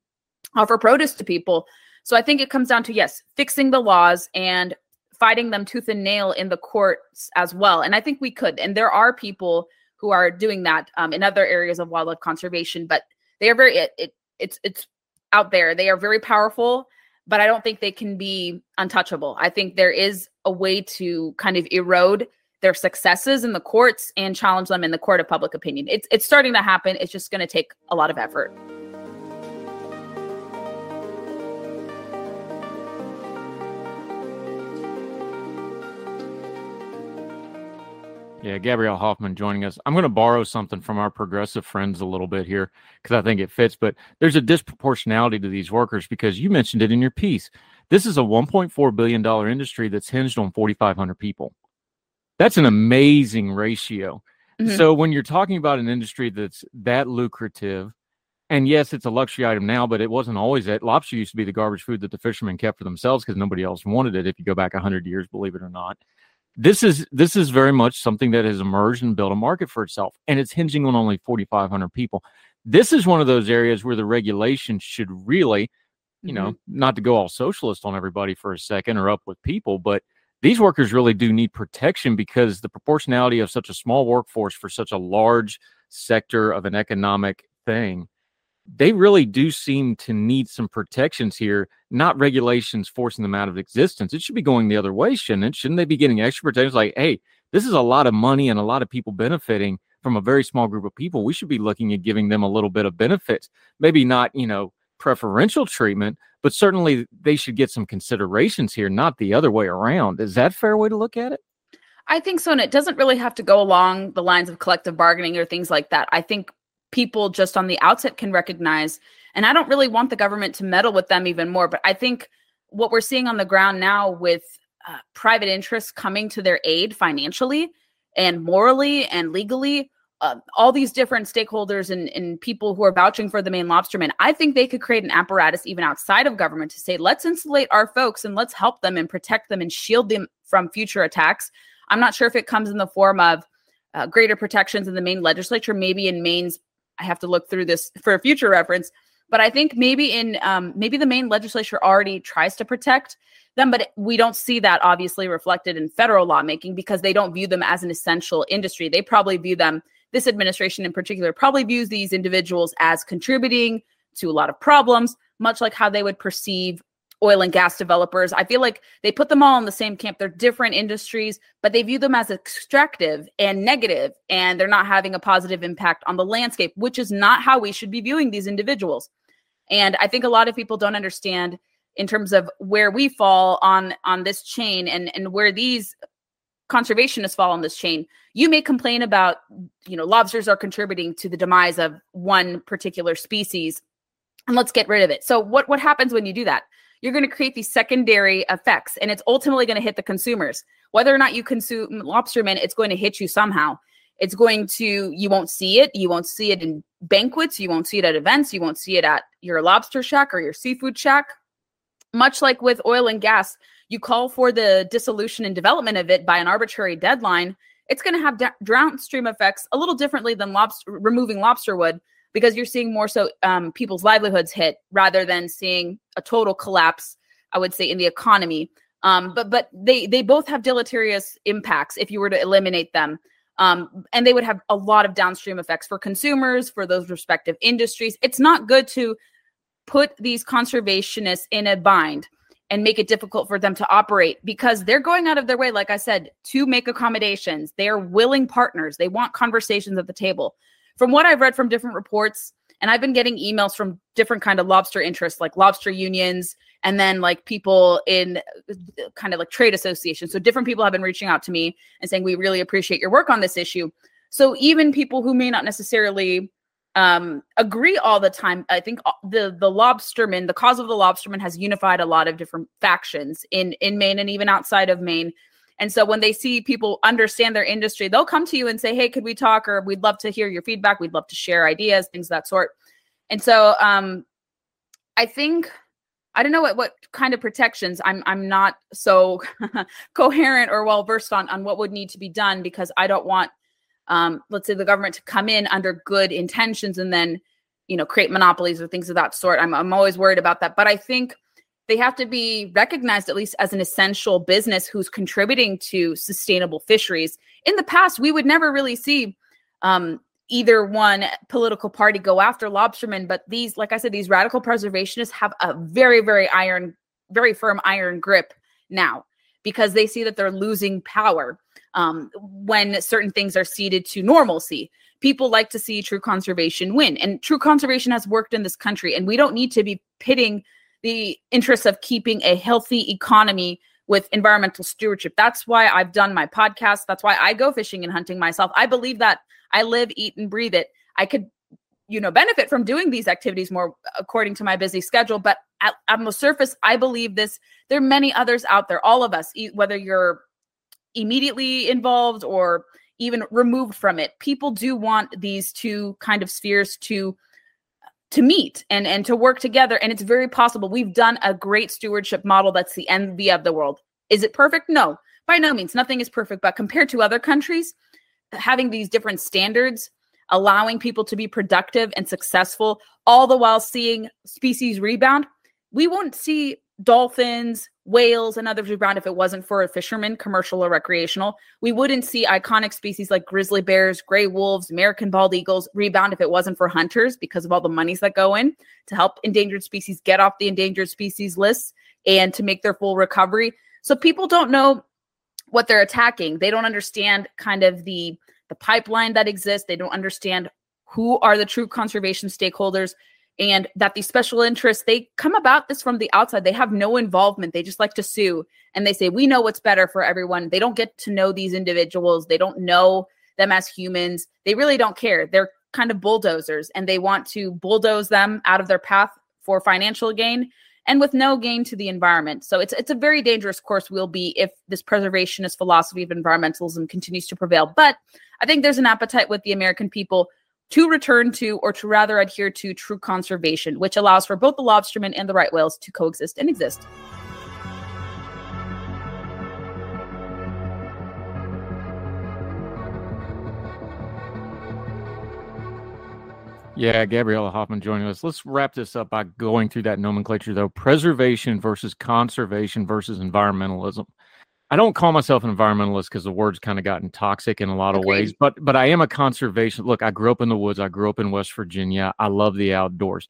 [SPEAKER 7] offer produce to people. So I think it comes down to yes, fixing the laws and fighting them tooth and nail in the courts as well. And I think we could. And there are people who are doing that um, in other areas of wildlife conservation, but they are very it, it it's it's out there. They are very powerful, but I don't think they can be untouchable. I think there is a way to kind of erode their successes in the courts and challenge them in the court of public opinion. It's it's starting to happen. It's just going to take a lot of effort.
[SPEAKER 1] Yeah, Gabrielle Hoffman joining us. I'm going to borrow something from our progressive friends a little bit here because I think it fits, but there's a disproportionality to these workers because you mentioned it in your piece. This is a $1.4 billion industry that's hinged on 4,500 people. That's an amazing ratio. Mm-hmm. So when you're talking about an industry that's that lucrative, and yes, it's a luxury item now, but it wasn't always that. Lobster used to be the garbage food that the fishermen kept for themselves because nobody else wanted it. If you go back 100 years, believe it or not this is this is very much something that has emerged and built a market for itself and it's hinging on only 4500 people this is one of those areas where the regulation should really you know mm-hmm. not to go all socialist on everybody for a second or up with people but these workers really do need protection because the proportionality of such a small workforce for such a large sector of an economic thing they really do seem to need some protections here, not regulations forcing them out of existence. It should be going the other way, shouldn't it? Shouldn't they be getting extra protections? Like, hey, this is a lot of money and a lot of people benefiting from a very small group of people. We should be looking at giving them a little bit of benefits. Maybe not, you know, preferential treatment, but certainly they should get some considerations here, not the other way around. Is that a fair way to look at it?
[SPEAKER 7] I think so. And it doesn't really have to go along the lines of collective bargaining or things like that. I think people just on the outset can recognize. And I don't really want the government to meddle with them even more, but I think what we're seeing on the ground now with uh, private interests coming to their aid financially and morally and legally, uh, all these different stakeholders and, and people who are vouching for the Maine lobstermen, I think they could create an apparatus even outside of government to say, let's insulate our folks and let's help them and protect them and shield them from future attacks. I'm not sure if it comes in the form of uh, greater protections in the Maine legislature, maybe in Maine's I have to look through this for a future reference. But I think maybe in um, maybe the Maine legislature already tries to protect them, but we don't see that obviously reflected in federal lawmaking because they don't view them as an essential industry. They probably view them. This administration in particular probably views these individuals as contributing to a lot of problems, much like how they would perceive oil and gas developers. I feel like they put them all in the same camp. They're different industries, but they view them as extractive and negative, and they're not having a positive impact on the landscape, which is not how we should be viewing these individuals. And I think a lot of people don't understand in terms of where we fall on on this chain and and where these conservationists fall on this chain you may complain about you know lobsters are contributing to the demise of one particular species and let's get rid of it so what what happens when you do that you're going to create these secondary effects and it's ultimately going to hit the consumers. Whether or not you consume lobsterman it's going to hit you somehow. It's going to you won't see it you won't see it in banquets you won't see it at events you won't see it at your lobster shack or your seafood shack. Much like with oil and gas you call for the dissolution and development of it by an arbitrary deadline it's going to have downstream effects a little differently than lobster removing lobster wood because you're seeing more so um, people's livelihoods hit rather than seeing a total collapse i would say in the economy. Um, but but they they both have deleterious impacts if you were to eliminate them. Um, and they would have a lot of downstream effects for consumers for those respective industries. It's not good to put these conservationists in a bind and make it difficult for them to operate because they're going out of their way like i said to make accommodations. They are willing partners. They want conversations at the table from what i've read from different reports and i've been getting emails from different kind of lobster interests like lobster unions and then like people in kind of like trade associations so different people have been reaching out to me and saying we really appreciate your work on this issue so even people who may not necessarily um, agree all the time. I think uh, the the lobsterman, the cause of the lobsterman, has unified a lot of different factions in in Maine and even outside of Maine. And so when they see people understand their industry, they'll come to you and say, "Hey, could we talk?" Or "We'd love to hear your feedback. We'd love to share ideas, things of that sort." And so um, I think I don't know what what kind of protections. I'm I'm not so coherent or well versed on on what would need to be done because I don't want um, let's say the government to come in under good intentions and then you know create monopolies or things of that sort i'm, I'm always worried about that but i think they have to be recognized at least as an essential business who's contributing to sustainable fisheries in the past we would never really see um, either one political party go after lobstermen but these like i said these radical preservationists have a very very iron very firm iron grip now because they see that they're losing power um, when certain things are ceded to normalcy. People like to see true conservation win, and true conservation has worked in this country. And we don't need to be pitting the interests of keeping a healthy economy with environmental stewardship. That's why I've done my podcast. That's why I go fishing and hunting myself. I believe that I live, eat, and breathe it. I could, you know, benefit from doing these activities more according to my busy schedule. But at, on the surface, I believe this. There are many others out there, all of us, whether you're immediately involved or even removed from it people do want these two kind of spheres to to meet and and to work together. And it's very possible. We've done a great stewardship model that's the envy of the world. Is it perfect? No. By no means. Nothing is perfect. But compared to other countries having these different standards allowing people to be productive and successful all the while seeing species rebound we won't see dolphins, whales, and others rebound if it wasn't for a fisherman, commercial or recreational. We wouldn't see iconic species like grizzly bears, gray wolves, American bald eagles rebound if it wasn't for hunters because of all the monies that go in to help endangered species get off the endangered species list and to make their full recovery. So people don't know what they're attacking. They don't understand kind of the the pipeline that exists. They don't understand who are the true conservation stakeholders and that these special interests they come about this from the outside. They have no involvement. They just like to sue and they say we know what's better for everyone. They don't get to know these individuals. They don't know them as humans. They really don't care. They're kind of bulldozers and they want to bulldoze them out of their path for financial gain and with no gain to the environment. So it's it's a very dangerous course we'll be if this preservationist philosophy of environmentalism continues to prevail. But i think there's an appetite with the american people to return to or to rather adhere to true conservation, which allows for both the lobstermen and the right whales to coexist and exist.
[SPEAKER 1] Yeah, Gabriella Hoffman joining us. Let's wrap this up by going through that nomenclature, though. Preservation versus conservation versus environmentalism. I don't call myself an environmentalist because the word's kind of gotten toxic in a lot of ways, but but I am a conservation. Look, I grew up in the woods. I grew up in West Virginia. I love the outdoors.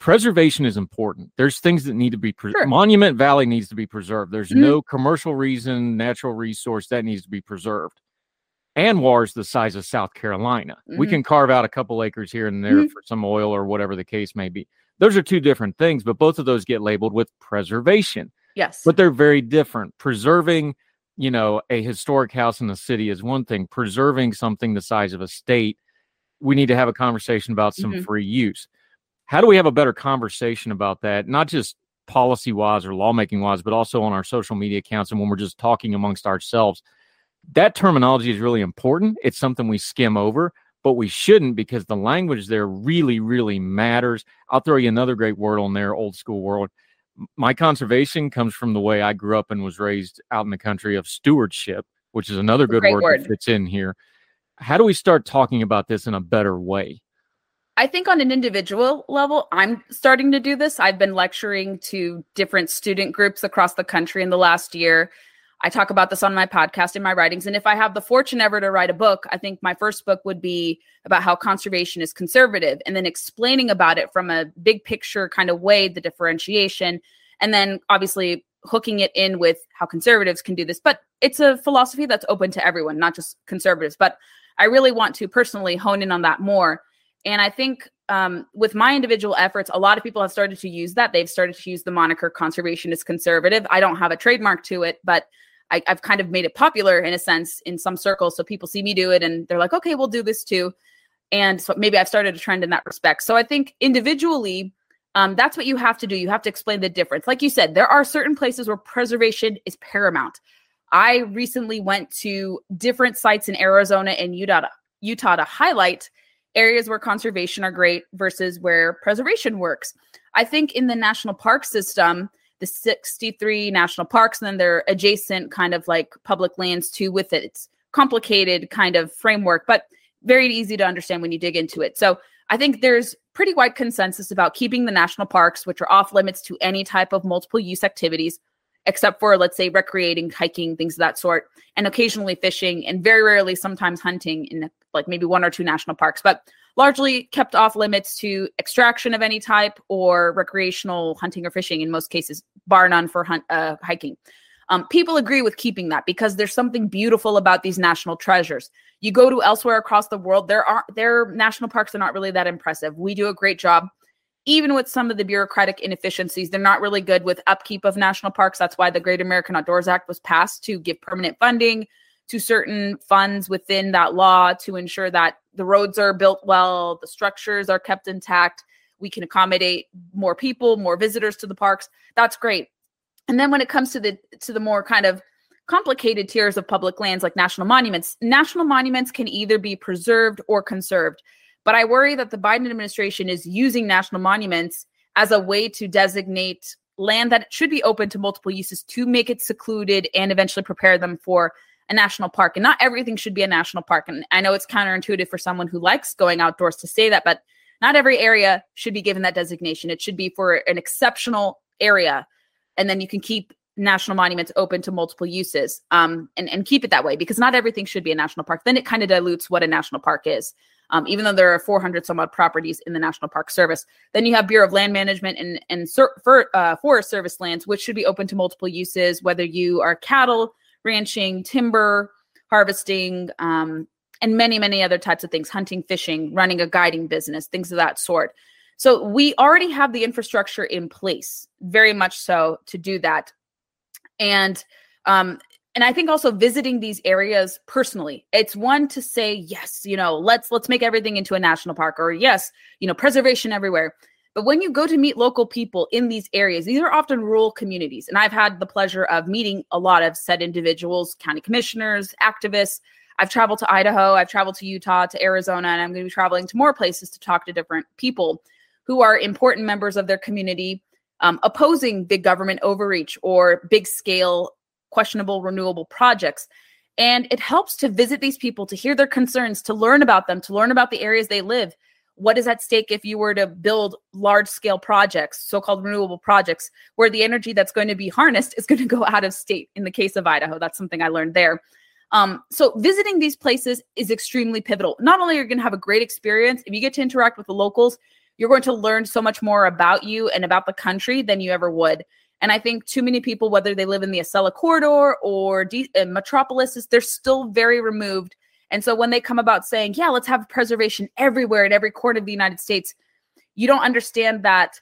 [SPEAKER 1] Preservation is important. There's things that need to be pre-
[SPEAKER 7] Sure.
[SPEAKER 1] Monument Valley needs to be preserved. There's
[SPEAKER 7] Mhm.
[SPEAKER 1] no commercial reason, natural resource that needs to be preserved. ANWR's the size of South Carolina. We
[SPEAKER 7] Mhm.
[SPEAKER 1] can carve out a couple acres here and there
[SPEAKER 7] Mhm.
[SPEAKER 1] for some oil or whatever the case may be. Those are two different things, but both of those get labeled with preservation.
[SPEAKER 7] Yes.
[SPEAKER 1] But they're very different. Preserving, you know, a historic house in the city is one thing. Preserving something the size of a state, we need to have a conversation about some
[SPEAKER 7] Mhm.
[SPEAKER 1] free use. How do we have a better conversation about that? Not just policy wise or lawmaking wise, but also on our social media accounts and when we're just talking amongst ourselves. That terminology is really important. It's something we skim over, but we shouldn't because the language there really, really matters. I'll throw you another great word on there, old school word. My conservation comes from the way I grew up and was raised out in the country of stewardship, which is another good word,
[SPEAKER 7] word.
[SPEAKER 1] that fits in here. How do we start talking about this in a better way?
[SPEAKER 7] I think on an individual level, I'm starting to do this. I've been lecturing to different student groups across the country in the last year. I talk about this on my podcast in my writings. And if I have the fortune ever to write a book, I think my first book would be about how conservation is conservative and then explaining about it from a big picture kind of way, the differentiation, and then obviously hooking it in with how conservatives can do this. But it's a philosophy that's open to everyone, not just conservatives. But I really want to personally hone in on that more. And I think um, with my individual efforts, a lot of people have started to use that. They've started to use the moniker conservation is conservative. I don't have a trademark to it, but I, I've kind of made it popular in a sense in some circles. So people see me do it and they're like, okay, we'll do this too. And so maybe I've started a trend in that respect. So I think individually, um, that's what you have to do. You have to explain the difference. Like you said, there are certain places where preservation is paramount. I recently went to different sites in Arizona and Utah, Utah to highlight areas where conservation are great versus where preservation works. I think in the national park system, the 63 national parks and then their adjacent kind of like public lands too with it. It's complicated kind of framework, but very easy to understand when you dig into it. So I think there's pretty wide consensus about keeping the national parks, which are off limits to any type of multiple use activities, except for, let's say, recreating, hiking, things of that sort, and occasionally fishing, and very rarely sometimes hunting in like maybe one or two national parks, but largely kept off limits to extraction of any type or recreational hunting or fishing in most cases, bar none for hunt, uh, hiking. Um, people agree with keeping that because there's something beautiful about these national treasures. You go to elsewhere across the world, there are their national parks are not really that impressive. We do a great job, even with some of the bureaucratic inefficiencies. They're not really good with upkeep of national parks. That's why the Great American Outdoors Act was passed to give permanent funding to certain funds within that law to ensure that the roads are built well, the structures are kept intact. We can accommodate more people, more visitors to the parks. That's great. And then when it comes to the to the more kind of complicated tiers of public lands like national monuments, national monuments can either be preserved or conserved. But I worry that the Biden administration is using national monuments as a way to designate land that should be open to multiple uses to make it secluded and eventually prepare them for a national park. And not everything should be a national park. And I know it's counterintuitive for someone who likes going outdoors to say that, but not every area should be given that designation. It should be for an exceptional area. And then you can keep national monuments open to multiple uses um, and, and keep it that way because not everything should be a national park. Then it kind of dilutes what a national park is. Um, even though there are 400 some odd properties in the National Park Service. Then you have Bureau of Land Management and, and for, uh, Forest Service lands, which should be open to multiple uses, whether you are cattle, ranching, timber, harvesting, um, and many, many other types of things hunting, fishing, running a guiding business, things of that sort. So we already have the infrastructure in place, very much so, to do that. And um, and I think also visiting these areas personally, it's one to say yes, you know, let's let's make everything into a national park, or yes, you know, preservation everywhere. But when you go to meet local people in these areas, these are often rural communities. And I've had the pleasure of meeting a lot of said individuals, county commissioners, activists. I've traveled to Idaho, I've traveled to Utah, to Arizona, and I'm going to be traveling to more places to talk to different people who are important members of their community, um, opposing big government overreach or big scale questionable renewable projects. And it helps to visit these people, to hear their concerns, to learn about them, to learn about the areas they live. What is at stake if you were to build large scale projects, so called renewable projects, where the energy that's going to be harnessed is going to go out of state? In the case of Idaho, that's something I learned there. Um, so visiting these places is extremely pivotal. Not only are you going to have a great experience, if you get to interact with the locals, you're going to learn so much more about you and about the country than you ever would. And I think too many people, whether they live in the Acela corridor or D- uh, Metropolis, they're still very removed And so when they come about saying, yeah, let's have preservation everywhere in every corner of the United States, you don't understand that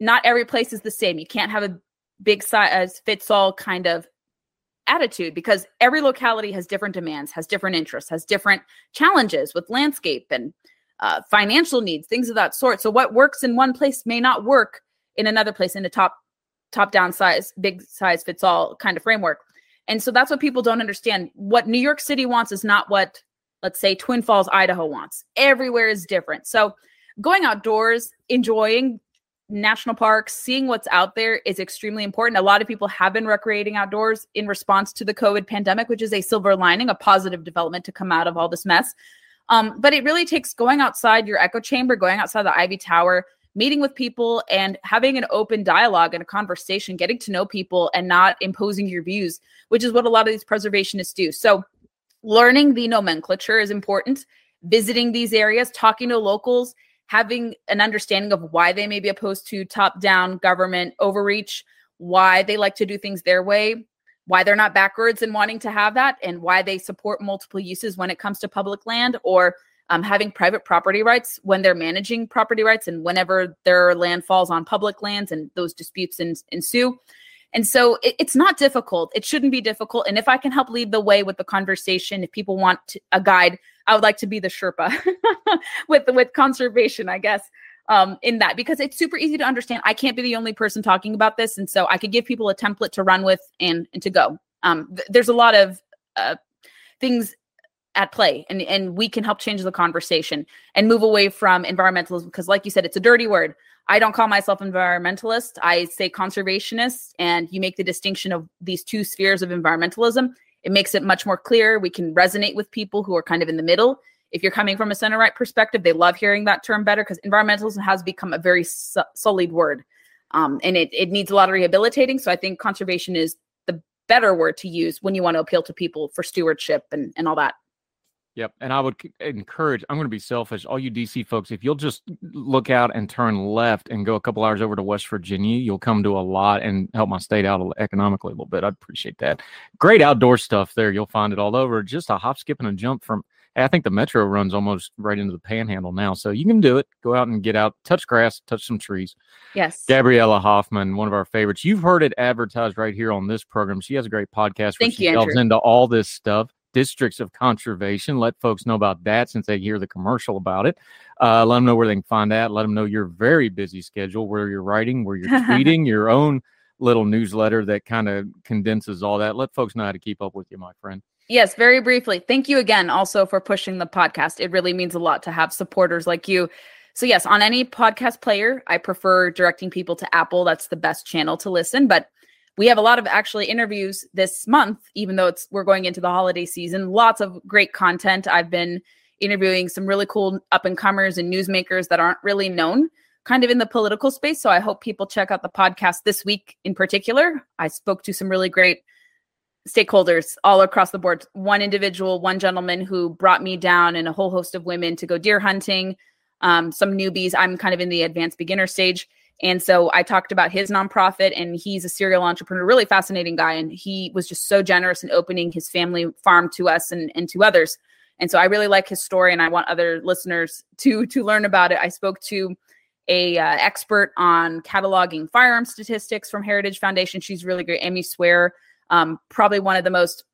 [SPEAKER 7] not every place is the same. You can't have a big size fits all kind of attitude because every locality has different demands, has different interests, has different challenges with landscape and uh, financial needs, things of that sort. So what works in one place may not work in another place in a top top down size, big size fits all kind of framework. And so that's what people don't understand. What New York City wants is not what, let's say, Twin Falls, Idaho wants. Everywhere is different. So going outdoors, enjoying national parks, seeing what's out there is extremely important. A lot of people have been recreating outdoors in response to the COVID pandemic, which is a silver lining, a positive development to come out of all this mess. Um, but it really takes going outside your echo chamber, going outside the Ivy Tower, meeting with people and having an open dialogue and a conversation, getting to know people and not imposing your views, which is what a lot of these preservationists do. So, learning the nomenclature is important, visiting these areas, talking to locals, having an understanding of why they may be opposed to top down government overreach, why they like to do things their way, why they're not backwards in wanting to have that, and why they support multiple uses when it comes to public land or um, having private property rights when they're managing property rights and whenever their land falls on public lands and those disputes en- ensue. And so it, it's not difficult. It shouldn't be difficult. And if I can help lead the way with the conversation, if people want to, a guide, I would like to be the Sherpa with with conservation, I guess. Um, in that because it's super easy to understand. I can't be the only person talking about this, and so I could give people a template to run with and and to go. Um, th- there's a lot of uh, things at play and and we can help change the conversation and move away from environmentalism because like you said it's a dirty word. I don't call myself environmentalist. I say conservationist and you make the distinction of these two spheres of environmentalism. It makes it much more clear. We can resonate with people who are kind of in the middle. If you're coming from a center right perspective they love hearing that term better because environmentalism has become a very su- sullied word. Um, and it, it needs a lot of rehabilitating so i think conservation is the better word to use when you want to appeal to people for stewardship and, and all that
[SPEAKER 1] Yep. And I would encourage, I'm going to be selfish. All you DC folks, if you'll just look out and turn left and go a couple hours over to West Virginia, you'll come to a lot and help my state out economically a little bit. I'd appreciate that. Great outdoor stuff there. You'll find it all over. Just a hop, skip, and a jump from, I think the metro runs almost right into the panhandle now. So you can do it. Go out and get out, touch grass, touch some trees.
[SPEAKER 7] yes
[SPEAKER 1] Gabriella Hoffman, one of our favorites. You've heard it advertised right here on this program. She has a great podcast where
[SPEAKER 7] Thank
[SPEAKER 1] she
[SPEAKER 7] you,
[SPEAKER 1] delves
[SPEAKER 7] Andrew.
[SPEAKER 1] into all this stuff. Districts of conservation. Let folks know about that since they hear the commercial about it. Uh, let them know where they can find that. Let them know your very busy schedule, where you're writing, where you're tweeting, your own little newsletter that kind of condenses all that. Let folks know how to keep up with you, my friend.
[SPEAKER 7] Yes, very briefly. Thank you again also for pushing the podcast. It really means a lot to have supporters like you. So, yes, on any podcast player, I prefer directing people to Apple. That's the best channel to listen. But we have a lot of actually interviews this month, even though it's we're going into the holiday season. Lots of great content. I've been interviewing some really cool up and comers and newsmakers that aren't really known kind of in the political space. So I hope people check out the podcast this week in particular. I spoke to some really great stakeholders all across the board. One individual, one gentleman who brought me down and a whole host of women to go deer hunting, um, some newbies. I'm kind of in the advanced beginner stage. And so I talked about his nonprofit, and he's a serial entrepreneur, really fascinating guy. And he was just so generous in opening his family farm to us and, and to others. And so I really like his story, and I want other listeners to to learn about it. I spoke to a uh, expert on cataloging firearm statistics from Heritage Foundation. She's really great, Amy Swearer, um, probably one of the most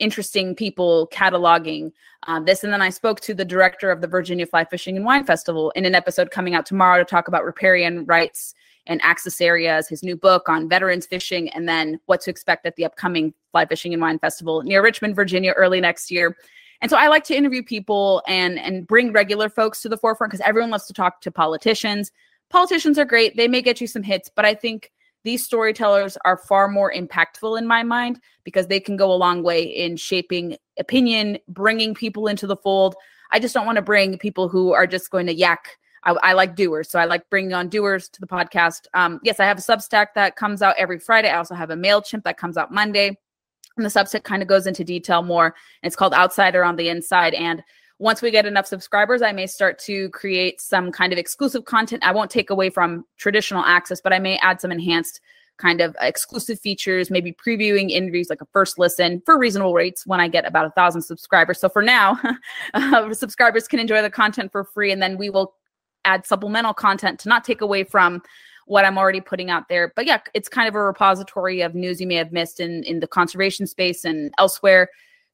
[SPEAKER 7] interesting people cataloging uh, this. And then I spoke to the director of the Virginia Fly Fishing and Wine Festival in an episode coming out tomorrow to talk about riparian rights and access areas, his new book on veterans fishing, and then what to expect at the upcoming Fly Fishing and Wine Festival near Richmond, Virginia, early next year. And so I like to interview people and and bring regular folks to the forefront because everyone loves to talk to politicians. Politicians are great; they may get you some hits, but I think these storytellers are far more impactful in my mind because they can go a long way in shaping opinion, bringing people into the fold. I just don't want to bring people who are just going to yak. I, I like doers, so I like bringing on doers to the podcast. Um, yes, I have a Substack that comes out every Friday. I also have a Mailchimp that comes out Monday, and the Substack kind of goes into detail more. It's called Outsider on the Inside, and once we get enough subscribers, I may start to create some kind of exclusive content. I won't take away from traditional access, but I may add some enhanced kind of exclusive features, maybe previewing interviews like a first listen for reasonable rates when I get about a thousand subscribers. So for now, uh, subscribers can enjoy the content for free, and then we will add supplemental content to not take away from what I'm already putting out there. But yeah, it's kind of a repository of news you may have missed in in the conservation space and elsewhere.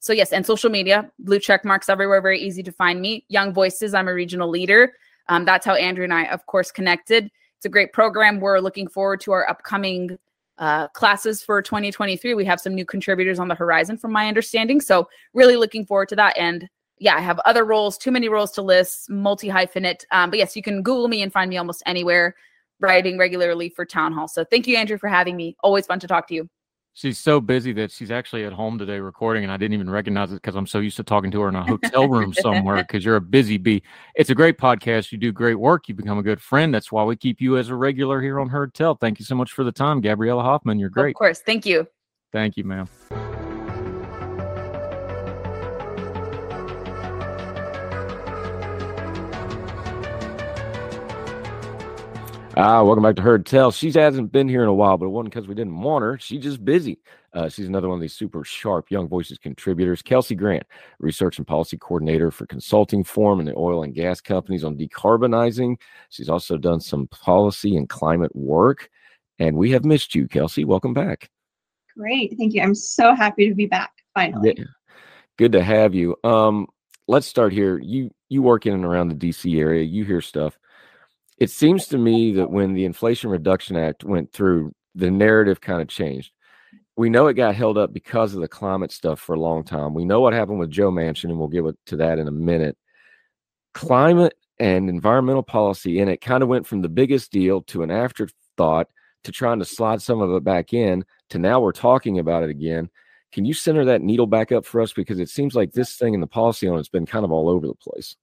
[SPEAKER 7] So yes, and social media, blue check marks everywhere, very easy to find me. Young Voices, I'm a regional leader. Um, that's how Andrew and I, of course, connected. It's a great program. We're looking forward to our upcoming uh, classes for 2023. We have some new contributors on the horizon, from my understanding. So really looking forward to that. And yeah, I have other roles, too many roles to list, multi hyphenate. Um, but yes, you can Google me and find me almost anywhere, writing regularly for Townhall. So thank you, Andrew, for having me. Always fun to talk to you.
[SPEAKER 8] She's so busy that she's actually at home today recording, and I didn't even recognize it because I'm so used to talking to her in a hotel room somewhere. Because you're a busy bee. It's a great podcast. You do great work. You become a good friend. That's why we keep you as a regular here on Heard Tell. Thank you so much for the time, Gabriella Hoffman. You're great.
[SPEAKER 7] Of course. Thank you.
[SPEAKER 8] Thank you, ma'am. Ah, welcome back to Heard Tell. She hasn't been here in a while, but it wasn't because we didn't want her. She's just busy. Uh, she's another one of these super sharp Young Voices contributors. Kelsey Grant, research and policy coordinator for consulting forum and the oil and gas companies on decarbonizing. She's also done some policy and climate work. And we have missed you, Kelsey. Welcome back.
[SPEAKER 9] Great. Thank you. I'm so happy to be back finally.
[SPEAKER 8] Yeah. Good to have you. Um, let's start here. You you work in and around the DC area. You hear stuff it seems to me that when the Inflation Reduction Act went through, the narrative kind of changed. We know it got held up because of the climate stuff for a long time. We know what happened with Joe Manchin, and we'll get to that in a minute. Climate and environmental policy and it kind of went from the biggest deal to an afterthought to trying to slide some of it back in to now we're talking about it again. Can you center that needle back up for us? Because it seems like this thing in the policy on it's been kind of all over the place.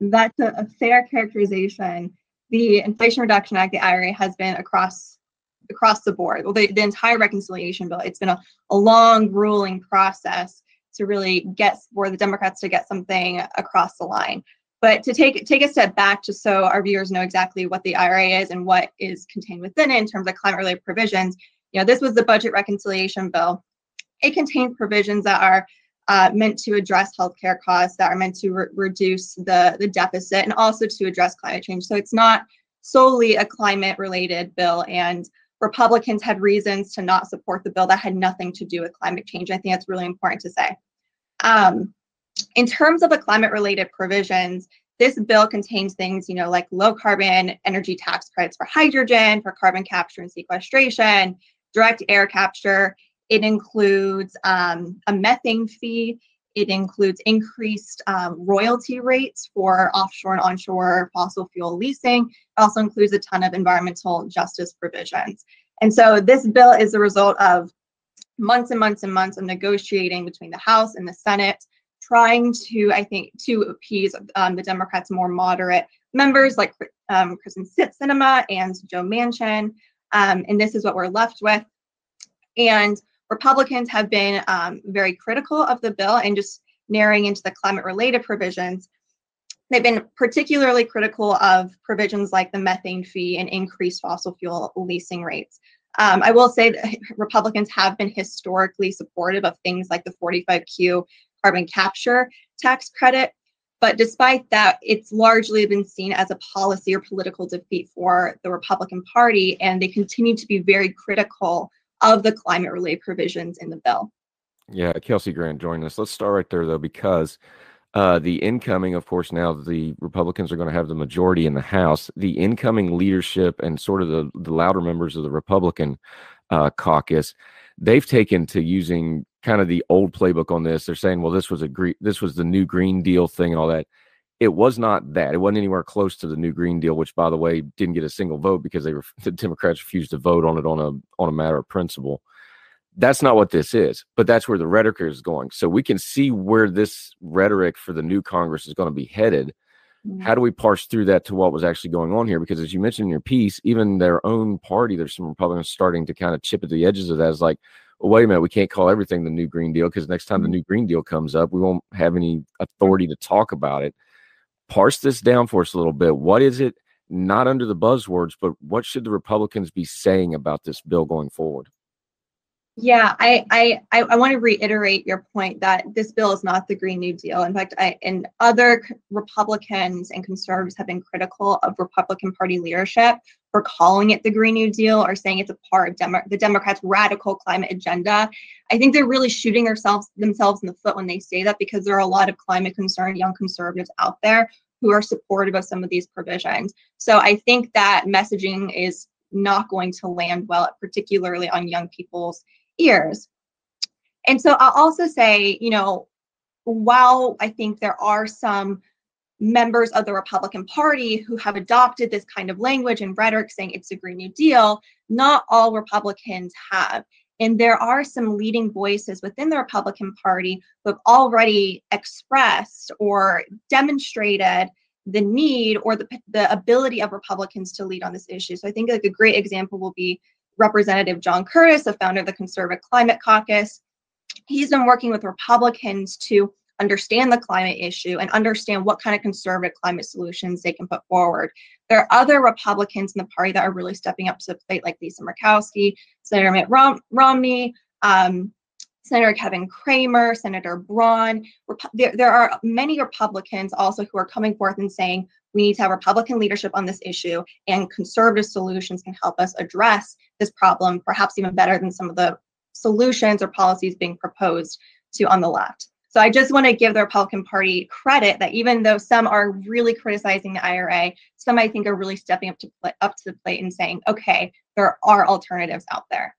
[SPEAKER 9] That's a, a, fair characterization. The Inflation Reduction Act, the IRA, has been across across the board. Well, the, the entire reconciliation bill. It's been a, a long, grueling process to really get for the Democrats to get something across the line. But to take take a step back, just so our viewers know exactly what the IRA is and what is contained within it in terms of climate-related provisions. You know, this was the budget reconciliation bill. It contains provisions that are uh, meant to address healthcare costs that are meant to re- reduce the, the deficit and also to address climate change. So it's not solely a climate related bill. And Republicans had reasons to not support the bill that had nothing to do with climate change. I think that's really important to say. Um, in terms of the climate related provisions, this bill contains things, you know, like low carbon energy tax credits for hydrogen, for carbon capture and sequestration, direct air capture, it includes um, a methane fee. It includes increased um, royalty rates for offshore and onshore fossil fuel leasing. It also includes a ton of environmental justice provisions. And so this bill is the result of months and months and months of negotiating between the House and the Senate, trying to, I think, to appease um, the Democrats' more moderate members like um, Kyrsten Sinema and Joe Manchin. Um, and this is what we're left with. And Republicans have been um, very critical of the bill and just narrowing into the climate related provisions. They've been particularly critical of provisions like the methane fee and increased fossil fuel leasing rates. Um, I will say that Republicans have been historically supportive of things like the 45Q carbon capture tax credit. But despite that, it's largely been seen as a policy or political defeat for the Republican Party, and they continue to be very critical of the climate related provisions in the bill.
[SPEAKER 8] Yeah, Kelsey Grant joined us. Let's start right there though, because uh, the incoming, of course, now the Republicans are going to have the majority in the House. The incoming leadership and sort of the, the louder members of the Republican uh, caucus, they've taken to using kind of the old playbook on this. They're saying, well, this was a gre- this was the new Green Deal thing and all that it was not that. It wasn't anywhere close to the new Green Deal, which, by the way, didn't get a single vote because they were the Democrats refused to vote on it on a on a matter of principle. That's not what this is, but that's where the rhetoric is going. So we can see where this rhetoric for the new Congress is going to be headed. Mm-hmm. How do we parse through that to what was actually going on here? Because as you mentioned in your piece, even their own party, there's some Republicans starting to kind of chip at the edges of that. It's like, well, wait a minute, we can't call everything the new Green Deal because next time the mm-hmm. new Green Deal comes up, we won't have any authority to talk about it parse this down for us a little bit. What is it not under the buzzwords, but what should the Republicans be saying about this bill going forward?
[SPEAKER 9] Yeah, I, I, I, want to reiterate your point that this bill is not the Green New Deal. In fact, I, and other Republicans and conservatives have been critical of Republican Party leadership for calling it the Green New Deal or saying it's a part of Demo- the Democrats' radical climate agenda. I think they're really shooting themselves themselves in the foot when they say that because there are a lot of climate concerned young conservatives out there who are supportive of some of these provisions. So I think that messaging is not going to land well, particularly on young people's ears. And so I'll also say, you know, while I think there are some members of the Republican Party who have adopted this kind of language and rhetoric saying it's a Green New Deal, not all Republicans have. And there are some leading voices within the Republican Party who have already expressed or demonstrated the need or the, the ability of Republicans to lead on this issue. So I think like a great example will be Representative John Curtis, the founder of the Conservative Climate Caucus. He's been working with Republicans to understand the climate issue and understand what kind of conservative climate solutions they can put forward. There are other Republicans in the party that are really stepping up to the plate, like Lisa Murkowski, Senator Mitt Rom- Romney, um, Senator Kevin Cramer, Senator Braun. There, there are many Republicans also who are coming forth and saying we need to have Republican leadership on this issue, and conservative solutions can help us address this problem, perhaps even better than some of the solutions or policies being proposed to on the left. So I just want to give the Republican Party credit that even though some are really criticizing the IRA, some I think are really stepping up to up to the plate and saying, okay, there are alternatives out there.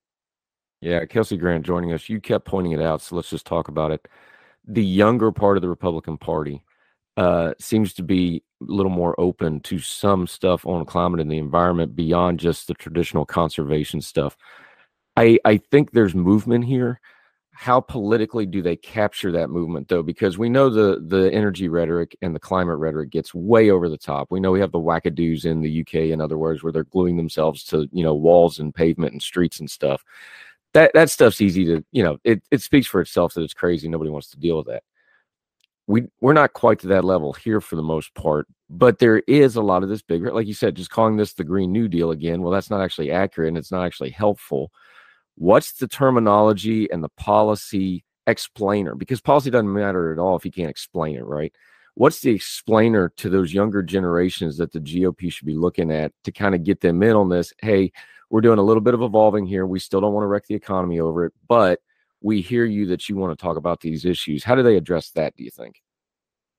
[SPEAKER 8] Yeah, Kelsey Grant joining us. You kept pointing it out, so let's just talk about it. The younger part of the Republican Party uh, seems to be a little more open to some stuff on climate and the environment beyond just the traditional conservation stuff. I I think there's movement here. How politically do they capture that movement though? Because we know the the energy rhetoric and the climate rhetoric gets way over the top. We know we have the wackadoos in the UK, in other words, where they're gluing themselves to you know walls and pavement and streets and stuff. That that stuff's easy to you know. It it speaks for itself that it's crazy. Nobody wants to deal with that we we're not quite to that level here for the most part but there is a lot of this bigger like you said just calling this the green new deal again well that's not actually accurate and it's not actually helpful what's the terminology and the policy explainer because policy doesn't matter at all if you can't explain it right what's the explainer to those younger generations that the gop should be looking at to kind of get them in on this hey we're doing a little bit of evolving here we still don't want to wreck the economy over it but we hear you that you want to talk about these issues. How do they address that, do you think?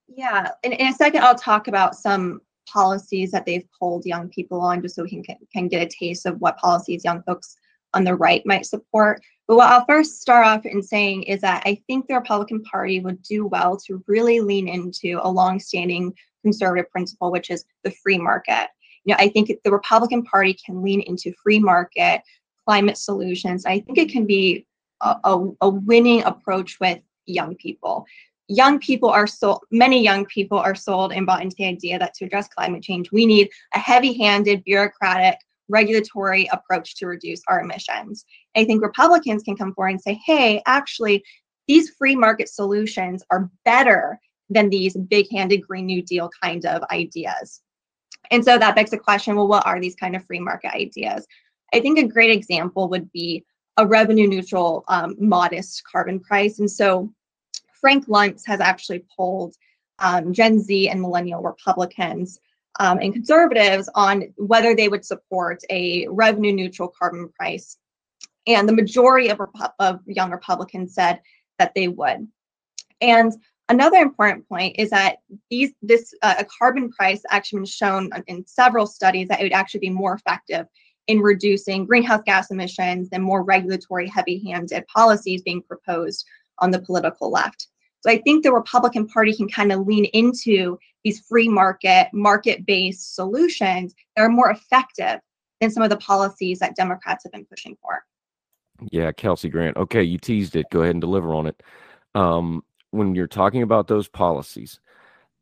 [SPEAKER 9] Yeah, in, in a second, I'll talk about some policies that they've polled young people on, just so we can- can get a taste of what policies young folks on the right might support. But what I'll first start off in saying is that I think the Republican Party would do well to really lean into a longstanding conservative principle, which is the free market. You know, I think the Republican Party can lean into free market climate solutions. I think it can be a, a, a winning approach with young people young people are sold many young people are sold and bought into the idea that to address climate change we need a heavy-handed bureaucratic regulatory approach to reduce our emissions. I think republicans can come forward and say hey actually these free market solutions are better than these big-handed green new deal kind of ideas. And so that begs the question well what are these kind of free market ideas? I think a great example would be a revenue neutral um, modest carbon price. And so Frank Luntz has actually polled um, Gen Z and millennial Republicans um, and conservatives on whether they would support a revenue neutral carbon price. And the majority of, Repu- of young Republicans said that they would. And another important point is that these this uh, a carbon price actually been shown in several studies that it would actually be more effective in reducing greenhouse gas emissions than more regulatory heavy-handed policies being proposed on the political left. So I think the Republican Party can kind of lean into these free market, market based solutions that are more effective than some of the policies that Democrats have been pushing for.
[SPEAKER 8] Yeah, Kelsey Grant. Okay, you teased it. Go ahead and deliver on it. Um, when you're talking about those policies,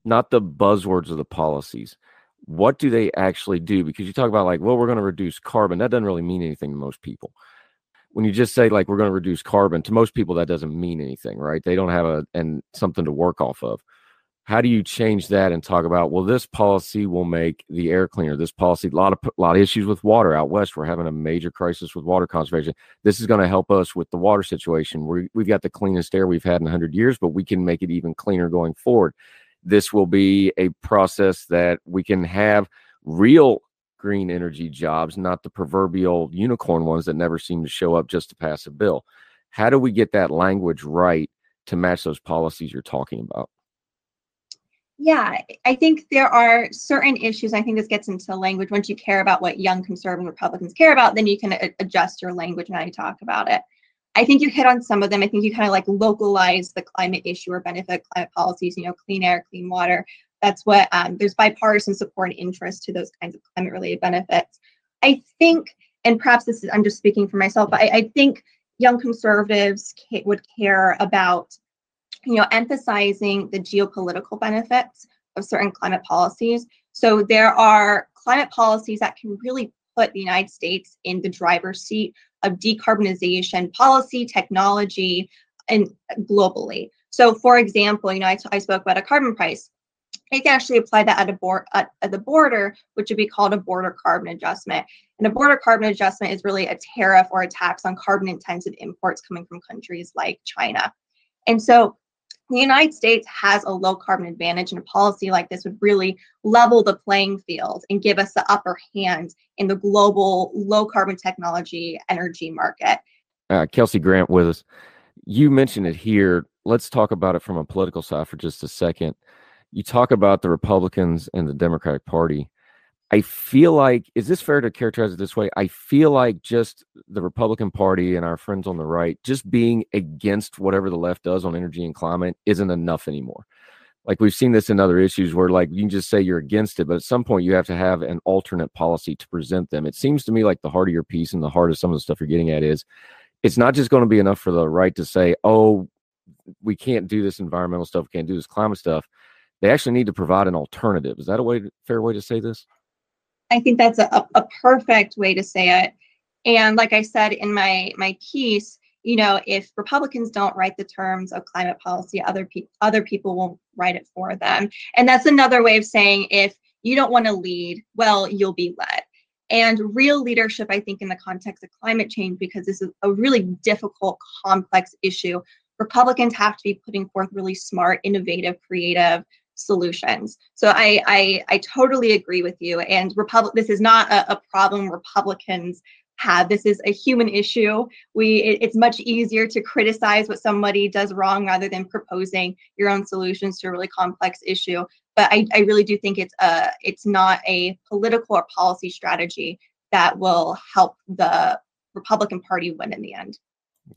[SPEAKER 8] not the buzzwords of the policies, what do they actually do? Because you talk about like, well, we're going to reduce carbon. That doesn't really mean anything to most people. When you just say like we're going to reduce carbon, to most people that doesn't mean anything, right? They don't have a and something to work off of. how do you change that and talk about well this policy will make the air cleaner this policy a lot of a lot of issues with water out west we're having a major crisis with water conservation this is going to help us with the water situation we we've got the cleanest air we've had in 100 years but we can make it even cleaner going forward this will be a process that we can have real green energy jobs not the proverbial unicorn ones that never seem to show up just to pass a bill how do we get that language right to match those policies you're talking about
[SPEAKER 9] Yeah, I think there are certain issues. I think this gets into language. Once you care about what young conservative Republicans care about, then you can adjust your language and how you talk about it. I think you hit on some of them. I think you kind of like localize the climate issue or benefit climate policies, you know, clean air, clean water. That's what um, there's bipartisan support and interest to those kinds of climate related benefits. I think, and perhaps this is, I'm just speaking for myself, but I, I think young conservatives ca- would care about you know, emphasizing the geopolitical benefits of certain climate policies. So there are climate policies that can really put the United States in the driver's seat of decarbonization policy, technology, and globally. So, for example, you know, I, I spoke about a carbon price. You can actually apply that at board at, at the border, which would be called a border carbon adjustment. And a border carbon adjustment is really a tariff or a tax on carbon intensive imports coming from countries like China. And so the United States has a low carbon advantage, and a policy like this would really level the playing field and give us the upper hand in the global low carbon technology energy market.
[SPEAKER 8] uh, Kelsey Grant with us. You mentioned it here. Let's talk about it from a political side for just a second. You talk about the Republicans and the Democratic Party. I feel like, is this fair to characterize it this way? I feel like just the Republican Party and our friends on the right, just being against whatever the left does on energy and climate isn't enough anymore. Like we've seen this in other issues where, like, you can just say you're against it, but at some point you have to have an alternate policy to present them. It seems to me like the heart of your piece and the heart of some of the stuff you're getting at is it's not just going to be enough for the right to say, oh, we can't do this environmental stuff, we can't do this climate stuff. They actually need to provide an alternative. Is that a way, fair way to say this?
[SPEAKER 9] I think that's a, a, perfect way to say it. And like I said in my my piece, you know, if Republicans don't write the terms of climate policy, other people other people will write it for them. And that's another way of saying if you don't want to lead, well, you'll be led. And real leadership, I think, in the context of climate change, because this is a really difficult, complex issue, Republicans have to be putting forth really smart, innovative, creative solutions. So I I, I totally agree with you. And Republic, this is not a, a problem Republicans have. This is a human issue. We it- it's much easier to criticize what somebody does wrong rather than proposing your own solutions to a really complex issue. But I, I really do think it's a it's not a political or policy strategy that will help the Republican Party win in the end.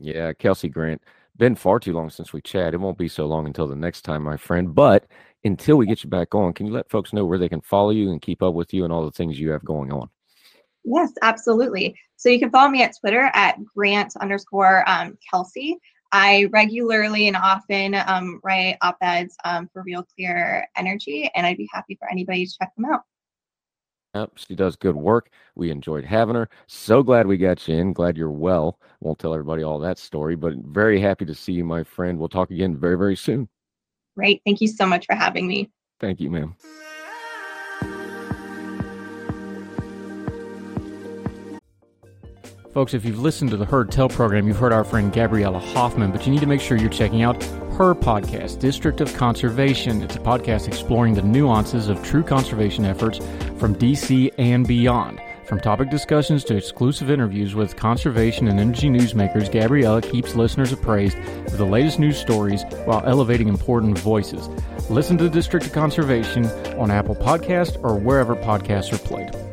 [SPEAKER 8] Yeah, Kelsey Grant. Been far too long since we chat. It won't be so long until the next time, my friend. But until we get you back on, can you let folks know where they can follow you and keep up with you and all the things you have going on?
[SPEAKER 9] Yes, absolutely. So you can follow me at Twitter at Grant underscore um, Kelsey. I regularly and often um, write op eds um, for Real Clear Energy, and I'd be happy for anybody to check them out.
[SPEAKER 8] Yep, she does good work. We enjoyed having her. So glad we got you in. Glad you're well. Won't tell everybody all that story, but very happy to see you, my friend. We'll talk again very, very soon.
[SPEAKER 9] Great. Thank you so much for having me.
[SPEAKER 8] Thank you, ma'am.
[SPEAKER 1] Folks, if you've listened to the Heard Tell program, you've heard our friend Gabriella Hoffman, but you need to make sure you're checking out her podcast, District of Conservation. It's a podcast exploring the nuances of true conservation efforts from DC and beyond. From topic discussions to exclusive interviews with conservation and energy newsmakers, Gabriella keeps listeners appraised of the latest news stories while elevating important voices. Listen to District of Conservation on Apple Podcast or wherever podcasts are played.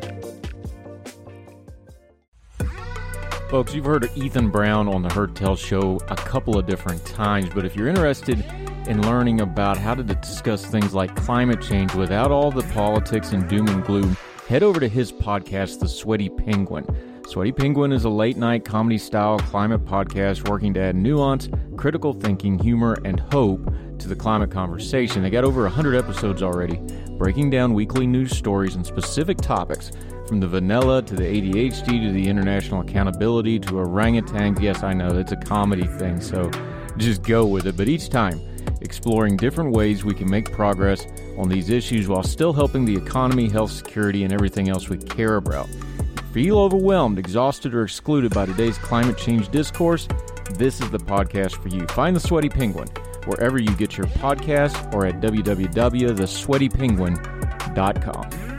[SPEAKER 1] Folks, you've heard Ethan Brown on the Heard Tell show a couple of different times, but if you're interested in learning about how to discuss things like climate change without all the politics and doom and gloom, head over to his podcast, The Sweaty Penguin. Sweaty Penguin is a late night comedy style climate podcast working to add nuance, critical thinking, humor, and hope to the climate conversation. They got over 100 episodes already, breaking down weekly news stories and specific topics from the vanilla to the ADHD to the international accountability to orangutans. Yes, I know it's a comedy thing, so just go with it. But each time,
[SPEAKER 8] exploring different ways we can make progress on these issues while still helping the economy, health, security, and everything else we care about. Feel overwhelmed, exhausted, or excluded by today's climate change discourse? This is the podcast for you. Find the Sweaty Penguin wherever you get your podcast or at www.thesweatypenguin.com.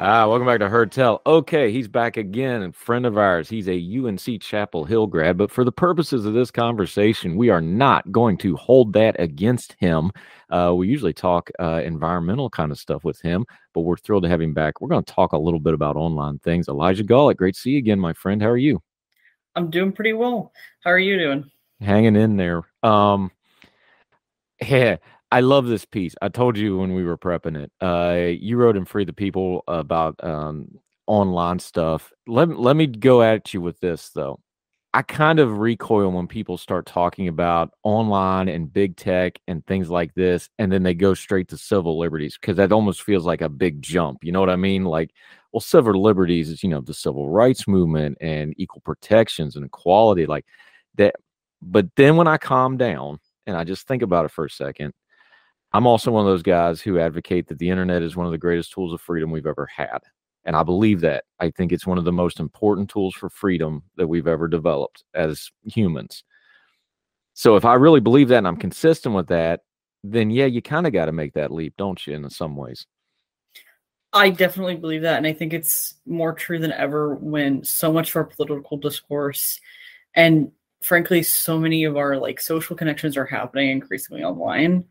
[SPEAKER 8] Ah, welcome back to Heard Tell. Okay, he's back again, and friend of ours. He's a UNC Chapel Hill grad, but for the purposes of this conversation, we are not going to hold that against him. Uh, we usually talk uh, environmental kind of stuff with him, but we're thrilled to have him back. We're going to talk a little bit about online things. Elijah Gullett, great to see you again, my friend. How are you?
[SPEAKER 10] I'm doing pretty well. How are you doing?
[SPEAKER 8] Hanging in there. Um, yeah, I love this piece. I told you when we were prepping it. Uh, you wrote in Free the People about um, online stuff. Let let me go at you with this though. I kind of recoil when people start talking about online and big tech and things like this, and then they go straight to civil liberties because that almost feels like a big jump. You know what I mean? Like, well, civil liberties is you know the civil rights movement and equal protections and equality, like that. But then when I calm down and I just think about it for a second, I'm also one of those guys who advocate that the internet is one of the greatest tools of freedom we've ever had. And I believe that. I think it's one of the most important tools for freedom that we've ever developed as humans. So if I really believe that and I'm consistent with that, then yeah, you kind of got to make that leap, don't you, in some ways?
[SPEAKER 10] I definitely believe that. And I think it's more true than ever when so much of our political discourse and frankly, so many of our like social connections are happening increasingly online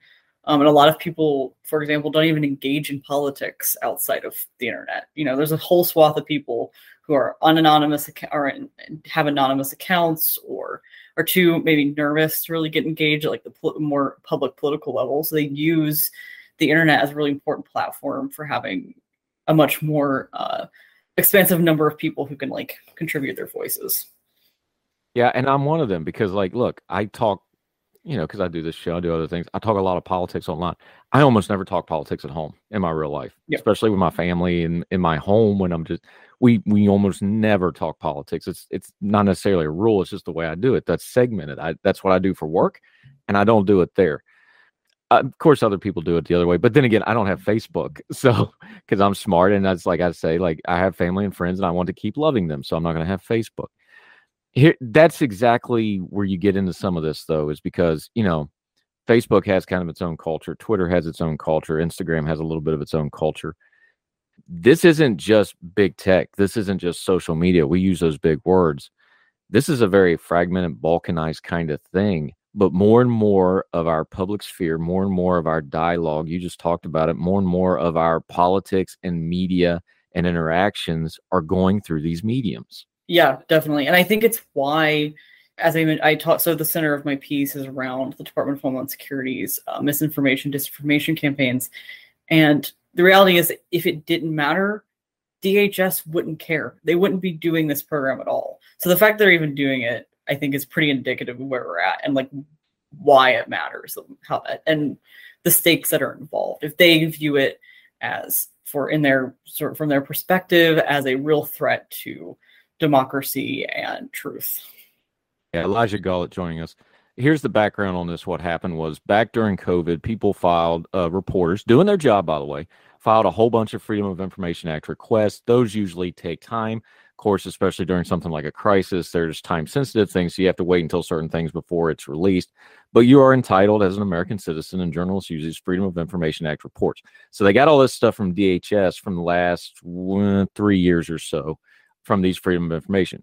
[SPEAKER 10] um, and a lot of people, for example, don't even engage in politics outside of the internet. You know, there's a whole swath of people who are unanonymous or have anonymous accounts or are too maybe nervous to really get engaged at like the pol- more public political level. So they use the internet as a really important platform for having a much more uh, expansive number of people who can like contribute their voices.
[SPEAKER 8] Yeah, and I'm one of them because like look, I talk you know, because I do this show, I do other things. I talk a lot of politics online. I almost never talk politics at home in my real life, especially with my family and in my home when I'm just we we almost never talk politics. It's it's not necessarily a rule. It's just the way I do it. That's segmented. I that's what I do for work, and I don't do it there. Uh, of course, other people do it the other way, but then again, I don't have Facebook, so because I'm smart and that's like I say, like I have family and friends, and I want to keep loving them, so I'm not going to have Facebook here that's exactly where you get into some of this though is because you know facebook has kind of its own culture twitter has its own culture instagram has a little bit of its own culture. This isn't just big tech. This isn't just social media. We use those big words. This is a very fragmented balkanized kind of thing but more and more of our public sphere more and more of our dialogue you just talked about it more and more of our politics and media and interactions are going through these mediums
[SPEAKER 10] Yeah, definitely. And I think it's why, as I I taught, so the center of my piece is around the Department of Homeland Security's uh, misinformation, disinformation campaigns. And the reality is, if it didn't matter, DHS wouldn't care. They wouldn't be doing this program at all. So the fact they're even doing it, I think, is pretty indicative of where we're at and like why it matters, how that, and the stakes that are involved. If they view it as for in their sort of from their perspective as a real threat to democracy and truth.
[SPEAKER 8] Yeah, Elijah Gullett joining us. Here's the background on this. What happened was back during COVID, people filed, uh, reporters doing their job, by the way, filed a whole bunch of Freedom of Information Act requests. Those usually take time. Of course, especially during something like a crisis, there's time sensitive things. So you have to wait until certain things before it's released. But you are entitled as an American citizen, and journalists use these Freedom of Information Act reports. So they got all this stuff from DHS from the last uh, three years or so from these Freedom of Information.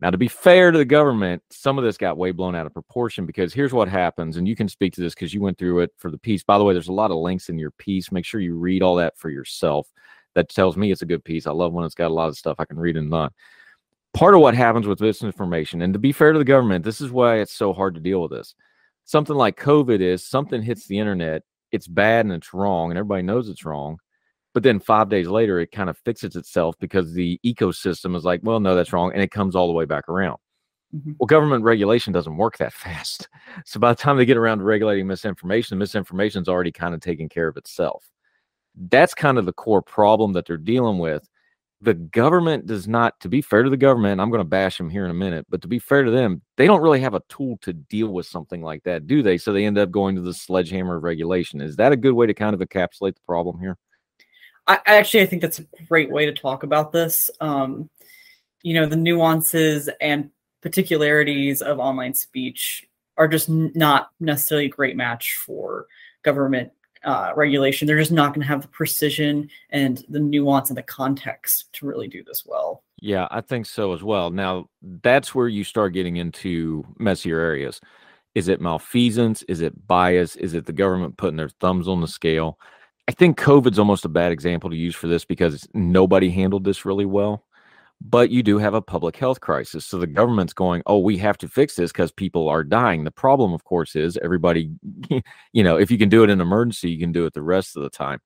[SPEAKER 8] Now, to be fair to the government, some of this got way blown out of proportion because here's what happens, and you can speak to this because you went through it for the piece. By the way, there's a lot of links in your piece. Make sure you read all that for yourself. That tells me it's a good piece. I love when it's got a lot of stuff I can read and not. Part of what happens with this information, and to be fair to the government, this is why it's so hard to deal with this. Something like COVID is something hits the internet, it's bad and it's wrong, and everybody knows it's wrong but then five days later it kind of fixes itself because the ecosystem is like well no that's wrong and it comes all the way back around mm-hmm. well government regulation doesn't work that fast so by the time they get around to regulating misinformation misinformation is already kind of taking care of itself that's kind of the core problem that they're dealing with the government does not, to be fair to the government, I'm going to bash them here in a minute, but to be fair to them, they don't really have a tool to deal with something like that, do they? So they end up going to the sledgehammer of regulation. Is that a good way to kind of encapsulate the problem here?
[SPEAKER 10] I, I actually I think that's a great way to talk about this. Um, you know, the nuances and particularities of online speech are just not necessarily a great match for government uh, regulation. They're just not going to have the precision and the nuance and the context to really do this well.
[SPEAKER 8] Yeah, I think so as well. Now, that's where you start getting into messier areas. Is it malfeasance? Is it bias? Is it the government putting their thumbs on the scale? I think COVID's almost a bad example to use for this because nobody handled this really well. But you do have a public health crisis. So the government's going, oh, we have to fix this because people are dying. The problem, of course, is everybody, you know, if you can do it in emergency, you can do it the rest of the time.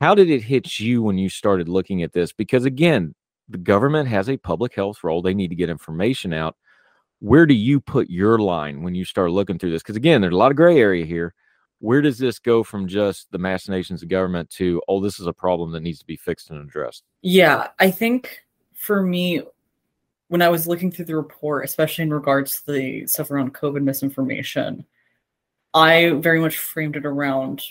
[SPEAKER 8] How did it hit you when you started looking at this? Because again, the government has a public health role. They need to get information out. Where do you put your line when you start looking through this? Because again, there's a lot of gray area here where does this go from just the machinations of government to oh this is a problem that needs to be fixed and addressed
[SPEAKER 10] Yeah, I think for me, when I was looking through the report, especially in regards to the stuff around COVID misinformation, I very much framed it around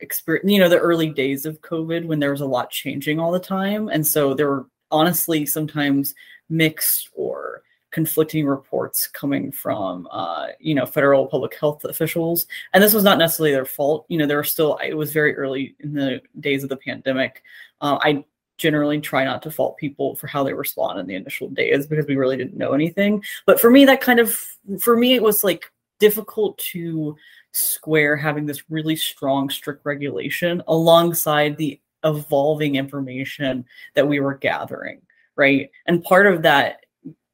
[SPEAKER 10] experience, you know, the early days of COVID when there was a lot changing all the time. And so there were honestly sometimes mixed or conflicting reports coming from uh, you know federal public health officials. And this was not necessarily their fault. You know there were still it was very early in the days of the pandemic. Uh, i generally try not to fault people for how they respond in the initial days because we really didn't know anything. But for me that kind of for me it was like difficult to square having this really strong strict regulation alongside the evolving information that we were gathering right? And part of that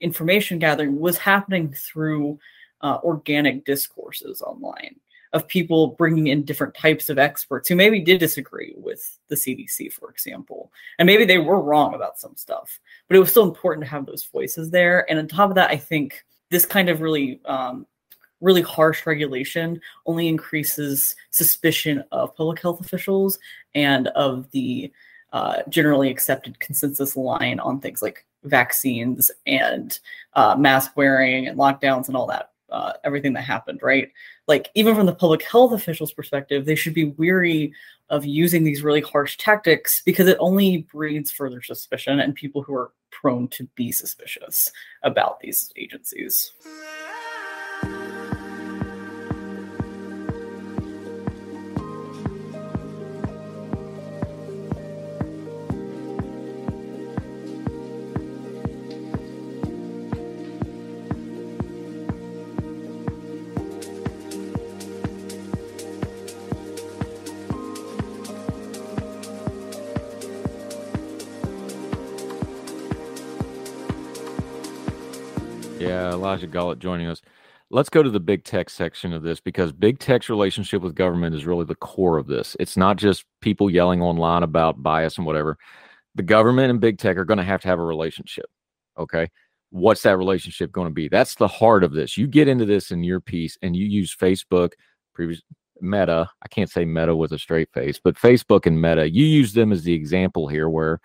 [SPEAKER 10] information gathering was happening through uh, organic discourses online of people bringing in different types of experts who maybe did disagree with the CDC, for example. And maybe they were wrong about some stuff, but it was still important to have those voices there. And on top of that, I think this kind of really, um, really harsh regulation only increases suspicion of public health officials and of the uh, generally accepted consensus line on things like vaccines and uh, mask wearing and lockdowns and all that, uh, everything that happened, right? Like, even from the public health officials' perspective, they should be weary of using these really harsh tactics because it only breeds further suspicion and people who are prone to be suspicious about these agencies.
[SPEAKER 8] Yeah, Elijah Gullett joining us. Let's go to the big tech section of this because big tech's relationship with government is really the core of this. It's not just people yelling online about bias and whatever. The government and big tech are going to have to have a relationship. Okay. What's that relationship going to be? That's the heart of this. You get into this in your piece and you use Facebook, previous Meta. I can't say Meta with a straight face, but Facebook and Meta, you use them as the example here where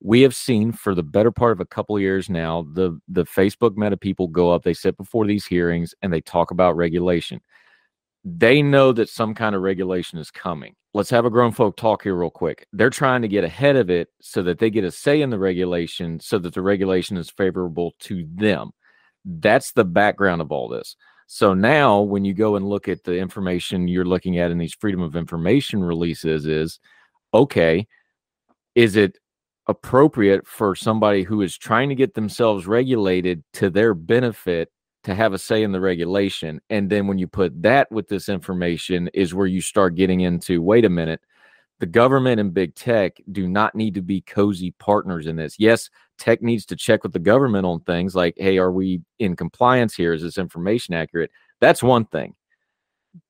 [SPEAKER 8] we have seen for the better part of a couple of years now the the facebook meta people go up they sit before these hearings and they talk about regulation. They know that some kind of regulation is coming. Let's have a grown folk talk here real quick. They're trying to get ahead of it so that they get a say in the regulation so that the regulation is favorable to them. That's the background of all this. So now when you go and look at the information you're looking at in these freedom of information releases is okay is it appropriate for somebody who is trying to get themselves regulated to their benefit to have a say in the regulation. And then when you put that with this information, is where you start getting into wait a minute, the government and big tech do not need to be cozy partners in this. Yes, tech needs to check with the government on things like, hey, are we in compliance here? Is this information accurate? That's one thing.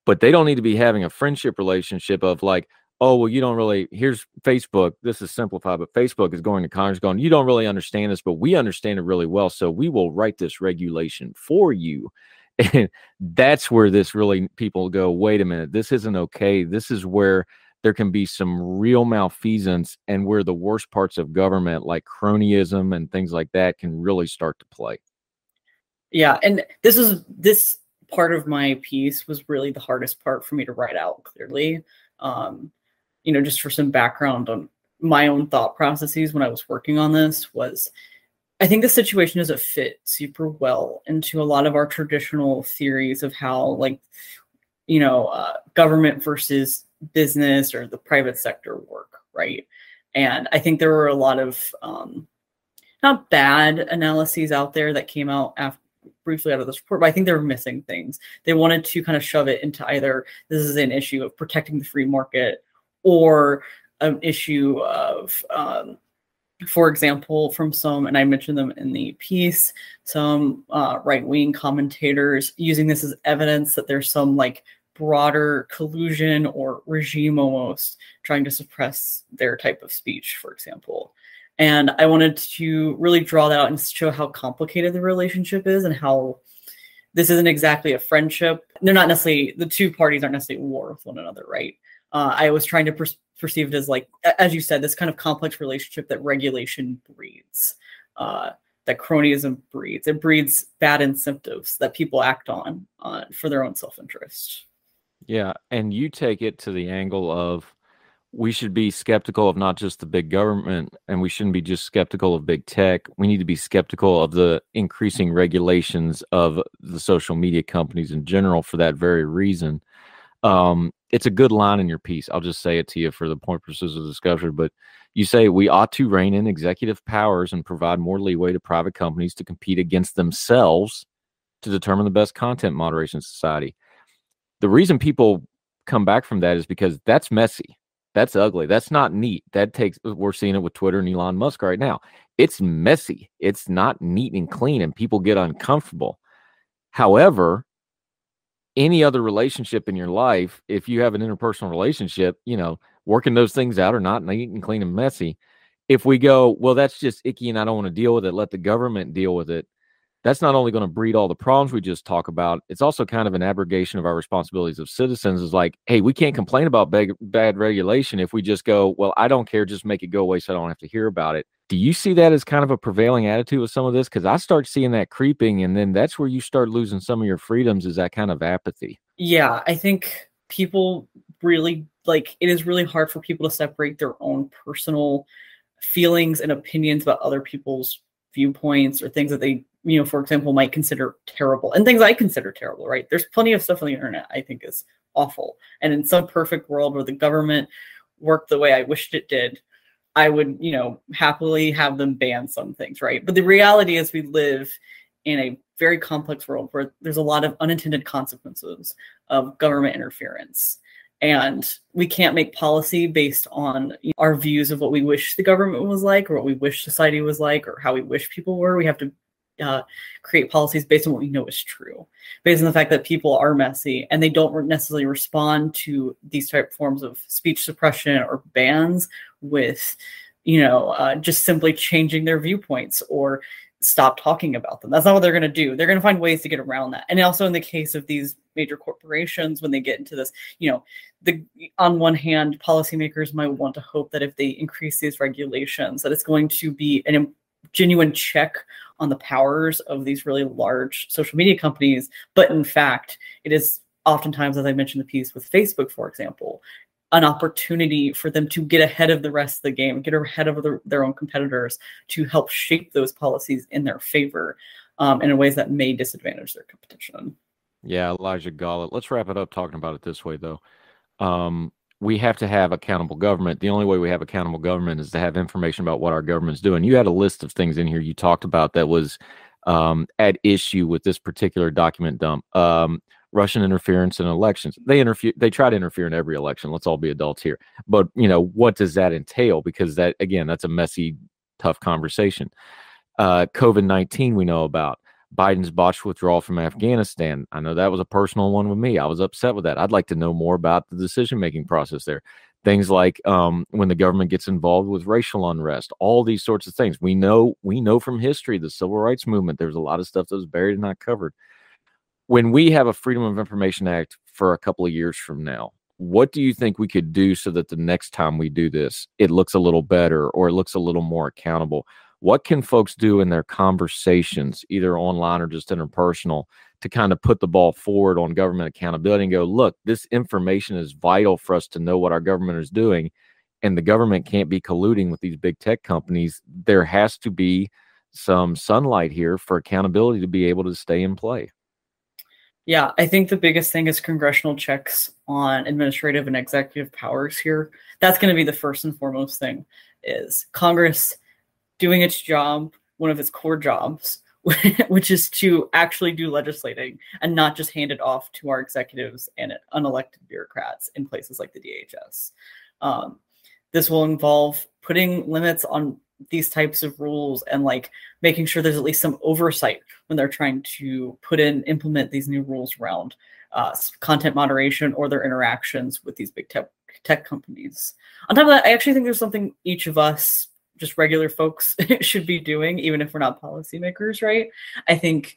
[SPEAKER 8] But they don't need to be having a friendship relationship of like, oh well you don't really here's facebook this is simplified but facebook is going to congress going you don't really understand this but we understand it really well so we will write this regulation for you and that's where this really people go wait a minute this isn't okay. This is where there can be some real malfeasance and where the worst parts of government like cronyism and things like that can really start to play.
[SPEAKER 10] Yeah, and this is this part of my piece was really the hardest part for me to write out clearly. Um, you know, just for some background on my own thought processes when I was working on this was I think the situation doesn't fit super well into a lot of our traditional theories of how like you know uh, government versus business or the private sector work, right? And I think there were a lot of um, not bad analyses out there that came out after briefly out of this report, but I think they were missing things. They wanted to kind of shove it into either this is an issue of protecting the free market or an issue of, um, for example, from some, and I mentioned them in the piece, some uh, right wing commentators using this as evidence that there's some like broader collusion or regime almost trying to suppress their type of speech, for example. And I wanted to really draw that out and show how complicated the relationship is and how this isn't exactly a friendship. They're not necessarily, the two parties aren't necessarily at war with one another, right? Uh, I was trying to per- perceive it as like, as you said, this kind of complex relationship that regulation breeds, uh, that cronyism breeds. It breeds bad incentives that people act on uh, for their own self interest.
[SPEAKER 8] Yeah, and you take it to the angle of we should be skeptical of not just the big government and we shouldn't be just skeptical of big tech. We need to be skeptical of the increasing regulations of the social media companies in general for that very reason. Um, it's a good line in your piece. I'll just say it to you for the point purposes of discussion. But you say we ought to rein in executive powers and provide more leeway to private companies to compete against themselves to determine the best content moderation society. The reason people come back from that is because that's messy. That's ugly. That's not neat. That takes uh, we're seeing it with Twitter and Elon Musk right now. It's messy. It's not neat and clean and people get uncomfortable. However, any other relationship in your life, if you have an interpersonal relationship, you know, working those things out or not neat and clean and messy. If we go, well, that's just icky and I don't want to deal with it, let the government deal with it. That's not only going to breed all the problems we just talk about, it's also kind of an abrogation of our responsibilities of citizens. Is like, hey, we can't complain about bad, bad regulation if we just go, well, I don't care, just make it go away so I don't have to hear about it. Do you see that as kind of a prevailing attitude with some of this? Because I start seeing that creeping, and then that's where you start losing some of your freedoms. Is that kind of apathy?
[SPEAKER 10] Yeah, I think people really like it is really hard for people to separate their own personal feelings and opinions about other people's viewpoints or things that they, you know, for example, might consider terrible and things I consider terrible, right? There's plenty of stuff on the internet I think is awful. And in some perfect world where the government worked the way I wished it did, I would, you know, happily have them ban some things, right? But the reality is we live in a very complex world where there's a lot of unintended consequences of government interference. And we can't make policy based on our views of what we wish the government was like, or what we wish society was like, or how we wish people were. We have to uh, create policies based on what we know is true, based on the fact that people are messy and they don't necessarily respond to these type forms of speech suppression or bans with, you know, uh, just simply changing their viewpoints or stop talking about them. That's not what they're going to do. They're going to find ways to get around that. And also in the case of these major corporations, when they get into this, you know, the on one hand, policymakers might want to hope that if they increase these regulations, that it's going to be an genuine check on the powers of these really large social media companies. But in fact, it is oftentimes, as I mentioned the piece with Facebook, for example, an opportunity for them to get ahead of the rest of the game, get ahead of the, their own competitors to help shape those policies in their favor um, in ways that may disadvantage their competition.
[SPEAKER 8] Yeah, Elijah Gollett. Let's wrap it up talking about it this way, though. Um, we have to have accountable government. The only way we have accountable government is to have information about what our government's doing. You had a list of things in here you talked about that was um, at issue with this particular document dump. Um, Russian interference in elections. They interfere. They try to interfere in every election. Let's all be adults here. But you know what does that entail? Because that again, that's a messy, tough conversation. Uh, COVID nineteen, we know about. Biden's botched withdrawal from Afghanistan. I know that was a personal one with me. I was upset with that. I'd like to know more about the decision making process there. Things like um, when the government gets involved with racial unrest, all these sorts of things. We know we know from history the civil rights movement. There's a lot of stuff that was buried and not covered. When we have a Freedom of Information Act for a couple of years from now, what do you think we could do so that the next time we do this, it looks a little better or it looks a little more accountable? What can folks do in their conversations, either online or just interpersonal, to kind of put the ball forward on government accountability and go, look, this information is vital for us to know what our government is doing. And the government can't be colluding with these big tech companies. There has to be some sunlight here for accountability to be able to stay in play.
[SPEAKER 10] Yeah, I think the biggest thing is congressional checks on administrative and executive powers here. That's going to be the first and foremost thing is Congress doing its job, one of its core jobs, which is to actually do legislating and not just hand it off to our executives and unelected bureaucrats in places like the DHS. Um, this will involve putting limits on these types of rules and like making sure there's at least some oversight when they're trying to put in implement these new rules around uh, content moderation or their interactions with these big tech tech companies. On top of that, I actually think there's something each of us, just regular folks, should be doing, even if we're not policymakers, right? I think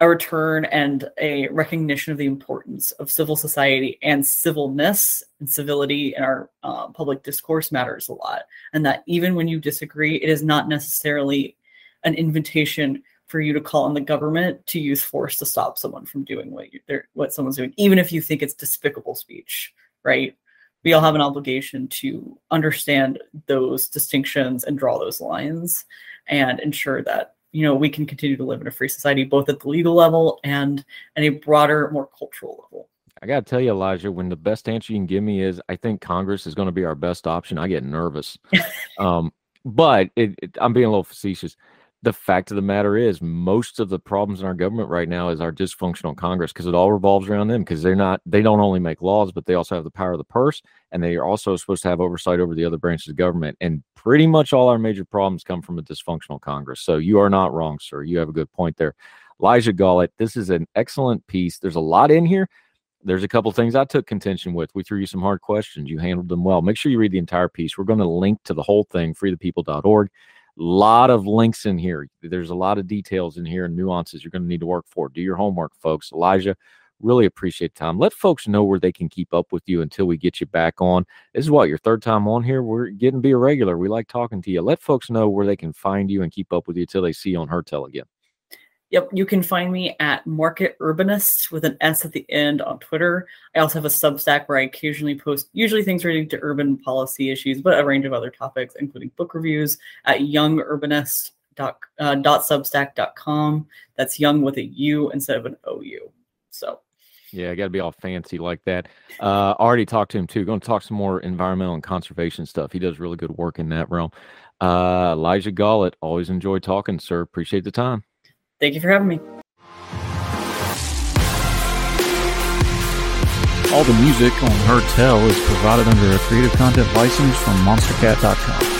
[SPEAKER 10] a return and a recognition of the importance of civil society and civilness and civility in our uh, public discourse matters a lot. And that even when you disagree, it is not necessarily an invitation for you to call on the government to use force to stop someone from doing what you, what someone's doing, even if you think it's despicable speech, right? We all have an obligation to understand those distinctions and draw those lines and ensure that you know we can continue to live in a free society both at the legal level and at a broader more cultural level.
[SPEAKER 8] I gotta tell you elijah when the best answer you can give me is i think congress is going to be our best option i get nervous. Um, but it, it, i'm being a little facetious the fact of the matter is most of the problems in our government right now is our dysfunctional congress because it all revolves around them because they're not they don't only make laws but they also have the power of the purse and they are also supposed to have oversight over the other branches of government and pretty much all our major problems come from a dysfunctional congress so you are not wrong sir you have a good point there elijah Gollitt this is an excellent piece there's a lot in here there's a couple things I took contention with. We threw you some hard questions. You handled them well. Make sure you read the entire piece. We're going to link to the whole thing, freethepeople.org lot of links in here. There's a lot of details in here and nuances you're going to need to work for. Do your homework, folks. Elijah, really appreciate time. Let folks know where they can keep up with you until we get you back on. This is what your third time on here. We're getting to be a regular. We like talking to you. Let folks know where they can find you and keep up with you until they see you on Heard Tell again.
[SPEAKER 10] Yep, you can find me at Market Urbanist with an S at the end on Twitter. I also have a Substack where I occasionally post usually things relating to urban policy issues, but a range of other topics, including book reviews at yungurbanist.substack.com. Uh, That's young with a U instead of an OU. So
[SPEAKER 8] yeah, I got to be all fancy like that. Uh, already talked to him too. Going to talk some more environmental and conservation stuff. He does really good work in that realm. Uh, Elijah Gollitt, always enjoy talking, sir. Appreciate the time.
[SPEAKER 10] Thank you for having me.
[SPEAKER 11] All the music on Heard Tell is provided under a Creative Content license from MonsterCat.com.